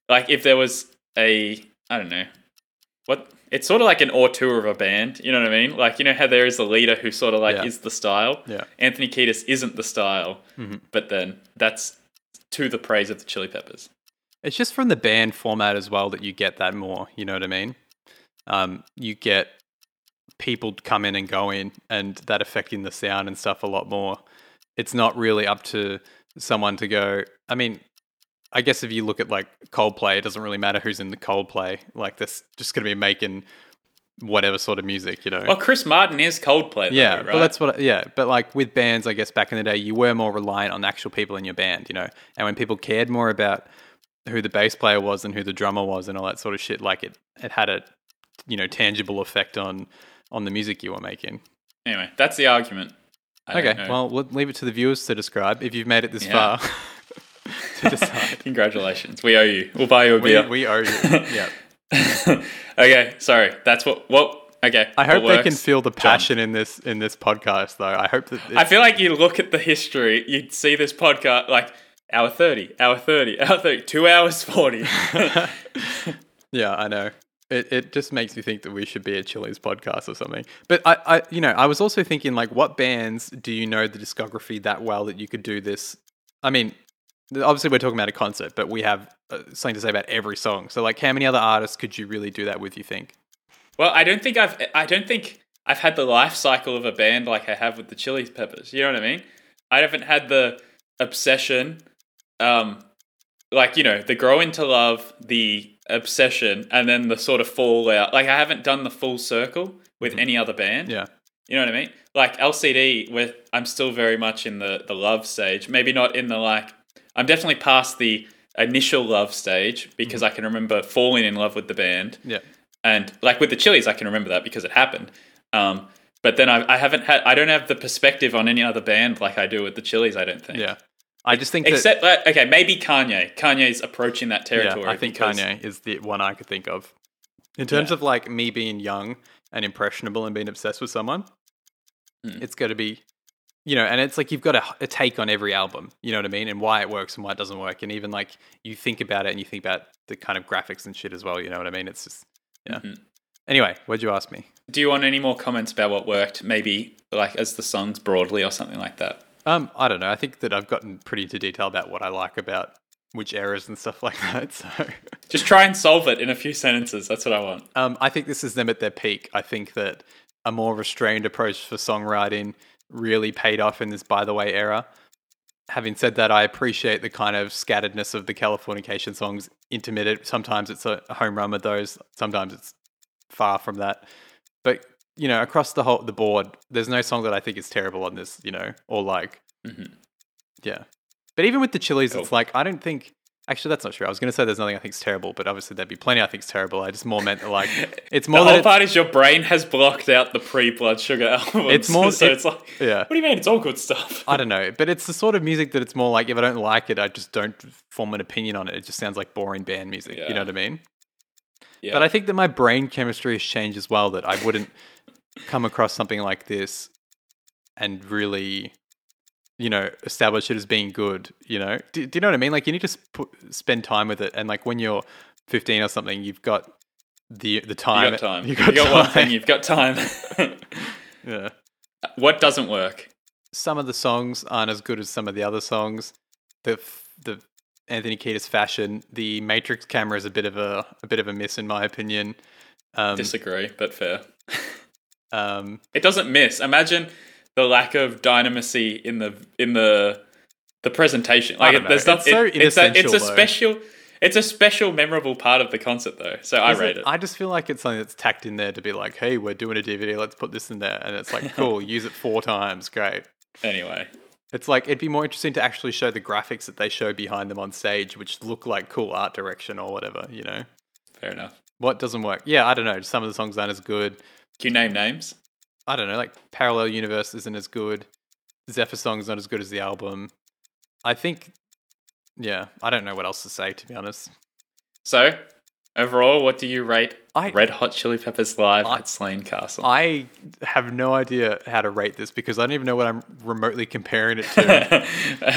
like, if there was a, I don't know, what, it's sort of like an auteur of a band. You know what I mean? Like, you know how there is a leader who sort of like Yeah. is the style? Yeah. Anthony Kiedis isn't the style, but then that's to the praise of the Chili Peppers. It's just from the band format as well that you get that more. You know what I mean? Um, you get people come in and go in, and that affecting the sound and stuff a lot more. It's not really up to someone to go. I mean, I guess if you look at like Coldplay, it doesn't really matter who's in the Coldplay. Like, this just going to be making whatever sort of music, you know. Well, Chris Martin is Coldplay. Though, yeah, right? but that's what. Yeah, but like with bands, I guess back in the day, you were more reliant on the actual people in your band, you know. And when people cared more about who the bass player was and who the drummer was and all that sort of shit, like it, it had a, you know, tangible effect on on the music you were making. anyway. That's the argument. I Okay, well, we'll leave it to the viewers to describe if you've made it this Yeah. far. to decide. congratulations. We owe you. We'll buy you a we, beer. we owe you. Yeah. okay, sorry. That's what. What? Okay. I hope they can feel the John. passion in this in this podcast, though. I hope that. I feel like you look at the history, you'd see this podcast like hour 30, hour 30, hour 30, two hours 40. Yeah, I know. It it just makes me think that we should be a Chili's podcast or something. But I, I you know, I was also thinking like what bands do you know the discography that well that you could do this? I mean, obviously we're talking about a concert, but we have uh, something to say about every song. So like how many other artists could you really do that with, you think? well, I don't think I've, I don't think I've had the life cycle of a band like I have with the Chili Peppers. You know what I mean? I haven't had the obsession, um, like, you know, the grow into love, the obsession, and then the sort of fallout. Like, I haven't done the full circle with any other band. Yeah. You know what I mean? Like LCD, with I'm still very much in the the love stage. Maybe not in the like. I'm definitely past the initial love stage because I can remember falling in love with the band, Yeah. and like with the Chili's, I can remember that because it happened. Um, but then I, I haven't had. I don't have the perspective on any other band like I do with the Chili's. I don't think. Yeah. I just think that Except like, okay, maybe Kanye. Kanye's approaching that yeah, territory. I think because- Kanye is the one I could think of. In terms Yeah. of like me being young and impressionable and being obsessed with someone, Hmm. it's got to be, you know, and it's like you've got a, a take on every album, you know what I mean, and why it works and why it doesn't work, and even like you think about it and you think about the kind of graphics and shit as well, you know what I mean? It's just, yeah. Mhm. Anyway, what'd you ask me? Do you want any more comments about what worked? Maybe like as the songs broadly or something like that. Um, I don't know. I think that I've gotten pretty into detail about what I like about which errors and stuff like that. So, Just try and solve it in a few sentences. That's what I want. um, I think this is them at their peak. I think that a more restrained approach for songwriting really paid off in this by the way era. Having said that, I appreciate the kind of scatteredness of the Californication songs, intermittent. Sometimes it's a home run with those. Sometimes it's far from that. But you know, across the whole the board, there's no song that I think is terrible on this. You know, or like, Mhm. yeah. But even with the Chili's, it's like I don't think. Actually, that's not true. I was going to say there's nothing I think is terrible, but obviously there'd be plenty I think is terrible. I just more meant that, like it's more the whole part is your brain has blocked out the pre-blood sugar albums. It's more- so it- it's like, yeah. what do you mean? It's all good stuff. I don't know, but it's the sort of music that it's more like if I don't like it, I just don't form an opinion on it. It just sounds like boring band music. You know what I mean? yeah. But I think that my brain chemistry has changed as well. That I wouldn't come across something like this and really, you know, establish it as being good. You know, do, do you know what I mean? Like you need to sp- spend time with it, and like when you're 15 or something, you've got the the time. you time. got time. You You got, got, one time. thing. You've got time. yeah. what doesn't work? some of the songs aren't as good as some of the other songs. The the Anthony Kiedis fashion, the Matrix camera is a bit of a a bit of a miss in my opinion. Um, Disagree, but fair. um, It doesn't miss. Imagine the lack of dynamisty in the in the the presentation. Like there's not. It's so it- it's a, it's a though. special. It's a special, memorable part of the concert, though. So I is rate it. I just feel like it's something that's tacked in there to be like, hey, we're doing a DVD, let's put this in there, and it's like, cool, use it four times, great. Anyway, It's like it'd be more interesting to actually show the graphics that they show behind them on stage, which look like cool art direction or whatever. You know, fair enough. what doesn't work? Yeah, I don't know. Some of the songs aren't as good. Can you name names? I don't know, like Parallel Universe isn't as good. Zephyr Song's not as good as the album. I think, yeah, I don't know what else to say to be honest. So, overall, what do you rate I Red Hot Chili Peppers live I- at Slane Castle? I have no idea how to rate this because I don't even know what I'm remotely comparing it to.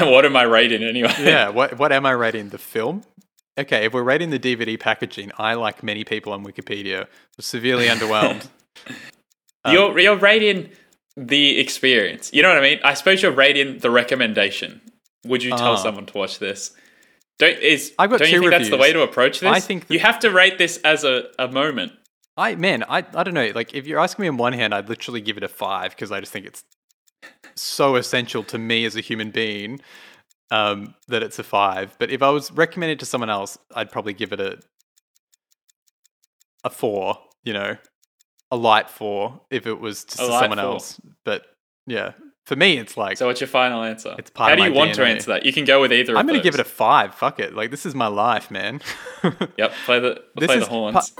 what am I rating anyway? yeah, what what am I rating? The film? Okay, if we're rating the DVD packaging, I, like many people on Wikipedia, was severely underwhelmed. Um, you're you're rating the experience. You know what I mean? I suppose you're rating the recommendation. Would you tell Ah. someone to watch this? Don't is I've got don't you think that's the way to approach this? I think you have to rate this as a, a moment. I man, I I don't know. Like if you're asking me on one hand, I'd literally give it a five because I just think it's so essential to me as a human being. um, that it's a five. But if I was recommending it to someone else, I'd probably give it a a four. You know, a light four if it was to someone four. else. But yeah, for me, it's like So what's your final answer? It's part How of do you want to answer that? You can go with either. I'm going gonna give it a five. Fuck it. Like this is my life, man. Yep. Play the This play the horns.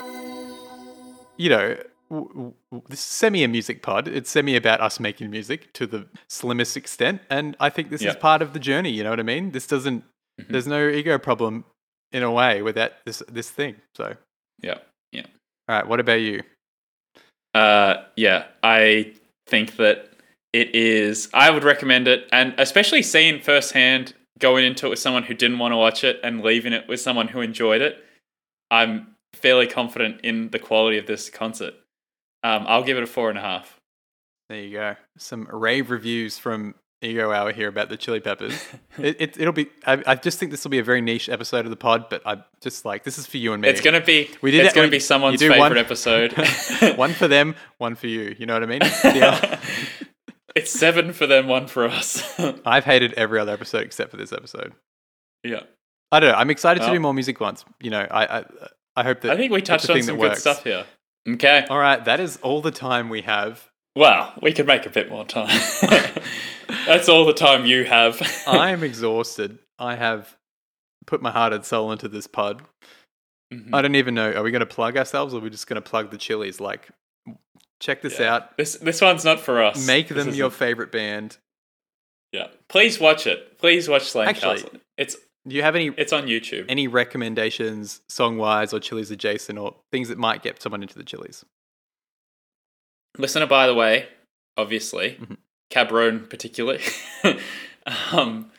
you know, w- w- this is semi a music pod. It's semi about us making music to the slimmest extent, and I think this is part of the journey. You know what I mean? This doesn't. Mm-hmm. There's no ego problem in a way with that this this thing. So, yeah. Yeah. all right. What about you? Uh, yeah, I think that it is. I would recommend it, and especially seeing firsthand going into it with someone who didn't want to watch it and leaving it with someone who enjoyed it. I'm fairly confident in the quality of this concert. Um, I'll give it a four and a half. There you go. Some rave reviews from Ego Hour here about the Chili Peppers. it, it, it'll be. I, I just think this will be a very niche episode of the pod, but I just like this is for you and me. It's gonna be. We did it's it- gonna we- be someone's favorite one- episode. one for them, one for you. You know what I mean? Yeah. it's seven for them, one for us. I've hated every other episode except for this episode. yeah, I don't know. I'm excited to do oh. more music ones. You know, I I, I hope that I think we touched on some good works. stuff here. Okay. All right, that is all the time we have. Well, we could make a bit more time. That's all the time you have. I am exhausted. I have put my heart and soul into this pod. Mhm. I don't even know. Are we going to plug ourselves, or are we just going to plug the chilies? Like, check this Yeah. out. This this one's not for us. Make This them your favorite band. yeah. Please watch it. Please watch Slane Actually- Castle. It's Do you have any it's on YouTube. any recommendations, song wise, or chilies adjacent, or things that might get someone into the chilies? Listener, by the way, obviously, Mhm. Cabron particularly. um,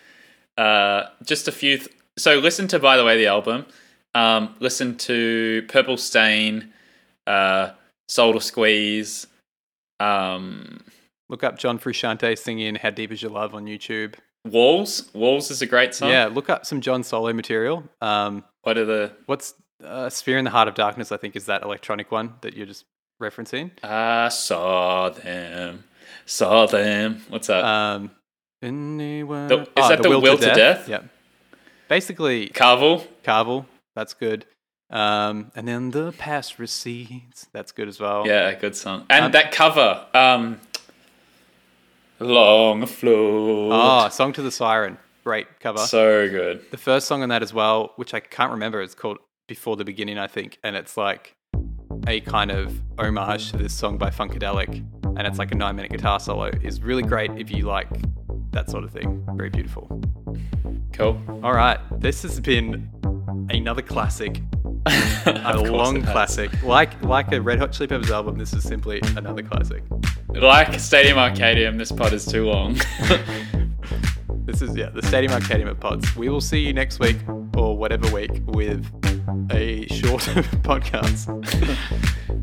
uh, just a few. Th- so listen to, by the way, the album. Um, listen to Purple Stain, uh, Soul to Squeeze. Um, Look up John Frusciante singing "How Deep Is Your Love" on YouTube. Walls. Walls is a great song. Yeah, look up some John solo material. Um, What are the what's uh, "Sphere in the Heart of Darkness"? I think is that electronic one that you're just referencing. I saw them, saw them. What's that? Um, anyone? The- is that the Will to Death? Yeah. Basically, Carvel. Carvel. That's good. Um, and then the past recedes. That's good as well. Yeah, good song. And Um, that cover, um, Long Float. Oh, Song to the Siren. Great cover. so good. the first song on that as well, which I can't remember, it's called Before the Beginning, I think. And it's like a kind of homage to this song by Funkadelic. And it's like a nine minute guitar solo. is really great if you like that sort of thing. Very beautiful. Cool. All right. This has been another classic, a long classic. Like like a Red Hot Chili Peppers album, this is simply another classic. Like Stadium Arcadium, this pod is too long. This is yeah, the Stadium Arcadium at Pods. We will see you next week or whatever week with a shorter podcast.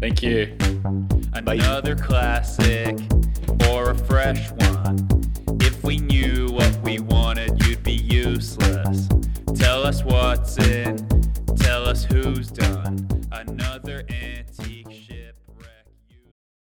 Thank you. Another classic or a fresh one. If we knew what we wanted, you'd be useless. Tell us what's in, tell us who's